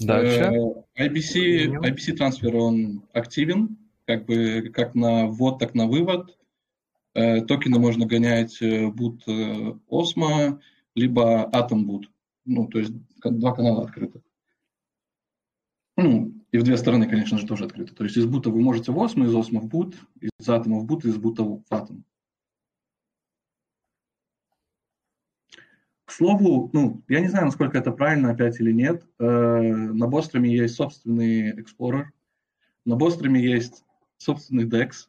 Дальше. Э, IBC, IBC трансфер, он активен, как бы как на ввод, так на вывод. Э, токены можно гонять boot э, Osmo, либо Atom boot. Ну, то есть два канала открыты. Ну, и в две стороны, конечно же, тоже открыты. То есть из бута вы можете в Osmo, из Osmo в boot, из Atom в boot, из бута в Atom. К слову, ну, я не знаю, насколько это правильно опять или нет. Э, на Бостроме есть собственный Explorer. На Бостроме есть собственный DEX.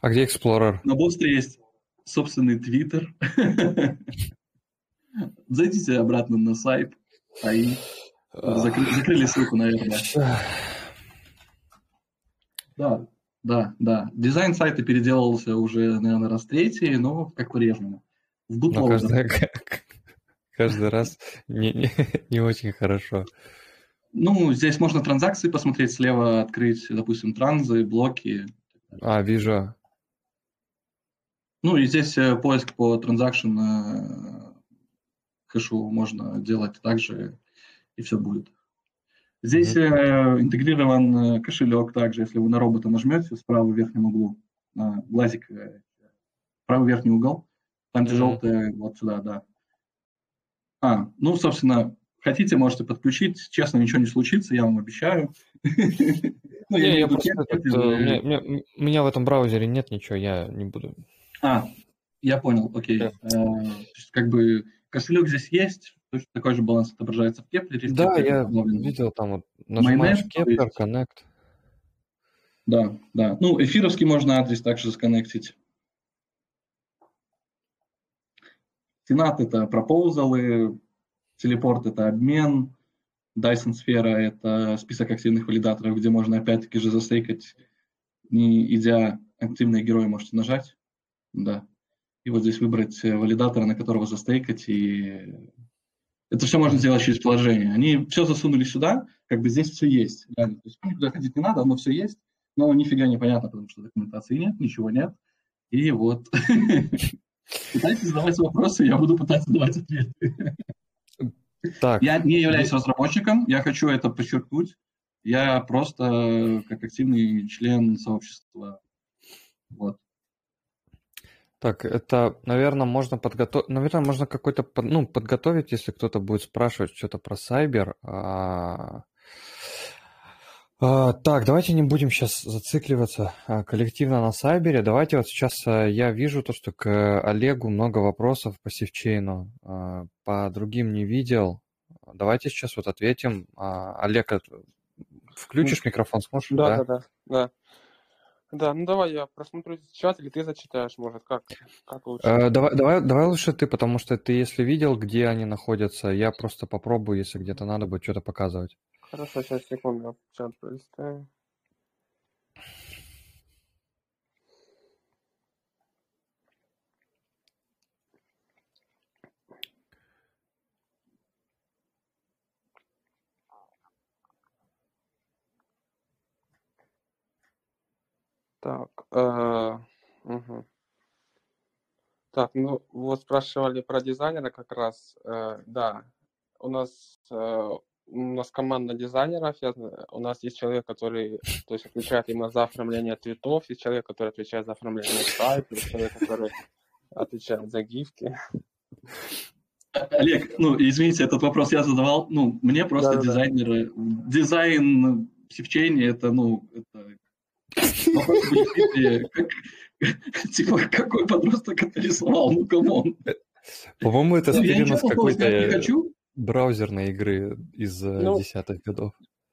А где Explorer? На Бостре есть собственный Twitter. [LAUGHS] Зайдите обратно на сайт. АИ. Закры, закрыли ссылку, наверное. Да, да, да. Дизайн сайта переделался уже, наверное, раз третий, но как по-прежнему. В каждый, каждый раз не, не, не очень хорошо. Ну, здесь можно транзакции посмотреть слева, открыть, допустим, транзы, блоки. А, вижу. Ну и здесь э, поиск по транзакшн э, хэшу можно делать также, и все будет. Здесь mm-hmm. интегрирован кошелек также, если вы на робота нажмете справа в верхнем углу, на глазик, правый верхний угол, там где желтое, вот сюда, да. А, ну, собственно, хотите, можете подключить. Честно, ничего не случится, я вам обещаю. [LAUGHS] Ну, я У меня в этом браузере нет ничего, я не буду а, я понял, окей. Да. Э, как бы кошелек здесь есть, точно такой же баланс отображается в Keplr -е. Да, я видел там вот нажимаешь Keplr, Connect. Да, да. Ну, эфировский можно адрес также сконнектить. Сенат – это пропозалы, телепорт – это обмен, Dyson сфера – это список активных валидаторов, где можно опять-таки же застейкать, не идя активные герои можете нажать. Да. И вот здесь выбрать э, валидатора, на которого застейкать, и Это все можно сделать через приложение. Они все засунули сюда, как бы здесь все есть. Реально. То есть никуда ходить не надо, оно все есть, но нифига не понятно, потому что документации нет, ничего нет. И вот. [LAUGHS] Пытайтесь задавать вопросы, я буду пытаться давать ответы. Так. Я не являюсь разработчиком, я хочу это подчеркнуть. Я просто как активный член сообщества. Вот. Так, это, наверное, можно подготовить, наверное, можно какой-то, ну, подготовить, если кто-то будет спрашивать что-то про сайбер. А... А, так, давайте не будем сейчас зацикливаться а, коллективно на сайбере. Давайте вот сейчас я вижу то, что к Олегу много вопросов по севчейну, по другим не видел. Давайте сейчас вот ответим. Олег, включишь микрофон, сможешь? Да, да, да, да. Да, ну давай я просмотрю чат, или ты зачитаешь, может, как, как лучше? Э, давай, давай, давай лучше ты, потому что ты, если видел, где они находятся, я просто попробую, если где-то надо будет что-то показывать. Хорошо, сейчас, секунду, чат пролистаю. Так, э, мгм. Так, ну вот спрашивали про дизайнера как раз. Э, да, у нас э, у нас команда дизайнеров. Я, у нас есть человек, который то есть, отвечает именно за оформление цветов, есть человек, который отвечает за оформление сайта, есть человек, который отвечает за гифки. Олег, ну извините, этот вопрос я задавал. Ну, мне просто Да-да-да. дизайнеры, дизайн в севчейне это, ну, это Типа, какой подросток это рисовал? Ну, come on. По-моему, это ну, скрин из какой-то браузерной игры из э, ну, десятых годов.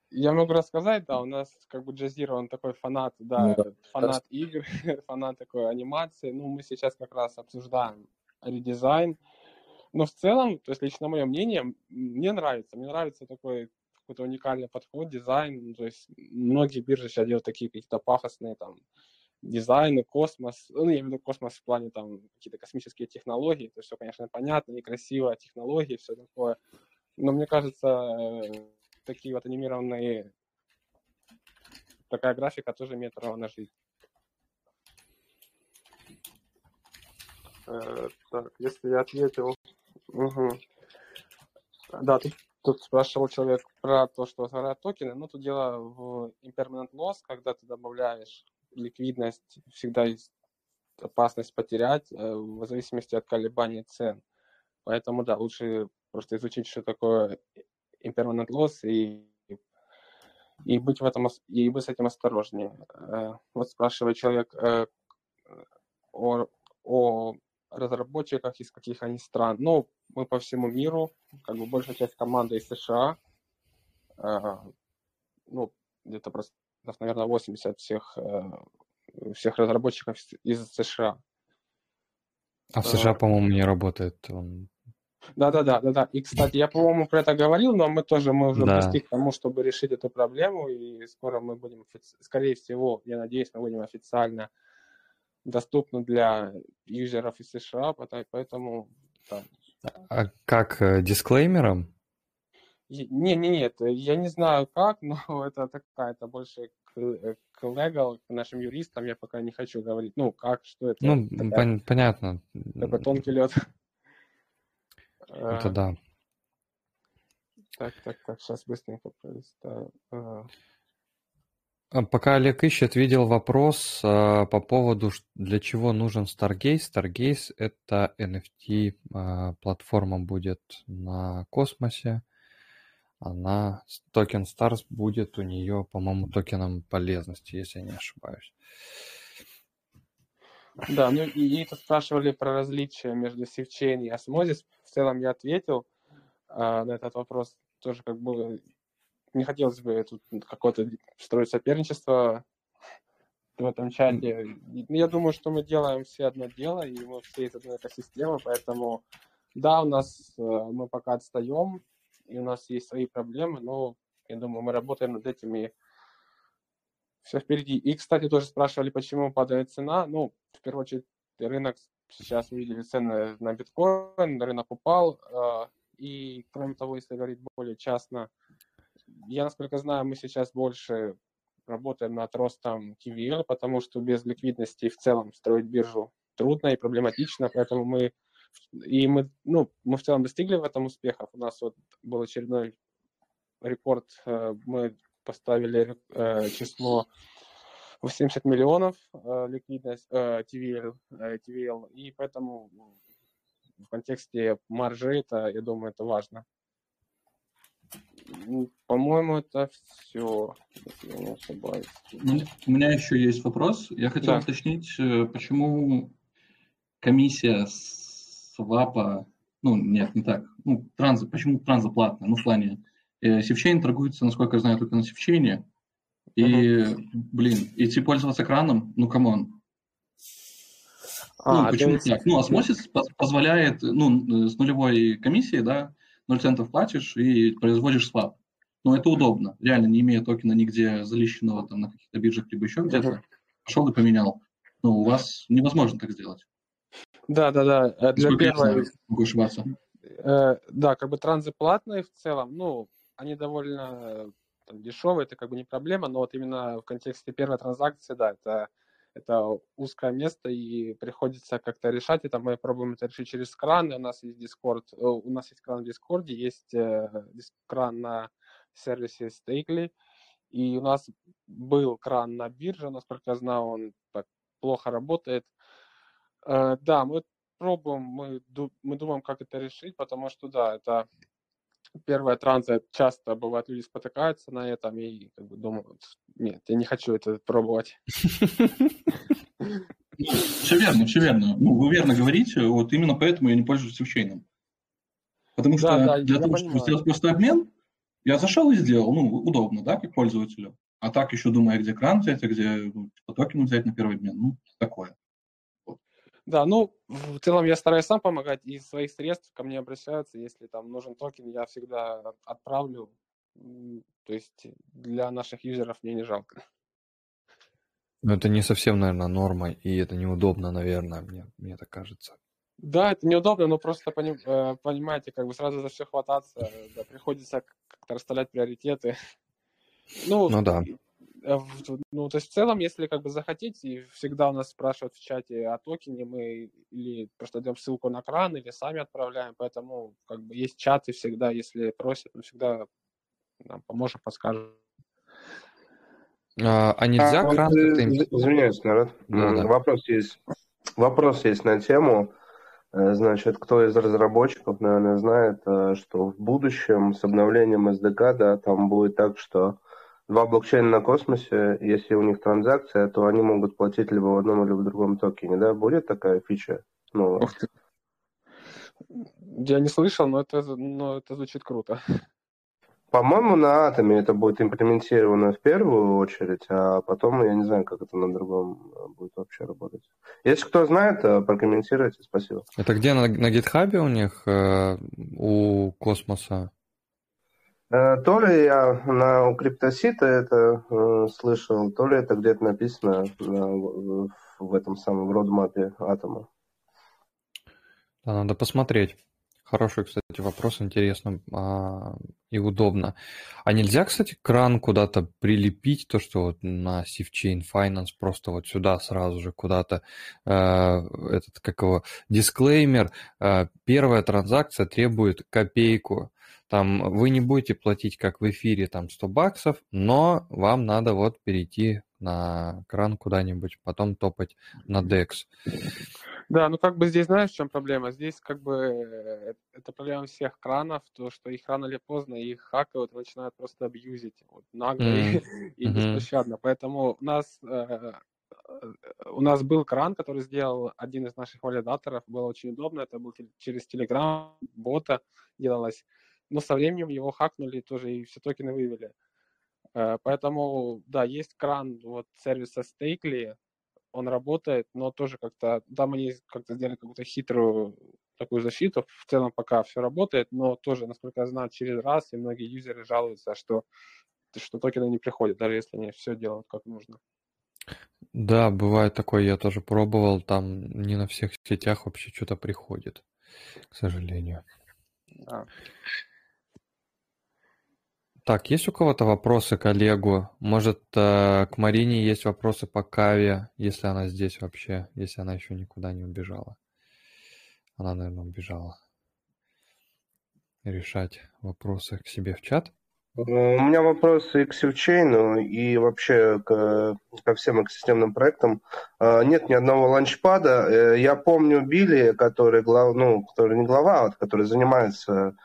Я могу рассказать, да, у нас как бы Джазира, он такой фанат, да, ну, да фанат игр, [LAUGHS] фанат такой анимации. Ну, мы сейчас как раз обсуждаем редизайн. Но в целом, то есть лично мое мнение, мне нравится. Мне нравится такой какой-то уникальный подход, дизайн. Ну, то есть многие биржи сейчас делают такие какие-то пафосные там дизайны, космос, ну, я имею в виду космос в плане там какие-то космические технологии, то все, конечно, понятно, некрасиво, технологии, все такое. Но мне кажется, э, такие вот анимированные, такая графика тоже имеет право на жизнь. Э, так, если я ответил... Угу. Да, тут Тут спрашивал человек про то, что возвращают токены. Ну, тут дело в impermanent loss, когда ты добавляешь ликвидность, всегда есть опасность потерять э, в зависимости от колебаний цен. Поэтому, да, лучше просто изучить, что такое impermanent loss и, и, быть, в этом, и быть с этим осторожнее. Э, вот спрашивает человек э, о, о разработчиках, из каких они стран. Ну, мы по всему миру, как бы большая часть команды из США, э, ну, где-то просто, наверное, 80 всех, э, всех разработчиков из США. А в США, э, по-моему, не работает он. Да, да, да, да, да. И, кстати, я, по-моему, про это говорил, но мы тоже мы уже да. к тому, чтобы решить эту проблему, и скоро мы будем, скорее всего, я надеюсь, мы будем официально доступны для юзеров из США, поэтому да, а как, э, дисклеймером? Не, не, нет, я не знаю как, [LAUGHS] но это такая, это больше к, э, к legal, к нашим юристам я пока не хочу говорить. Ну, как, что это? Ну, такая, пон- понятно. Такой тонкий лед. Это [LAUGHS] да. Так, так, так, сейчас быстренько пролистаю. А пока Олег ищет, видел вопрос а, по поводу, для чего нужен Stargaze. Stargaze — это NFT-платформа а, будет на космосе. Она, токен Stars будет у нее, по-моему, токеном полезности, если я не ошибаюсь. Да, ну и, тут спрашивали про различия между Sifchain и Osmosis. В целом я ответил а, на этот вопрос тоже как бы не хотелось бы тут какое-то строить соперничество в этом чате. Я думаю, что мы делаем все одно дело, и мы все из одной экосистемы, поэтому да, у нас э, мы пока отстаем, и у нас есть свои проблемы, но я думаю, мы работаем над этим, и все впереди. И, кстати, тоже спрашивали, почему падает цена. Ну, в первую очередь, рынок сейчас увидели цены на биткоин, рынок упал. Э, И, кроме того, если говорить более частно, я, насколько знаю, мы сейчас больше работаем над ростом TVL, потому что без ликвидности в целом строить биржу трудно и проблематично, поэтому мы и мы, ну, мы в целом достигли в этом успехов. У нас вот был очередной рекорд, э, мы поставили э, число 80 миллионов э, ликвидность TVL, TVL, и поэтому в контексте маржи это, я думаю, это важно. По-моему, это все, если я не ошибаюсь. Ну, у меня еще есть вопрос. Я хотел да. уточнить, почему комиссия свапа, ну, нет, не так, ну, транс, почему транза платная, ну, в плане, э, Sifchain торгуется, насколько я знаю, только на Sifchain -е, и, uh-huh. блин, идти пользоваться краном, ну, come on. А, ну, почему так? Ну, Osmosis позволяет, ну, с нулевой комиссией, да, 0 центов платишь и производишь свап. Ну, это удобно, реально, не имея токена нигде залистенного там на каких-то биржах, либо еще где-то, пошел и поменял. Ну, у вас невозможно так сделать. Да, да, да. Э, для Сколько первой... Могу ошибаться. Э, да, как бы транзы платные в целом, ну, они довольно там, дешевые, это как бы не проблема, но вот именно в контексте первой транзакции, да, это, это узкое место и приходится как-то решать, это мы пробуем это решить через кран, у нас есть Discord, э, у нас есть кран в Discord, есть э, кран на сервисе Stakely, и у нас был кран на бирже, насколько я знаю, он так плохо работает, Э, да, мы пробуем, мы, мы думаем, как это решить, потому что, да, это первая транза, часто бывает, люди спотыкаются на этом и как бы думают, нет, я не хочу это пробовать. Все верно, все верно. Ну, вы верно говорите, вот именно поэтому я не пользуюсь свечейным. Потому что да, да, для того, понимаю. чтобы сделать просто обмен, я зашел и сделал, ну, удобно, да, как пользователю. А так еще думаю, где кран взять, а где ну, типа, токен взять на первый обмен, ну, такое. Да, ну, в целом я стараюсь сам помогать, из своих средств ко мне обращаются, если там нужен токен, я всегда отправлю, то есть для наших юзеров мне не жалко. Но это не совсем, наверное, норма, и это неудобно, наверное, мне, мне так кажется. Да, это неудобно, но просто поним, э, понимаете, как бы сразу за все хвататься, да, приходится как-то расставлять приоритеты. [LAUGHS] Ну, ну да. Э, ну, то есть в целом, если как бы захотите, всегда у нас спрашивают в чате о токене, мы или просто даем ссылку на кран, или сами отправляем, поэтому как бы есть чаты всегда, если просят, мы всегда нам поможем, подскажем. А, а нельзя а, кран? Ты... Извиняюсь, народ. Ну, да. Вопрос есть. Вопрос есть на тему. Э, значит, кто из разработчиков, наверное, знает, э, что в будущем с обновлением SDK, да, там будет так, что два блокчейна на космосе, если у них транзакция, то они могут платить либо в одном, либо в другом токене, да? Будет такая фича? Ну, Ух ты. Я не слышал, но это, но это звучит круто. По-моему, на Атоме это будет имплементировано в первую очередь, а потом я не знаю, как это на другом э, будет вообще работать. Если кто знает, э, прокомментируйте, спасибо. Это где, на, на GitHub у них, э, у Космоса? Э, то ли я на у криптосита это э, слышал, то ли это где-то написано на, в, этом самом родмапе атома. Да, надо посмотреть. Хороший, кстати, вопрос, интересно а, и удобно. А нельзя, кстати, кран куда-то прилепить, то, что вот на SafeChain Finance просто вот сюда сразу же куда-то э, этот, как его, дисклеймер, э, первая транзакция требует копейку, там вы не будете платить, как в эфире, там 100 баксов, но вам надо вот перейти на кран куда-нибудь, потом топать на DEX. Да, ну как бы здесь знаешь, в чем проблема? Здесь как бы э, это проблема всех кранов, то, что их рано или поздно их хакают и начинают просто абьюзить вот, нагло mm. и, [LAUGHS] и беспощадно. Поэтому у нас э, у нас был кран, который сделал один из наших валидаторов, было очень удобно, это был через Telegram бота делалось но со временем его хакнули тоже и все токены вывели. Э, поэтому, да, есть кран вот сервиса Stakely, он работает, но тоже как-то, там они как-то сделали какую-то хитрую такую защиту, в целом пока все работает, но тоже, насколько я знаю, через раз, и многие юзеры жалуются, что, что токены не приходят, даже если они все делают как нужно. Да, бывает такое, я тоже пробовал, там не на всех сетях вообще что-то приходит, к сожалению. Да. Так, есть у кого-то вопросы к Олегу? Может, э, к Марине есть вопросы по Каве, если она здесь вообще, если она еще никуда не убежала. Она, наверное, убежала. Решать вопросы к себе в чат. У меня вопросы и к Севчейну, и вообще к, ко всем экосистемным проектам. А, нет ни одного ланчпада. Э, я помню Билли, который, глав, ну, который не глава, а который занимается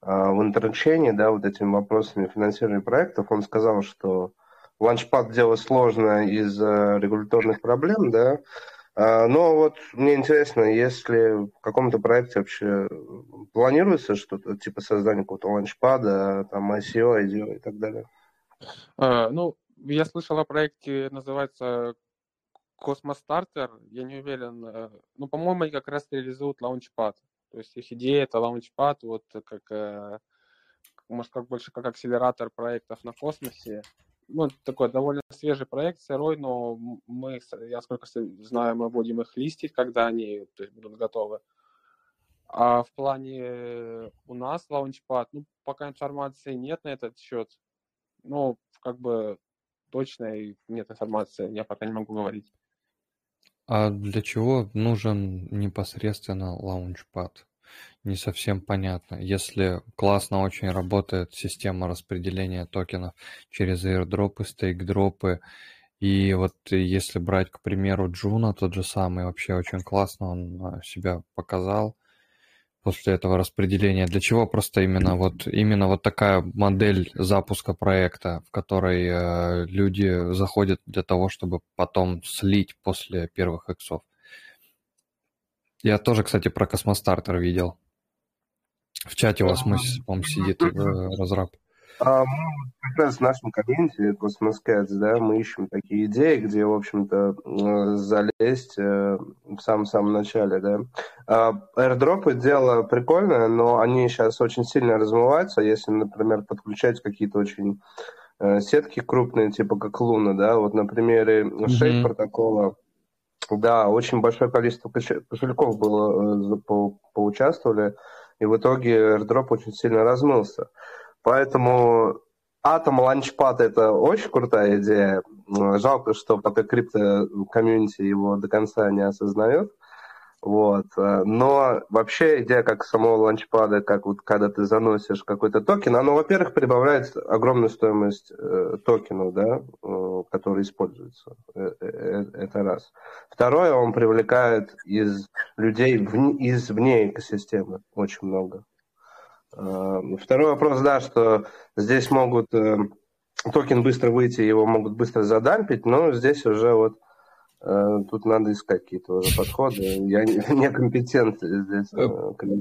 в интерчейне, да, вот этими вопросами финансирования проектов, он сказал, что ланчпад дело сложное из-за регуляторных проблем, да, а, но вот мне интересно, если в каком-то проекте вообще планируется что-то, типа создания какого-то ланчпада, там ICO, IDO и так далее? Uh, ну, я слышал о проекте, называется Космостартер, я не уверен. Э, ну, по-моему, они как раз реализуют лаунчпад. То есть их идея это лаунчпад, вот как, э, может, как больше как акселератор проектов на космосе. Ну, такой довольно свежий проект, сырой, но мы, я сколько знаю, мы будем их листить, когда они то есть, будут готовы. А в плане у нас launchpad, ну, пока информации нет на этот счет. Ну, как бы точной нет информации, я пока не могу говорить. А для чего нужен непосредственно launchpad? Не совсем понятно. Если классно очень работает система распределения токенов через airdrop ы, stakedrop ы, и вот если брать, к примеру, Juno, тот же самый, вообще очень классно он а, себя показал – после этого распределения? Для чего просто именно вот, именно вот такая модель запуска проекта, в которой э, люди заходят для того, чтобы потом слить после первых иксов? Я тоже, кстати, про Космостартер видел. В чате у вас, по-моему, сидит э, разраб. А мы как раз в нашем комьюнити Cosmos Cats, да, мы ищем такие идеи, где, в общем-то, залезть э, в самом-самом начале, да. А airdropы дело прикольное, но они сейчас очень сильно размываются, если, например, подключать какие-то очень э, сетки крупные, типа как Луна, да, вот на примере mm-hmm. протокола, да, очень большое количество кошельков было, э, по, поучаствовали, и в итоге airdrop очень сильно размылся. Поэтому Атом Ланчпад это очень крутая идея. Жалко, что пока крипто комьюнити его до конца не осознает. Вот. Но вообще идея как самого launchpad а, как вот когда ты заносишь какой-то токен, оно, во-первых, прибавляет огромную стоимость э, токенов, да, э, которые используются. Э, э, это раз. Второе, он привлекает из людей вне, из вне экосистемы очень много. Э, второй вопрос, да, что здесь могут э, токен быстро выйти, его могут быстро задампить, но здесь уже вот э, тут надо искать какие-то уже подходы. Я некомпетент [LAUGHS] здесь.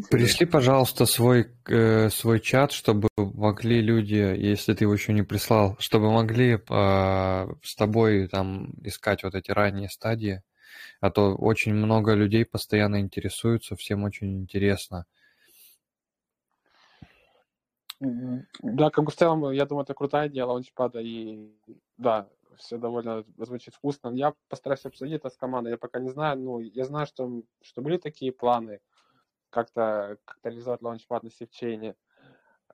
Пришли, пожалуйста, свой, свой чат, чтобы могли люди, если ты его еще не прислал, чтобы могли с тобой там искать вот эти ранние стадии. А то очень много людей постоянно интересуются, всем очень интересно. Да, как бы в целом, я думаю, это крутая идея лаунчпада, и да, все довольно звучит вкусно. Я постараюсь обсудить это с командой, я пока не знаю, ну, я знаю, что, что были такие планы как-то как реализовать лаунчпад на севчейне,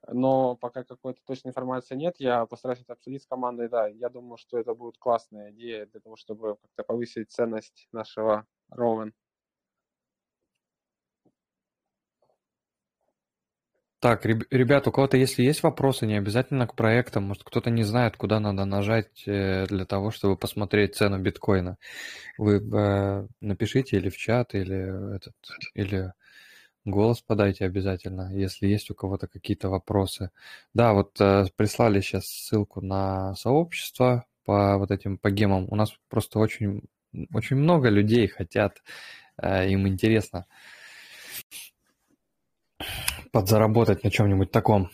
но пока какой-то точной информации нет, я постараюсь это обсудить с командой, да, я думаю, что это будет классная идея для того, чтобы как-то повысить ценность нашего Rowan. Так, ребят, у кого-то, если есть вопросы, не обязательно к проектам, может, кто-то не знает, куда надо нажать э, для того, чтобы посмотреть цену биткоина. Вы э, напишите или в чат, или этот, или голос подайте обязательно, если есть у кого-то какие-то вопросы. Да, вот э, прислали сейчас ссылку на сообщество по вот этим по гемам. У нас просто очень, очень много людей хотят, им интересно подзаработать на чем-нибудь таком.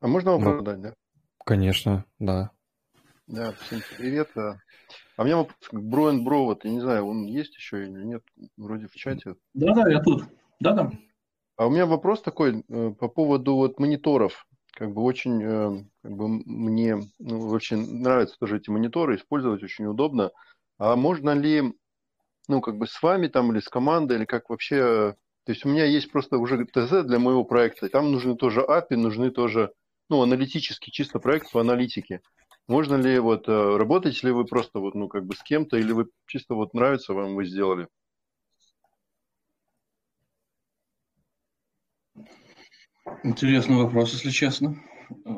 А можно вопрос ну, задать, да? Конечно, да. Да, всем привет. А у меня вопрос к Броен Бро, вот, я не знаю, он есть еще или нет, вроде в чате. Да-да, я тут. Да-да. А у меня вопрос такой э, по поводу вот мониторов. Как бы очень, э, как бы мне ну, вообще нравятся тоже эти мониторы, использовать очень удобно. А можно ли, ну, как бы с вами там или с командой, или как вообще То есть у меня есть просто уже ТЗ для моего проекта. Там нужны тоже API, нужны тоже, ну, аналитический, чисто проект по аналитике. Можно ли вот, э, работаете ли вы просто вот, ну, как бы с кем-то, или вы чисто вот нравится вам, вы сделали? Интересный вопрос, если честно. Э,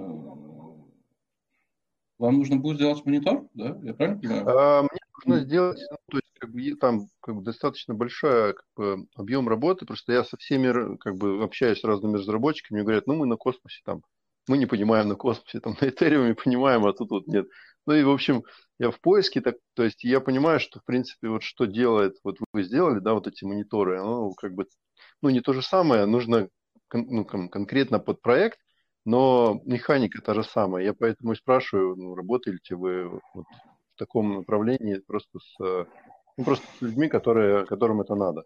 вам нужно будет сделать монитор, да? Я правильно понимаю? А, мне нужно сделать, ну, то как бы там как бы достаточно большой как бы, объем работы, просто я со всеми как бы общаюсь с разными разработчиками, мне говорят, ну мы на космосе там, мы не понимаем на космосе, там [LAUGHS] на Этериуме понимаем, а тут вот нет. Ну и в общем, я в поиске, так, то есть я понимаю, что в принципе вот что делает, вот вы сделали, да, вот эти мониторы, оно как бы, ну не то же самое, нужно ну, конкретно под проект, но механика та же самая. Я поэтому и спрашиваю, ну, работаете вы вот в таком направлении просто с, ну, просто с людьми, которые, которым это надо.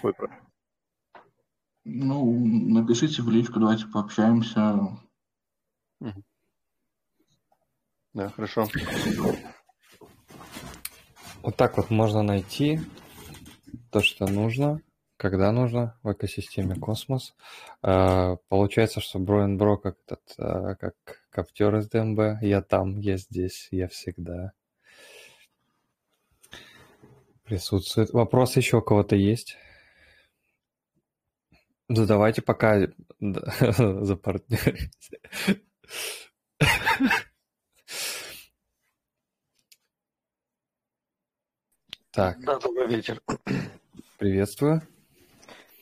Свой проект. Ну, напишите в личку, давайте пообщаемся. Да, хорошо. Вот так вот можно найти то, что нужно когда нужно в экосистеме космос. А, получается, что Броен Бро как этот, а, как коптер из ДМБ. Я там, я здесь, я всегда. Присутствует. Вопрос еще у кого-то есть? Задавайте пока [LAUGHS] за партнер. Так. Да, добрый вечер. Приветствую.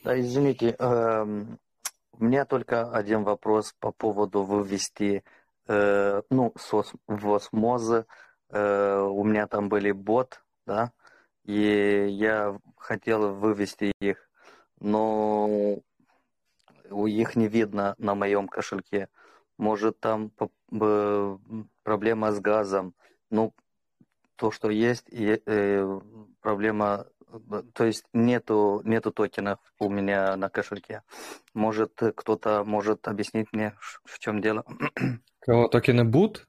Да, извините, эм, у меня только один вопрос по поводу вывести, э, ну, в осмозы. Э, у меня там были бот, да, и я хотел вывести их, но у их не видно на моем кошельке. Может, там проблема с газом. Ну, то, что есть, и, э, проблема то есть нету, нету токенов у меня на кошельке. Может, кто-то может объяснить мне, в чем дело? Кого токены будут?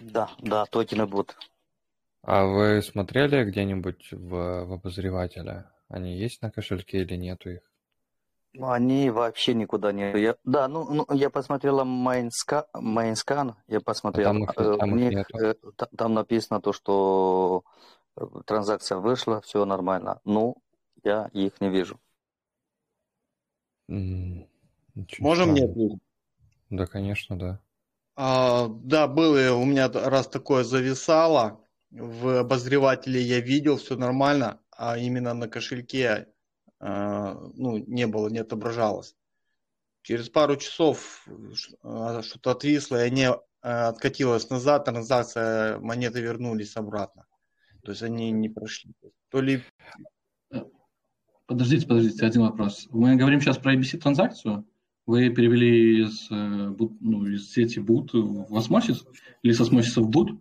Да, да, токены будут. А вы смотрели где-нибудь в, в обозревателе? Они есть на кошельке или нету их? Ну, они вообще никуда не... Я, да, ну, ну я посмотрела Mintsca, Mintscan, я посмотрел. А там, их, там, их нету. Э, там написано то, что транзакция вышла, все нормально. Ну, я их не вижу. Можем мне ответить? Да, конечно, да. А, да, было у меня раз такое зависало. В обозревателе я видел, все нормально, а именно на кошельке а, ну, не было, не отображалось. Через пару часов а, что-то отвисло, и они а, откатилось назад, транзакция, монеты вернулись обратно. То есть они не прошли. То ли... Подождите, подождите, один вопрос. Мы говорим сейчас про ABC транзакцию. Вы перевели из, э, ну, из сети boot в осмосис? Или с осмосиса в boot?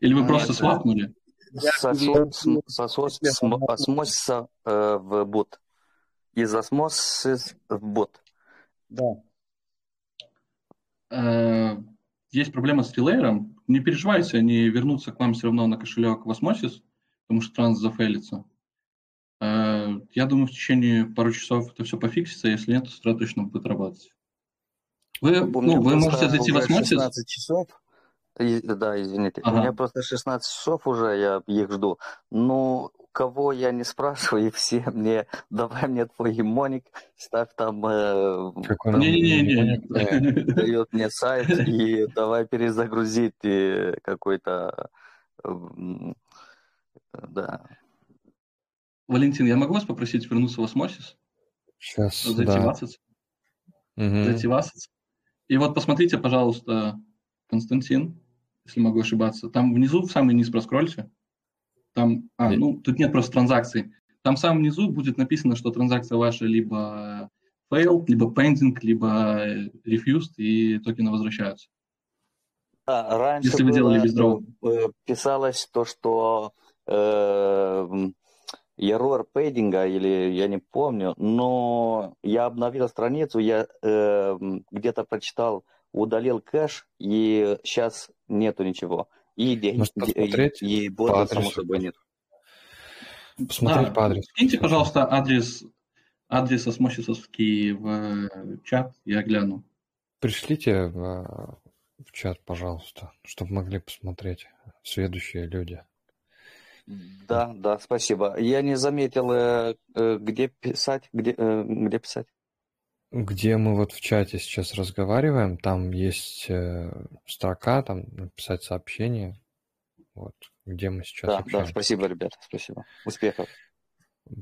Или вы Нет, просто свапнули? С осмосиса э, в boot. Из осмосиса в бот. Да. Э, есть проблема с релейером, не переживайте, они вернутся к вам все равно на кошелек в Osmosis, потому что транс зафейлится. Э, я думаю, в течение пару часов это все пофиксится, если нет, то страт точно будет работать. Вы, ну, вы можете зайти в Osmosis. 16 часов. Да, извините. Ага. У меня просто 16 часов уже, я их жду. Но кого я не спрашиваю, [LAUGHS] и все мне, давай мне твой гемоник, ставь там, э, дает мне сайт, [LAUGHS] и давай перезагрузить э, какой-то, э, да. Валентин, я могу вас попросить вернуться в осмосис? Сейчас, Зайти да. Угу. Зайти в Assets. И вот посмотрите, пожалуйста, Константин, если могу ошибаться. Там внизу, в самый низ проскрольте. Там, а, ну, тут нет просто транзакций. Там в самом низу будет написано, что транзакция ваша либо failed, либо pending, либо refused, и токены возвращаются. Да, раньше Если вы делали withdraw. Э, писалось то, что э, error пейдинга, или я не помню, но я обновил страницу, я э, где-то прочитал, удалил кэш, и сейчас нету ничего. И деньги, и, и бота, само собой, нет. посмотреть да, по адресу. Скиньте, пожалуйста, адрес, адрес осмосисовский в чат, я гляну. Пришлите в, в чат, пожалуйста, чтобы могли посмотреть следующие люди. Да, да, спасибо. Я не заметил, э, э, где писать, где, э, где писать. Где мы вот в чате сейчас разговариваем, там есть строка, там написать сообщение, вот, где мы сейчас Да, общаемся. да, спасибо, ребята, спасибо. Успехов.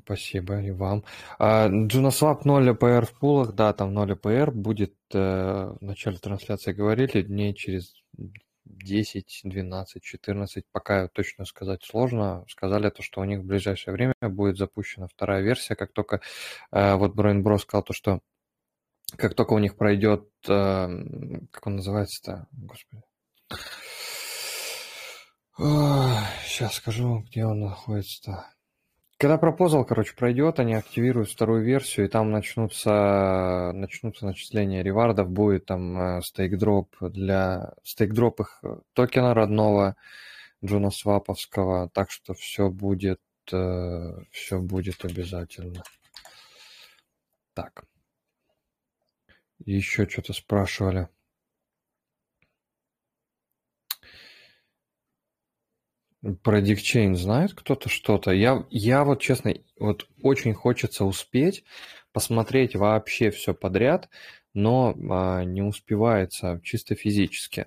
Спасибо и вам. А, JunoSwap 0 APR в пулах, да, там 0 APR будет, э, в начале трансляции говорили, дней через 10, 12, 14, пока точно сказать сложно. Сказали то, что у них в ближайшее время будет запущена вторая версия, как только, э, вот Брайан Бро сказал то, что как только у них пройдет, э, как он называется-то, господи, сейчас скажу, где он находится-то. Когда пропозал, короче, пройдет, они активируют вторую версию, и там начнутся, начнутся начисления ревардов, будет там стейк-дроп для стейк-дроп их токена родного Джона Сваповского, так что все будет, все будет обязательно. Так. Еще что-то спрашивали. Про DickChain знает кто-то что-то? Я, я вот, честно, вот очень хочется успеть посмотреть вообще все подряд, но а, не успевается чисто физически.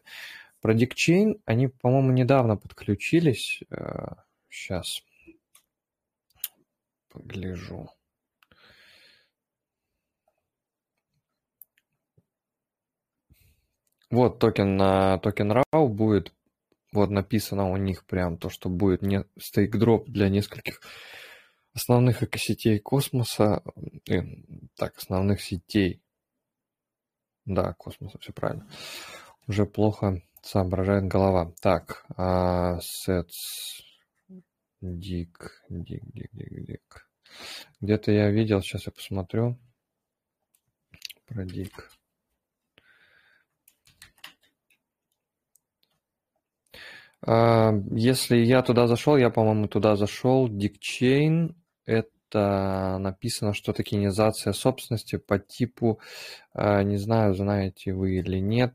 Про DickChain они, по-моему, недавно подключились. А, сейчас погляжу. Вот токен на токен RAW будет вот написано у них прям то, что будет не stakedrop для нескольких основных экосетей космоса, э, так, основных сетей. Да, космоса, все правильно. Уже плохо соображает голова. Так, sets, дик, дик, дик, дик, дик. Где-то я видел, сейчас я посмотрю. Про дик. Если я туда зашел, я, по-моему, туда зашел. Дикчейн – это написано, что токенизация собственности по типу, а, не знаю, знаете вы или нет,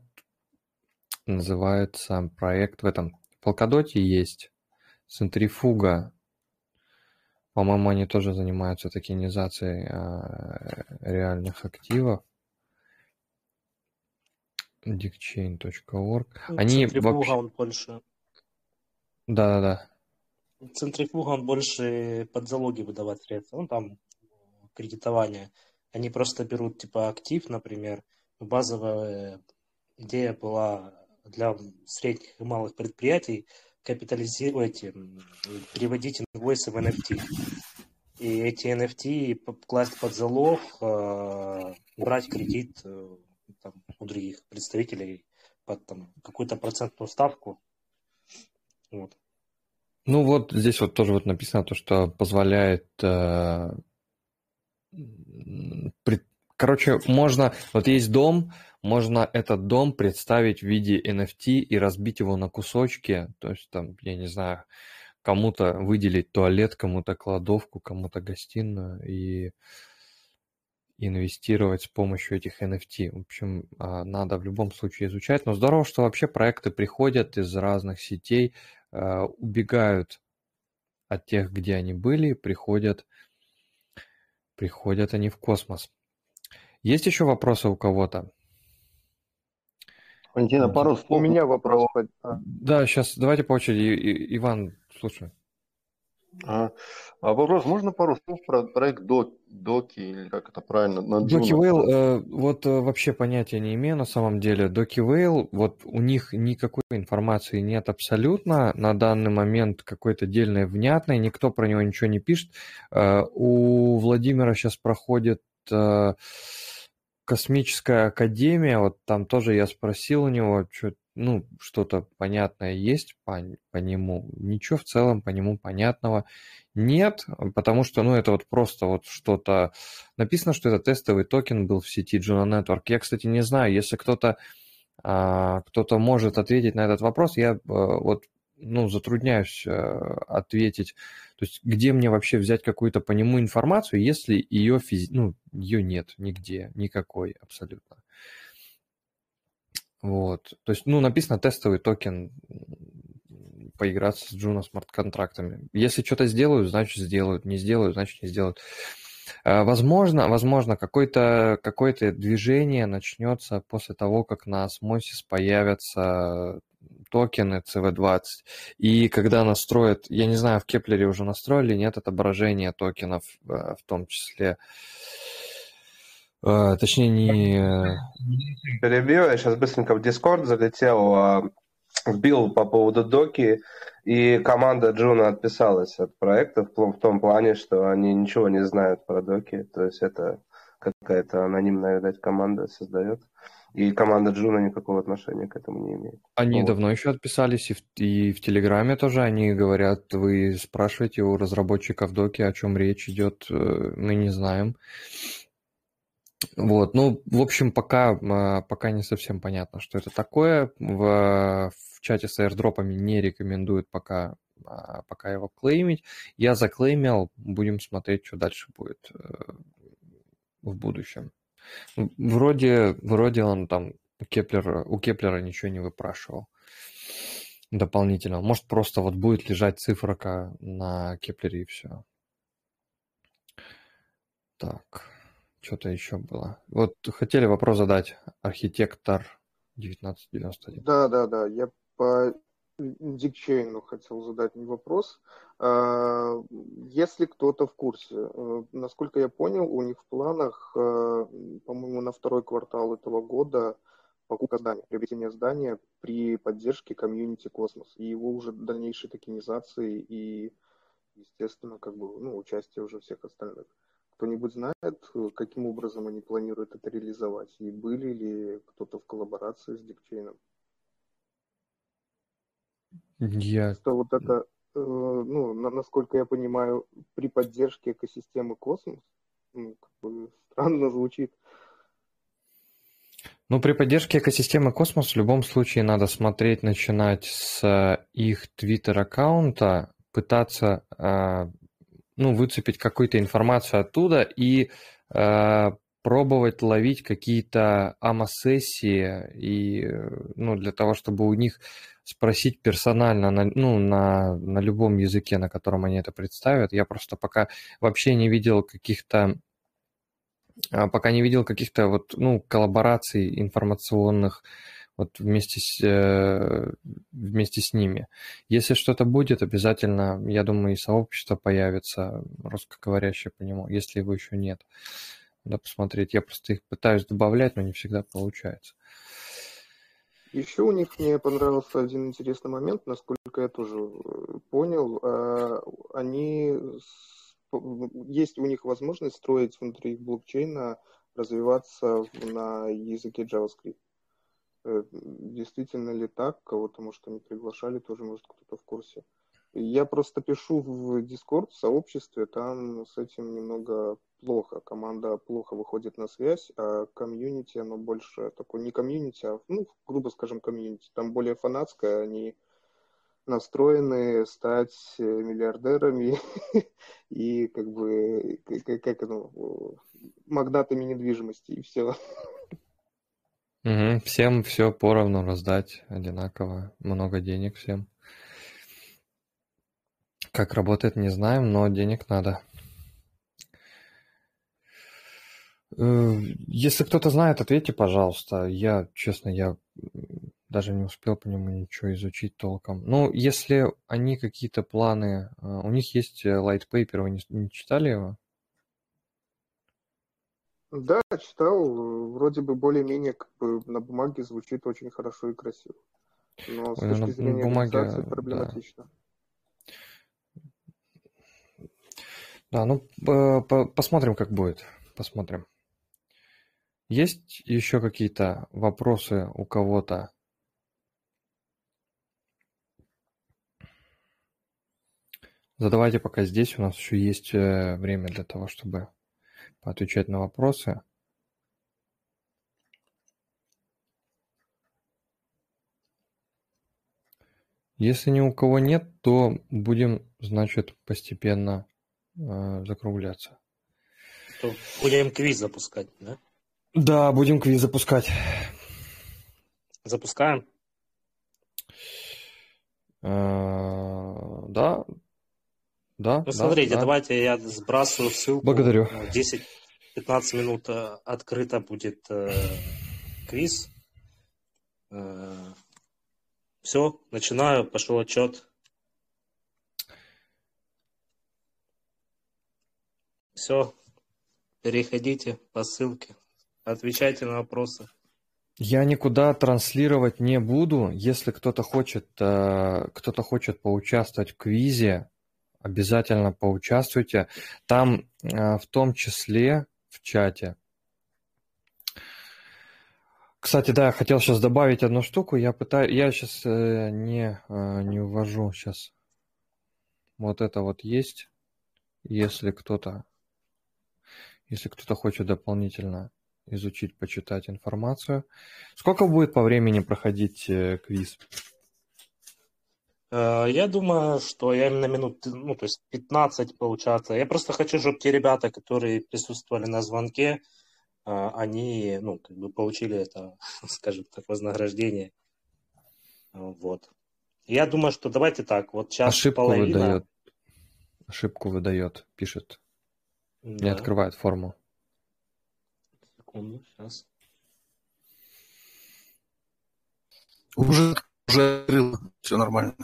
называется проект в этом. В Polkadot есть центрифуга. По-моему, они тоже занимаются токенизацией а, реальных активов. dickchain.org. Они Центрифуга, вообще... он больше да-да-да. Центрифуга, он больше под залоги выдавать средства. Ну, там кредитование. Они просто берут, типа, актив, например. Базовая идея была для средних и малых предприятий капитализировать, переводить инвойсы в NFT. И эти NFT класть под залог, э, брать кредит э, там, у других представителей под там, какую-то процентную ставку вот. Ну вот здесь вот тоже вот написано то, что позволяет... Э, при... Короче, можно... Вот есть дом, можно этот дом представить в виде NFT и разбить его на кусочки. То есть там, я не знаю, кому-то выделить туалет, кому-то кладовку, кому-то гостиную и инвестировать с помощью этих NFT. В общем, а, надо в любом случае изучать. Но здорово, что вообще проекты приходят из разных сетей, убегают от тех, где они были, приходят, приходят они в космос. Есть еще вопросы у кого-то? Валентина, пару слов. У меня вопрос. Да, сейчас давайте по очереди. Иван, слушай. А, а вопрос, можно пару слов про проект Доки, или как это правильно? Доки Вейл, э, вот э, вообще понятия не имею на самом деле. Доки Вейл, вот у них никакой информации нет абсолютно. На данный момент какой-то дельной, внятной, никто про него ничего не пишет. Э, у Владимира сейчас проходит э, космическая академия, вот там тоже я спросил у него, что ну, что-то понятное есть по, по нему. Ничего в целом по нему понятного нет, потому что, ну, это вот просто вот что-то... Написано, что это тестовый токен был в сети Juno Network. Я, кстати, не знаю, если кто-то а, кто-то может ответить на этот вопрос, я а, вот ну, затрудняюсь ответить, то есть где мне вообще взять какую-то по нему информацию, если ее, физи... ну, ее нет нигде, никакой абсолютно. Вот. То есть, ну, написано тестовый токен, поиграться с Juno смарт-контрактами. Если что-то сделают, значит сделают. Не сделают, значит не сделают. А, возможно, возможно, какое-то какое движение начнется после того, как на Osmosis появятся токены CW20. И когда настроят, я не знаю, в Keplr е уже настроили, нет отображения токенов, э, в том числе а, точнее, не... Перебью, я сейчас быстренько в Discord залетел, а, вбил по поводу доки, и команда Juno отписалась от проекта в, в том плане, что они ничего не знают про доки, то есть это какая-то анонимная, видать, команда создает. И команда Джуна никакого отношения к этому не имеет. Они вот. давно еще отписались, и в, и в Телеграме тоже они говорят, вы спрашиваете у разработчиков доки, о чем речь идет, э, мы не знаем. Вот, ну, в общем, пока, а, пока не совсем понятно, что это такое. В, в чате с airdropами не рекомендуют пока, а, пока его клеймить. Я заклеймил, будем смотреть, что дальше будет э, в будущем. Вроде, вроде он там у Keplr а, у Keplr а ничего не выпрашивал дополнительно. Может, просто вот будет лежать циферка на Keplr е и все. Так. Что-то еще было. Вот хотели вопрос задать. Архитектор 1991. Да, да, да. Я по Dig Chain у хотел задать вопрос. А, если кто-то в курсе, э, насколько я понял, у них в планах, э, по-моему, на второй квартал этого года покупка здания, приобретение здания при поддержке комьюнити Космос и его уже дальнейшей токенизации и, естественно, как бы, ну, участие уже всех остальных. Кто-нибудь знает, каким образом они планируют это реализовать? И были ли кто-то в коллаборации с Dig Chain ом? Я... Что вот это, э, ну, насколько я понимаю, при поддержке экосистемы Космос, ну, как бы странно звучит. Ну, при поддержке экосистемы Космос в любом случае надо смотреть, начинать с их твиттер-аккаунта, пытаться а, ну, выцепить какую-то информацию оттуда и э, пробовать ловить какие-то AMA -сессии, и, ну, для того, чтобы у них спросить персонально, на, ну, на, на любом языке, на котором они это представят. Я просто пока вообще не видел каких-то а, пока не видел каких-то вот, ну, коллабораций информационных вот вместе с, э, вместе с ними. Если что-то будет, обязательно, я думаю, и сообщество появится русскоговорящее по нему, если его еще нет. Надо посмотреть. Я просто их пытаюсь добавлять, но не всегда получается. Еще у них мне понравился один интересный момент, насколько я тоже э, понял. А, они есть у них возможность строить внутри блокчейна, развиваться на языке JavaScript. Э, действительно ли так, кого-то, может, они приглашали, тоже, может, кто-то в курсе. Я просто пишу в Discord, в сообществе, там с этим немного плохо. Команда плохо выходит на связь, а комьюнити, оно больше такое, не комьюнити, а, ну, грубо скажем, комьюнити. Там более фанатское, они настроены стать миллиардерами [LAUGHS] и как бы как, как ну, магнатами недвижимости и все. [LAUGHS] Угу. Всем все поровну раздать одинаково, много денег всем. Как работает, не знаем, но денег надо. Э, если кто-то знает, ответьте, пожалуйста. Я, честно, я даже не успел по нему ничего изучить толком. Ну, если они какие-то планы... Э, у них есть э, light paper, вы не, не читали его? Да, читал. Вроде бы более-менее как бы на бумаге звучит очень хорошо и красиво. Но с Ой, точки зрения бумаге, реализации проблематично. Да. да, ну посмотрим, как будет. Посмотрим. Есть еще какие-то вопросы у кого-то? Задавайте пока здесь, у нас еще есть э, время для того, чтобы поотвечать на вопросы. Если ни у кого нет, то будем, значит, постепенно э, закругляться. То будем квиз запускать, да? Да, будем квиз запускать. Запускаем? Э, да. Да. Ну, смотрите, да. давайте я сбрасываю ссылку. Благодарю. 10-15 минут э, открыто будет э, квиз. Э, все, начинаю, пошел отчет. Все, переходите по ссылке, отвечайте на вопросы. Я никуда транслировать не буду. Если кто-то хочет, э, кто-то хочет поучаствовать в квизе, обязательно поучаствуйте. Там э, в том числе в чате. Кстати, да, я хотел сейчас добавить одну штуку. Я пытаюсь, я сейчас э, не, не увожу сейчас. Вот это вот есть. Если кто-то, если кто-то хочет дополнительно изучить, почитать информацию. Сколько будет по времени проходить э, квиз? Э, я думаю, что я именно минут, ну, то есть 15 получаться. Я просто хочу, чтобы те ребята, которые присутствовали на звонке, э, они, ну, как бы получили это, [LAUGHS] скажем так, вознаграждение. Вот. Я думаю, что давайте так, вот сейчас Ошибку половина... выдает. Ошибку выдает, пишет. Да. Не открывает форму секунду, сейчас. Уже, уже открыл, все нормально.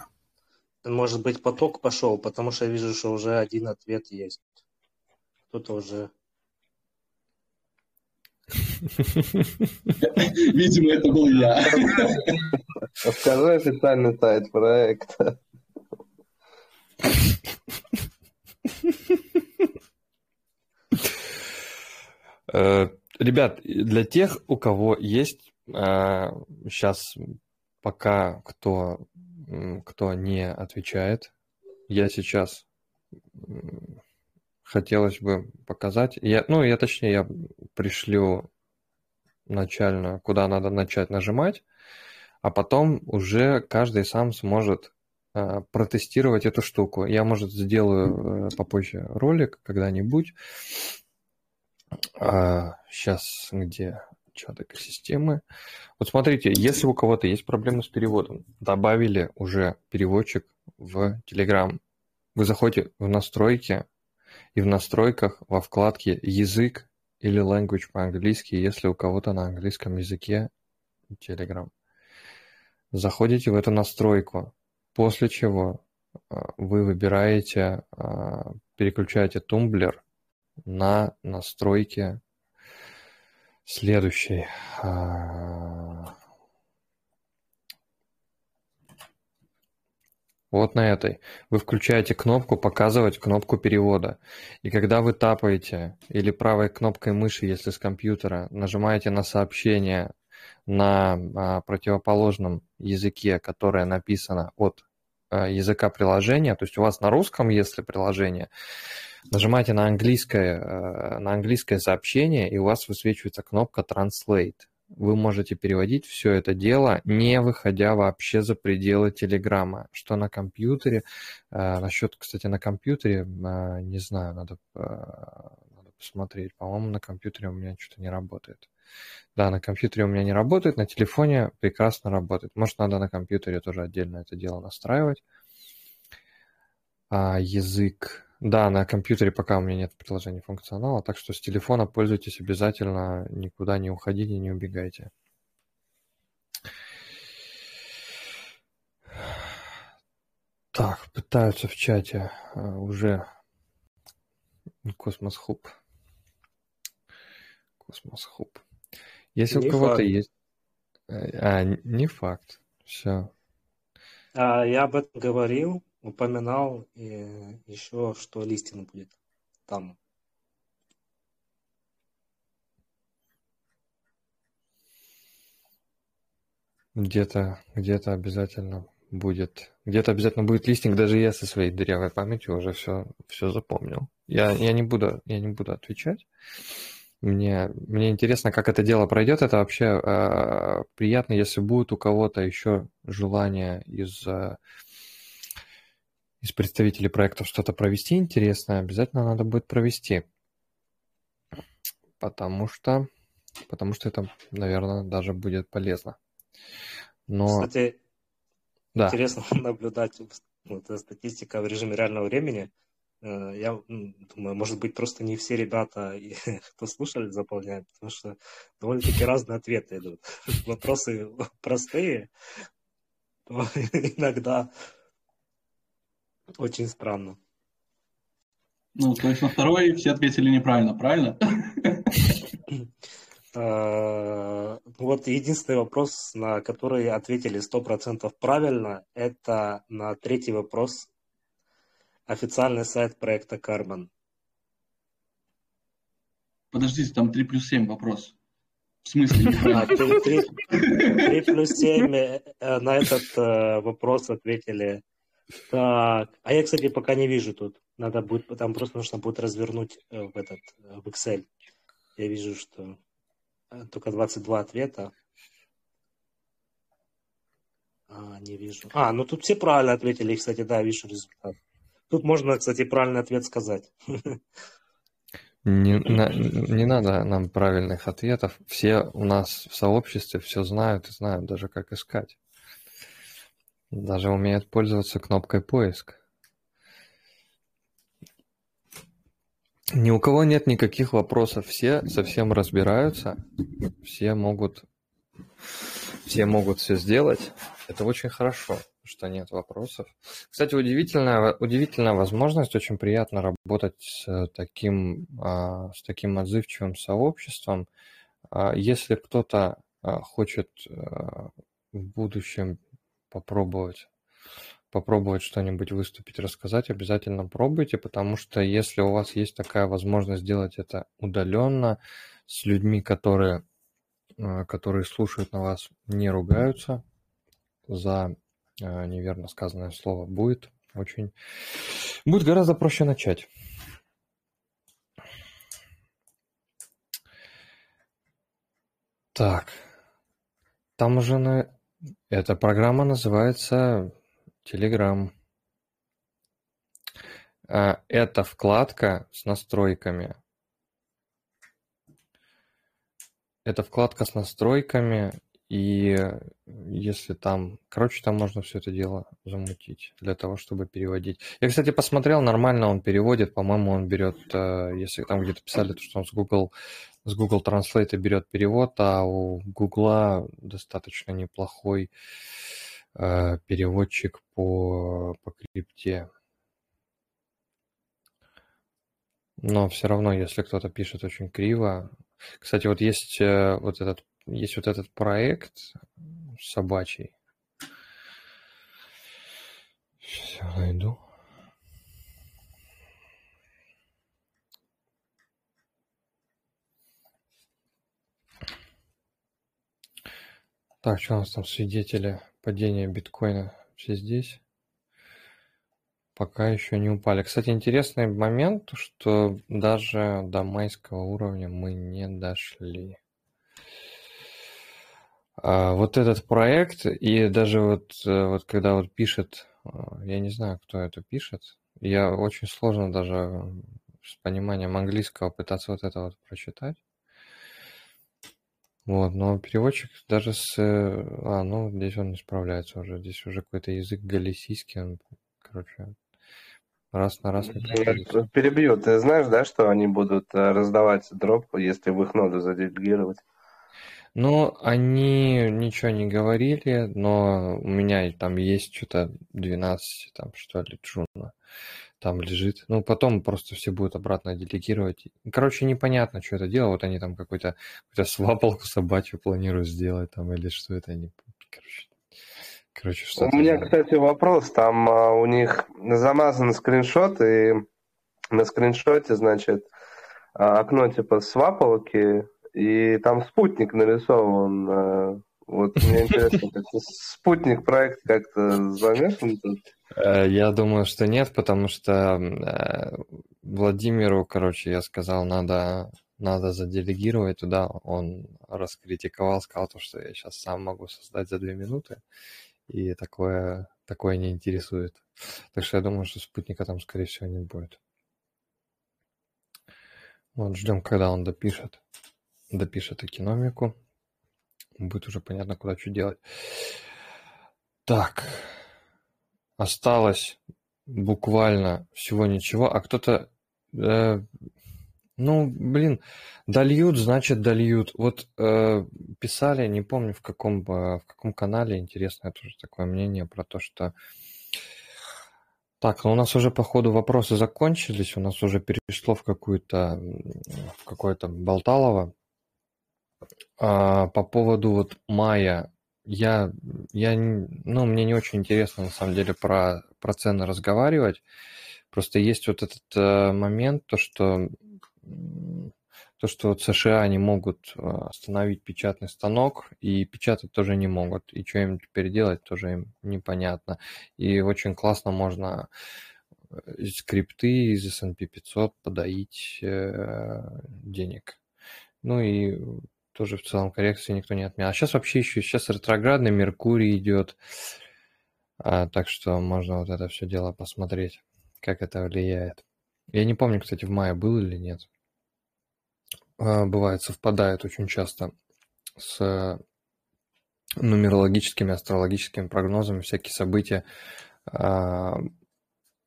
Может быть, поток пошел, потому что я вижу, что уже один ответ есть. Кто-то уже... [LAUGHS] Видимо, это был я. Скажи официальный сайт проекта. Uh, Ребят, для тех, у кого есть сейчас э, пока кто, кто не отвечает, я сейчас хотелось бы показать. Я, ну, я точнее, я пришлю начально, куда надо начать нажимать, а потом уже каждый сам сможет э, протестировать эту штуку. Я, может, сделаю э, попозже ролик когда-нибудь, а, сейчас где чат экосистемы. Вот смотрите, если у кого-то есть проблемы с переводом, добавили уже переводчик в Telegram, вы заходите в настройки, и в настройках во вкладке «Язык» или «Language» по-английски, если у кого-то на английском языке Telegram. Заходите в эту настройку, после чего а, вы выбираете, а, переключаете тумблер на настройке следующей. А, вот на этой. Вы включаете кнопку «Показывать кнопку перевода». И когда вы тапаете или правой кнопкой мыши, если с компьютера, нажимаете на сообщение на а, противоположном языке, которое написано от а, языка приложения, то есть у вас на русском, если приложение, Нажимаете на английское, э, на английское сообщение, и у вас высвечивается кнопка Translate. Вы можете переводить все это дело, не выходя вообще за пределы Телеграма. Что на компьютере, э, насчет, кстати, на компьютере, э, не знаю, надо, надо посмотреть. По-моему, на компьютере у меня что-то не работает. Да, на компьютере у меня не работает, на телефоне прекрасно работает. Может, надо на компьютере тоже отдельно это дело настраивать. А язык да, на компьютере пока у меня нет приложения функционала, так что с телефона пользуйтесь обязательно, никуда не уходите, не убегайте. Так, пытаются в чате а, уже Cosmos Hub. Cosmos Hub. Если не у кого-то есть... А, не факт. Все. А, я об этом говорил упоминал и еще, что листинг будет там. Где-то, где-то обязательно будет, где-то обязательно будет листинг, даже я со своей дырявой памятью уже все, все запомнил. Я, я не буду, я не буду отвечать. Мне, мне интересно, как это дело пройдет. Это вообще э, приятно, если будет у кого-то еще желание из, э, из представителей проектов что-то провести интересное, обязательно надо будет провести. Потому что, потому что это, наверное, даже будет полезно. Но... Кстати, да. интересно [LAUGHS] наблюдать вот, статистика в режиме реального времени. Э, я думаю, может быть, просто не все ребята, [LAUGHS] кто слушали, заполняют, потому что довольно-таки разные ответы идут. [LAUGHS] Вопросы простые, но иногда очень странно. Ну, то есть на второй все ответили неправильно, правильно? [LAUGHS] Э, вот единственный вопрос, на который ответили 100% правильно, это на третий вопрос официальный сайт проекта Carbon. Подождите, там 3 плюс 7 вопрос. В смысле? А, 3, 3, 3 плюс 7 э, на этот э, вопрос ответили. Так, а я, кстати, пока не вижу тут. Надо будет, там просто нужно будет развернуть э, в этот, в Excel. Я вижу, что только 22 ответа. А, не вижу. А, ну тут все правильно ответили, кстати, да, вижу результат. Тут можно, кстати, правильный ответ сказать. Не, на, [LAUGHS] не надо нам правильных ответов. Все у нас в сообществе все знают и знают даже, как искать. Даже умеют пользоваться кнопкой поиск. Ни у кого нет никаких вопросов. Все совсем разбираются. Все могут, все могут все сделать. Это очень хорошо что нет вопросов. Кстати, удивительная, удивительная возможность, очень приятно работать с таким, а, с таким отзывчивым сообществом. А, если кто-то а, хочет в будущем попробовать попробовать что-нибудь выступить, рассказать, обязательно пробуйте, потому что если у вас есть такая возможность сделать это удаленно, с людьми, которые, которые слушают на вас, не ругаются за Э, неверно сказанное слово будет очень... Будет гораздо проще начать. Так. Там уже на... Эта программа называется Telegram. Э, это вкладка с настройками. Это вкладка с настройками, и если там, короче, там можно все это дело замутить для того, чтобы переводить. Я, кстати, посмотрел, нормально он переводит, по-моему, он берет, э, если там где-то писали, что он с Google, с Google Translate берет перевод, а у Google достаточно неплохой э, переводчик по, по крипте. Но все равно, если кто-то пишет очень криво. Кстати, вот есть э, вот этот есть вот этот проект собачий. Все найду. Так, что у нас там свидетели падения биткоина? Все здесь? Пока еще не упали. Кстати, интересный момент, что даже до майского уровня мы не дошли. А, вот этот проект, и даже вот, э, вот когда вот пишет, а, я не знаю, кто это пишет, я очень сложно даже с пониманием английского пытаться вот это вот прочитать. Вот, но переводчик даже с... Э, а, ну, здесь он не справляется уже. Здесь уже какой-то язык галисийский, он, короче, раз на раз не приходится. Перебью. Ты знаешь, да, что они будут э, раздавать дроп, если в их ноду заделегировать? Ну, они ничего не говорили, но у меня там есть что-то 12, там, что ли, джуна там лежит. Ну, потом просто все будут обратно делегировать. Короче, непонятно, что это дело. Вот они там какой-то какую свапалку собачью планируют сделать там, или что это они... Короче, короче что У меня, кстати, вопрос. Там а, у них замазан скриншот, и на скриншоте, значит, а, окно типа свапалки, и там спутник нарисован. Вот мне интересно, спутник проект как-то замешан тут? Э, я думаю, что нет, потому что э, Владимиру, короче, я сказал, надо, надо заделегировать туда, он раскритиковал, сказал то, что я сейчас сам могу создать за две минуты, и такое, такое не интересует. Так что я думаю, что спутника там, скорее всего, не будет. Вот ждем, когда он допишет, допишет экономику. Будет уже понятно, куда что делать. Так, осталось буквально всего ничего, а кто-то э, ну, блин, дольют, значит дольют. Вот э, писали, не помню в каком, э, в каком канале, интересное тоже такое мнение про то, что... Так, ну у нас уже, походу, вопросы закончились, у нас уже перешло в какую-то, в какое-то болталово. А, по поводу вот мая, я, я, ну, мне не очень интересно, на самом деле, про, про цены разговаривать. Просто есть вот этот э, момент, то, что то, что вот США не могут а, остановить печатный станок, и печатать тоже не могут. И что им теперь делать, тоже им непонятно. И очень классно можно э, скрипты из S&P 500 подоить э, денег. Ну и тоже в целом коррекции никто не отменял. А сейчас вообще еще, сейчас ретроградный Меркурий идет, а, так что можно вот это все дело посмотреть, как это влияет. Я не помню, кстати, в мае был или нет. А, бывает, совпадает очень часто с нумерологическими, астрологическими прогнозами, всякие события. А,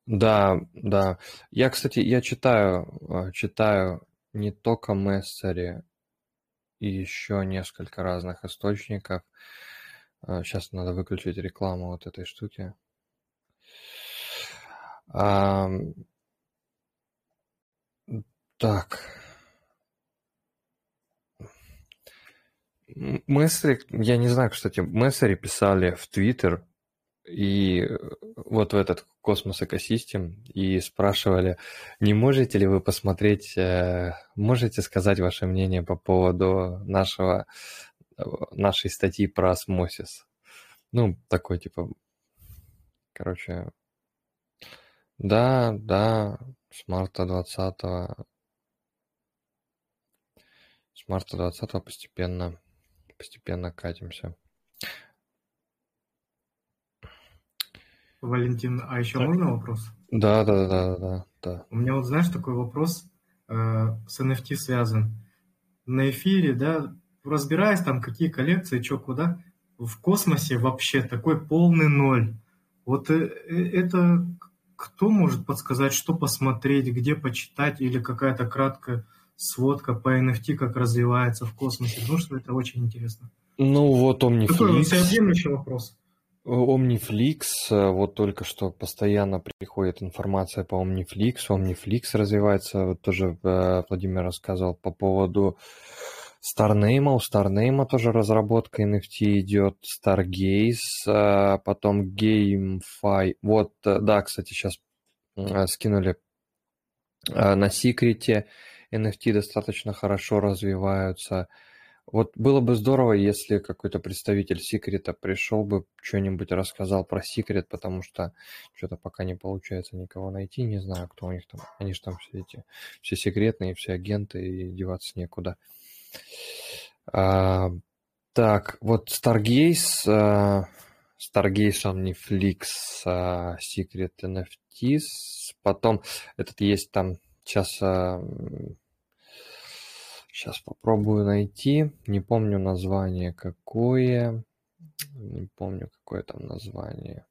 да, да. Я, кстати, я читаю, а, читаю не только Мессери, и еще несколько разных источников. Сейчас надо выключить рекламу вот этой штуки. Так. Мессери, я не знаю, кстати, Мессери писали в Твиттер и э, вот в этот космос экосистем и спрашивали, не можете ли вы посмотреть, э, можете сказать ваше мнение по поводу нашего, э, нашей статьи про осмосис? Ну, такой типа, короче, да, да, с марта 20 с марта 20 постепенно постепенно катимся. Валентин, а еще так. можно вопрос? Да, да, да, да, да. У меня вот, знаешь, такой вопрос э, с NFT связан. На эфире, да, разбираясь там, какие коллекции, что, куда, в космосе вообще такой полный ноль. Вот э, э это кто может подсказать, что посмотреть, где почитать или какая-то краткая сводка по NFT, как развивается в космосе, потому что это очень интересно. Ну вот Omniflix. Такой всеобъемлющий вопрос. Omniflix, э, вот только что постоянно приходит информация по Omniflix, Omniflix развивается, вот тоже э, Владимир рассказывал по поводу Starname, у Starname тоже разработка NFT идет, Stargaze, э, потом GameFi, вот, да, кстати, сейчас скинули на секрете, NFT достаточно хорошо развиваются. Вот было бы здорово, если какой-то представитель секрета пришел бы, что-нибудь рассказал про секрет, потому что что-то пока не получается никого найти, не знаю, кто у них там. Они же там все эти, все секретные, все агенты, и деваться некуда. А, так, вот Stargaze, uh, Stargaze Omniflix, uh, Secret NFTs, потом этот есть там сейчас uh, Сейчас попробую найти. Не помню название какое. Не помню, какое там название.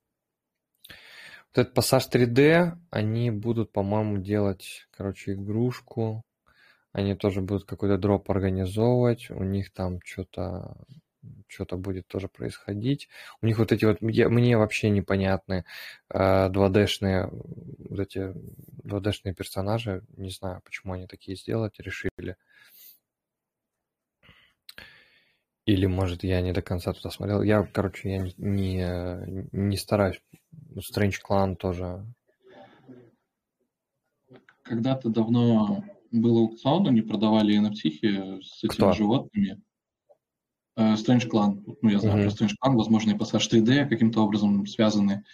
Вот этот пассаж 3D, они будут, по-моему, делать, короче, игрушку. Они тоже будут какой-то дроп организовывать. У них там что-то что-то будет тоже происходить. У них вот эти вот, мне вообще непонятны э, 2D-шные, вот эти 2D-шные персонажи. Не знаю, почему они такие сделать решили. Или, может, я не до конца туда смотрел. Я, короче, я не, не, не стараюсь. Strange Clan тоже. Когда-то давно был аукцион, они продавали NFT с этими Кто? животными. Uh, Strange Clan. Ну, я знаю mm-hmm. про Strange Clan, возможно, и пассаж 3D каким-то образом связаны.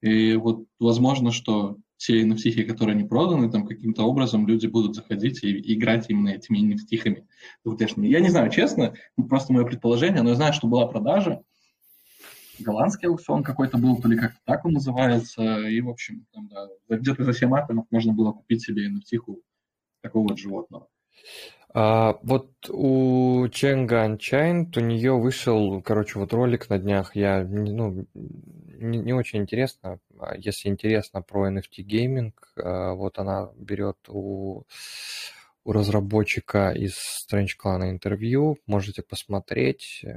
И вот возможно, что все NFT, которые не проданы, там каким-то образом люди будут заходить и играть именно этими NFT двухтешными. Я не знаю, честно, просто мое предположение, но я знаю, что была продажа, голландский аукцион какой-то был, то ли как-то так он называется, и, в общем, там, да, где-то за 7 атомов можно было купить себе NFT такого вот животного. А, вот у Ченга Анчайнт, у нее вышел, короче, вот ролик на днях, я, ну, не, не очень интересно, а если интересно про NFT гейминг, а, вот она берет у у разработчика из Strange Clan интервью. Можете посмотреть, э,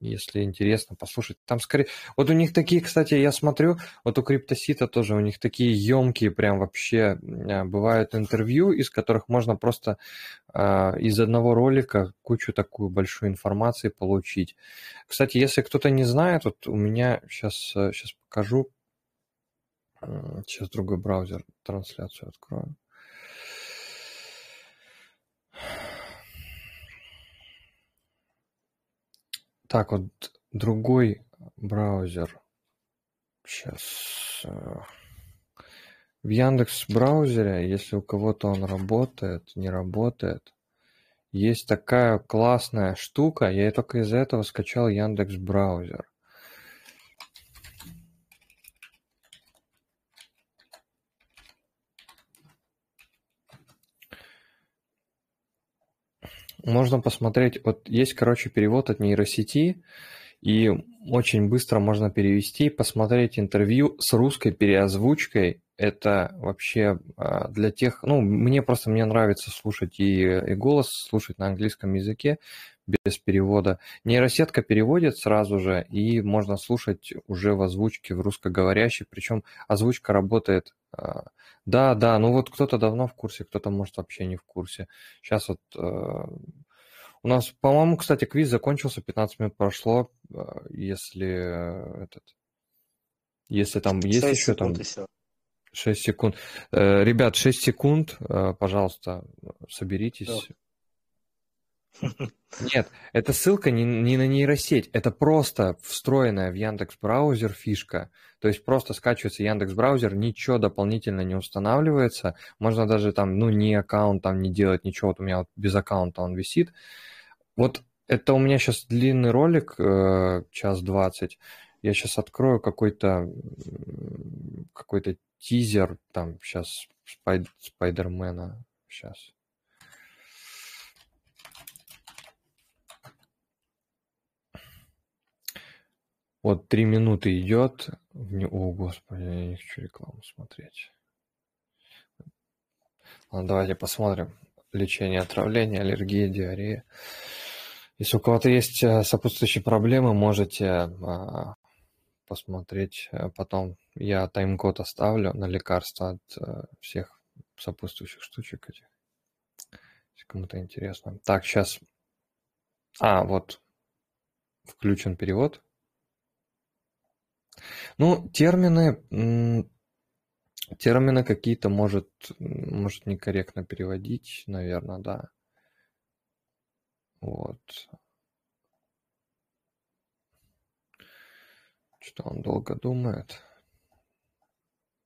если интересно, послушать. Там скорее... Вот у них такие, кстати, я смотрю, вот у Криптосита тоже у них такие емкие прям вообще э, бывают интервью, из которых можно просто э, из одного ролика кучу такую большую информации получить. Кстати, если кто-то не знает, вот у меня сейчас, сейчас покажу, сейчас другой браузер трансляцию открою. Так, вот другой браузер. Сейчас. Э, в Яндекс браузере, если у кого-то он работает, не работает, есть такая классная штука. Я только из-за этого скачал Яндекс браузер. Можно посмотреть, вот есть, короче, перевод от нейросети, и очень быстро можно перевести, посмотреть интервью с русской переозвучкой. Это вообще а, для тех, ну, мне просто, мне нравится слушать и, и голос, слушать на английском языке без перевода. Нейросетка переводит сразу же, и можно слушать уже в озвучке в русскоговорящей, причем озвучка работает а, да, да, ну вот кто-то давно в курсе, кто-то, может, вообще не в курсе. Сейчас вот э, у нас, по-моему, кстати, квиз закончился, 15 минут прошло, э, если э, этот, если там есть еще там... 6 секунд. Э, ребят, 6 секунд, э, пожалуйста, соберитесь. Нет, это ссылка не, не на нейросеть, это просто встроенная в Яндекс браузер фишка. То есть просто скачивается Яндекс браузер, ничего дополнительно не устанавливается. Можно даже там, ну, ни аккаунт там не делать, ничего. Вот у меня вот без аккаунта он висит. Вот это у меня сейчас длинный ролик, э, час двадцать. Я сейчас открою какой-то какой-то тизер, там сейчас спайд, Спайдермена. Сейчас. Вот три минуты идет. О, господи, я не хочу рекламу смотреть. Давайте посмотрим. Лечение отравления, аллергия, диарея. Если у кого-то есть э, сопутствующие проблемы, можете а, посмотреть э, потом. Я тайм-код оставлю на лекарства от э, всех сопутствующих штучек этих. Если кому-то интересно. Так, сейчас. А, вот. Включен перевод. Ну, термины, термины какие-то может, может некорректно переводить, наверное, да. Вот. Что он долго думает.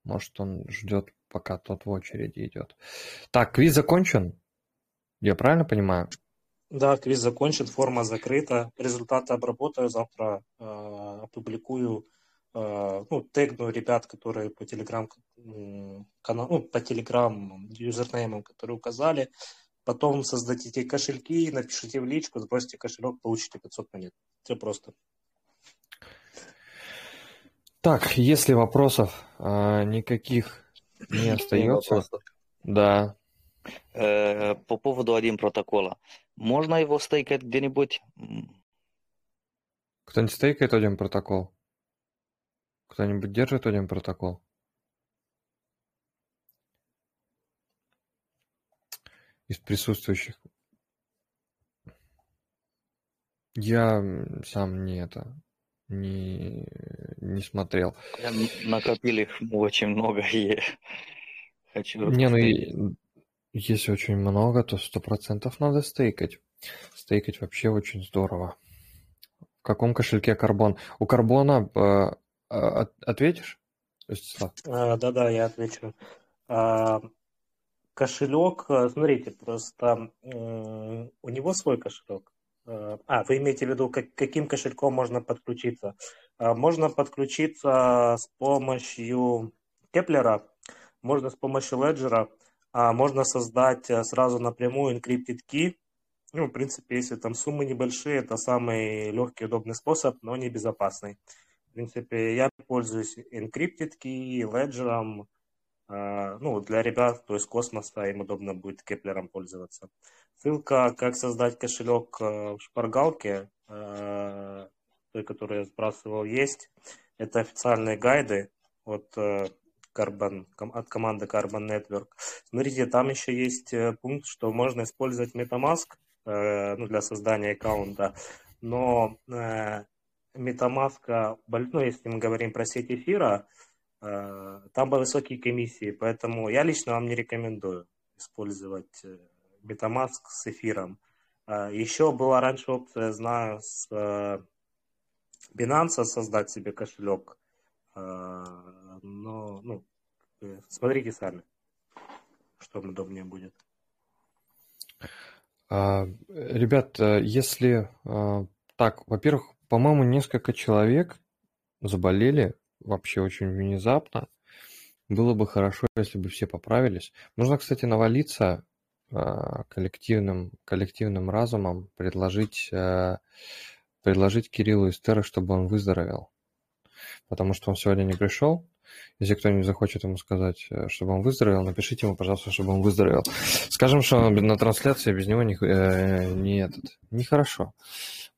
Может, он ждет, пока тот в очереди идет. Так, квиз закончен? Я правильно понимаю? Да, квиз закончен, форма закрыта. Результаты обработаю, завтра э, опубликую Э, ну, тегну ребят, которые по телеграм канал, ну, по телеграм юзернеймам, которые указали. Потом создадите кошельки, напишите в личку, сбросите кошелек, получите 500 монет. Все просто. Так, если вопросов а, никаких не остается. Да. Э, по поводу один протокола. Можно его стейкать где-нибудь? Кто-нибудь стейкает один протокол? Кто-нибудь держит один протокол? Из присутствующих. Я сам не это не, не смотрел. Я накопил их очень много и [LAUGHS] хочу. Не, ну и если очень много, то сто процентов надо стейкать. Стейкать вообще очень здорово. В каком кошельке карбон? У карбона э, а, ответишь? А, да-да, я отвечу. А, кошелек, э, смотрите, просто у него свой кошелек. А, вы имеете в виду, как, каким кошельком можно подключиться? А, можно подключиться с помощью Кеплера, можно с помощью Ledger, а можно создать э, сразу напрямую encrypted key. Ну, в принципе, если там суммы небольшие, это самый легкий удобный способ, но не безопасный. В принципе, я пользуюсь encrypted key, Ledger, ну, для ребят, то есть космоса, им удобно будет Кеплером пользоваться. Ссылка, как создать кошелек э, в шпаргалке, э, той, которую я сбрасывал, есть. Это официальные гайды от э, Carbon, от команды Carbon Network. Смотрите, там еще есть пункт, что можно использовать MetaMask ну, для создания аккаунта, но MetaMask, ну, если мы говорим про сеть эфира, там высокие комиссии, поэтому я лично вам не рекомендую использовать MetaMask с эфиром. А, Еще была раньше опция, знаю, с э, Binance создать себе кошелек. Но, ну, э, смотрите сами, что удобнее будет. А, ребят, э, если так, во-первых, по-моему, несколько человек заболели вообще очень внезапно. Было бы хорошо, если бы все поправились. Нужно, кстати, навалиться а, коллективным, коллективным разумом предложить, э, предложить Кириллу Истера, чтобы он выздоровел. Потому что он сегодня не пришел. Если кто-нибудь захочет ему сказать, э, чтобы он выздоровел, напишите ему, пожалуйста, чтобы он выздоровел. Скажем, что на трансляции без него не, э, не этот, нехорошо.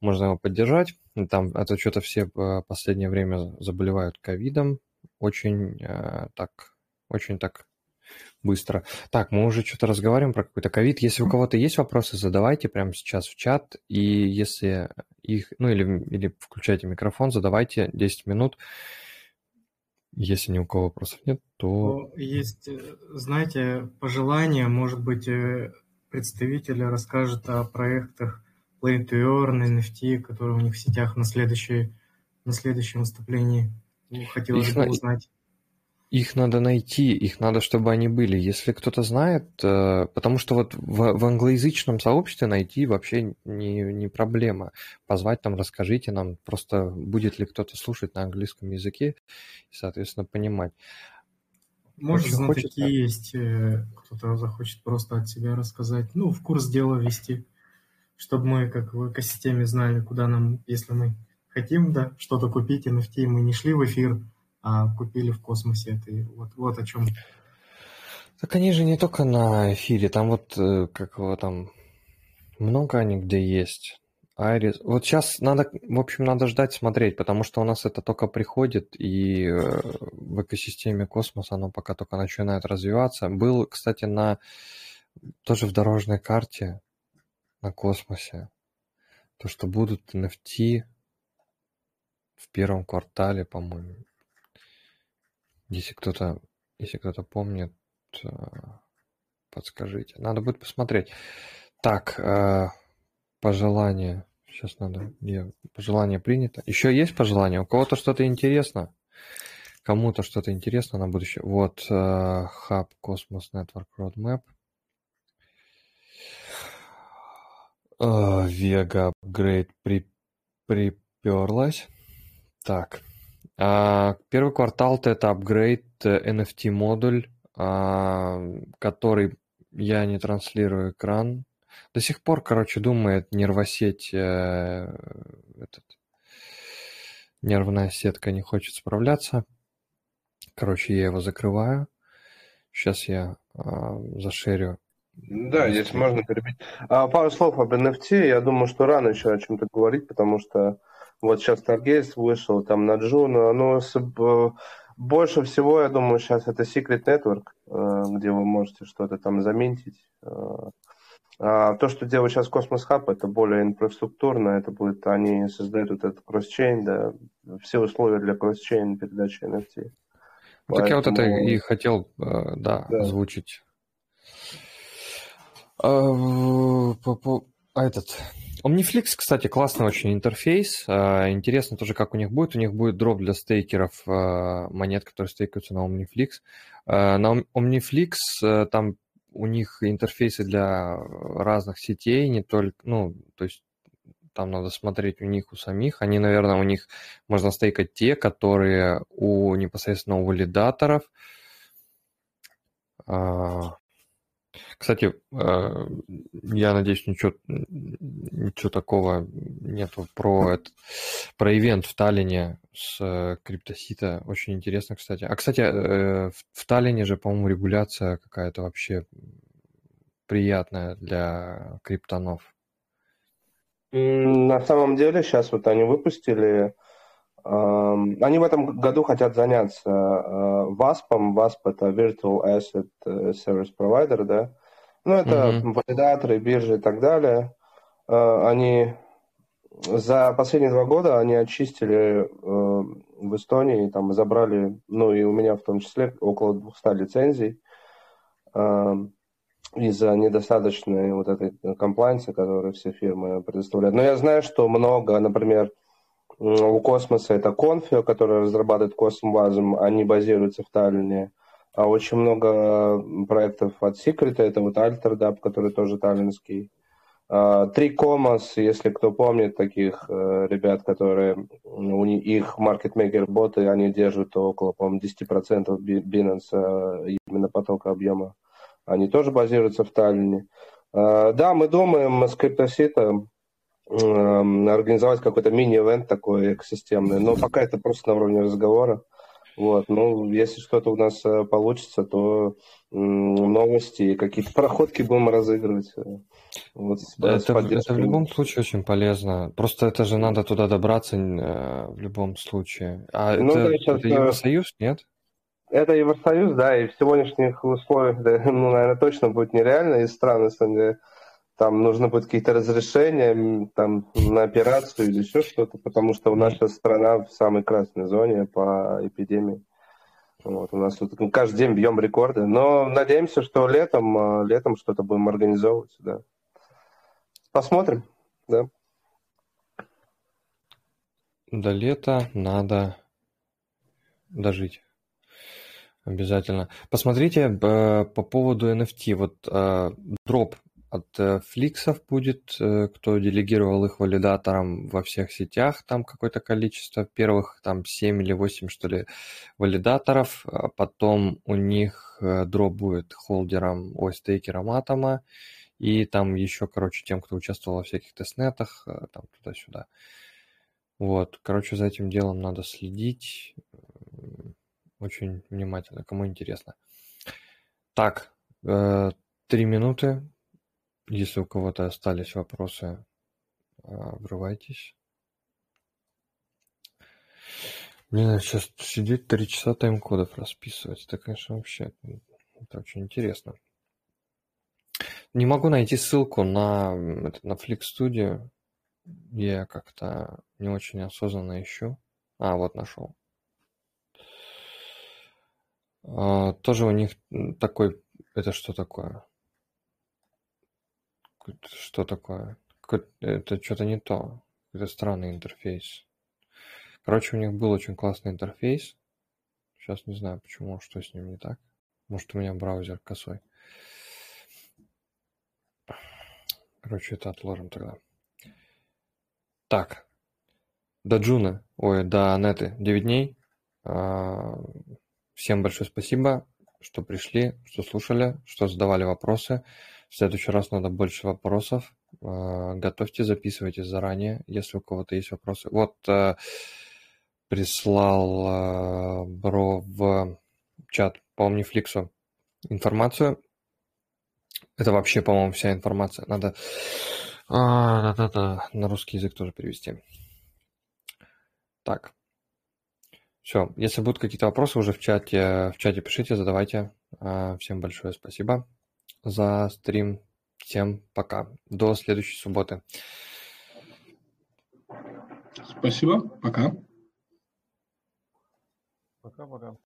Можно его поддержать. Там, это что-то все в последнее время заболевают ковидом. Очень так, очень так быстро. Так, мы уже что-то разговариваем про какой-то ковид. Если у кого-то есть вопросы, задавайте прямо сейчас в чат. И если их, ну или, или включайте микрофон, задавайте 10 минут. Если ни у кого вопросов нет, то... Есть, э, знаете, пожелание, может быть, э, представитель расскажет о проектах Play to Earn, NFT, которые у них в сетях на, следующей, на следующем выступлении. Хотелось бы узнать. Их надо найти, их надо, чтобы они были. Если кто-то знает, э, потому что вот в, в англоязычном сообществе найти вообще не, не проблема. Позвать там, расскажите нам, просто будет ли кто-то слушать на английском языке и, соответственно, понимать. Может, Очень знатоки хочется... есть, э, кто-то захочет просто от себя рассказать, ну, в курс дела ввести, чтобы мы, как в экосистеме, знали, куда нам, если мы хотим, да, что-то купить, NFT, мы не шли в эфир, а купили в космосе. Это вот, вот о чем. Так они же не только на эфире, там вот э, как его там много они где есть. Айрис. Вот сейчас надо, в общем, надо ждать, смотреть, потому что у нас это только приходит, и э, в экосистеме космоса оно пока только начинает развиваться. Был, кстати, на тоже в дорожной карте на космосе, то, что будут NFT в первом квартале, по-моему, если кто-то, если кто-то помнит, э, подскажите. Надо будет посмотреть. Так, э, пожелание. Сейчас надо. Пожелание принято. Еще есть пожелание? У кого-то что-то интересно? Кому-то что-то интересно на будущее? Вот э, Hub Cosmos Network Roadmap. Вега апгрейд при, приперлась. Так. А, первый квартал это апгрейд NFT модуль, а, который я не транслирую экран. До сих пор, короче, думает нервосеть, э, этот, нервная сетка не хочет справляться. Короче, я его закрываю. Сейчас я а, зашерю. Да, если можно перебить. А, пару слов об NFT. Я думаю, что рано еще о чем-то говорить, потому что вот сейчас Stargaze вышел, там на Juno, но с, больше всего, я думаю, сейчас это Secret Network, э, где вы можете что-то там заметить. Э, а то, что делают сейчас Cosmos Hub, это более инфраструктурно, это будет, они создают вот этот кросс-чейн, да, все условия для кросс-чейн передачи NFT. Ну, так я вот это и хотел, э, да, да. озвучить. А, по, по, а этот, Omniflix, кстати, классный очень интерфейс. А, интересно тоже, как у них будет. У них будет дроп для стейкеров а, монет, которые стейкаются на Omniflix. А, на Omniflix там у них интерфейсы для разных сетей, не только, ну, то есть там надо смотреть у них у самих. Они, наверное, у них можно стейкать те, которые у непосредственно у валидаторов. Кстати, э, я надеюсь, ничего, ничего такого нету про, этот, про ивент в Таллине с криптосита. Очень интересно, кстати. А, кстати, э, в Таллине же, по-моему, регуляция какая-то вообще приятная для криптонов. На самом деле, сейчас вот они выпустили они в этом году хотят заняться VASP. VASP – это Virtual Asset Service Provider, да? Ну, это mm-hmm. валидаторы, биржи и так далее. Они за последние два года они очистили в Эстонии, там забрали, ну и у меня в том числе, около 200 лицензий из-за недостаточной вот этой комплайнса, которую все фирмы предоставляют. Но я знаю, что много, например, у Космоса это Конфио, который разрабатывает Космбазом, они базируются в Таллине. А очень много проектов от Secret, это вот AlterDAP, который тоже таллинский. Три Комас, если кто помнит таких э, ребят, которые у них, их маркетмейкер боты, они держат около, по-моему, 10% Binance э, именно потока объема. Они тоже базируются в Таллине. Да, мы думаем с Эм, организовать какой-то мини-эвент такой экосистемный. Но пока это просто на уровне разговора. Вот, ну, если что-то у нас э, получится, то новости и какие-то [LAUGHS] проходки будем разыгрывать. Э, вот, это, это в любом случае очень полезно. Просто это же надо туда добраться э, в любом случае. А ну, это, да, сейчас, это Евросоюз, нет? Это Евросоюз, да, и в сегодняшних условиях, да, [LAUGHS] ну, наверное, точно будет нереально из стран СНГ там нужно будет какие-то разрешения там, на операцию или еще что-то, потому что у нас сейчас страна в самой красной зоне по эпидемии. Вот, у нас тут каждый день бьем рекорды, но надеемся, что летом, а, летом что-то будем организовывать, да. Посмотрим, да. До лета надо дожить. Обязательно. Посмотрите э, по поводу NFT. Вот э, дроп от э, фликсов будет, э, кто делегировал их валидаторам во всех сетях, там какое-то количество, первых там 7 или 8, что ли, валидаторов, а потом у них э, дроп будет холдером, ой, стейкером атома, и там еще, короче, тем, кто участвовал во всяких тестнетах, там туда-сюда. Вот, короче, за этим делом надо следить очень внимательно, кому интересно. Так, три минуты если у кого-то остались вопросы, а, врывайтесь. Мне надо сейчас сидеть три часа тайм-кодов расписывать. Это, конечно, вообще это очень интересно. Не могу найти ссылку на, на Flix Studio. Я как-то не очень осознанно ищу. А, вот нашел. А, тоже у них такой... Это что такое? Что такое? Это что-то не то. Это странный интерфейс. Короче, у них был очень классный интерфейс. Сейчас не знаю почему, что с ним не так. Может, у меня браузер косой. Короче, это отложим тогда. Так. До Джуна, ой, до Анеты 9 дней. А, всем большое спасибо, что пришли, что слушали, что задавали вопросы. В следующий раз надо больше вопросов. А, готовьте, записывайте заранее, если у кого-то есть вопросы. Вот э, прислал э, Бро в чат по Omniflix информацию. Это вообще, по-моему, вся информация. Надо а, на русский язык тоже перевести. Так. Все, если будут какие-то вопросы уже в чате, в чате пишите, задавайте. Всем большое спасибо за стрим. Всем пока. До следующей субботы. Спасибо. Пока. Пока-пока.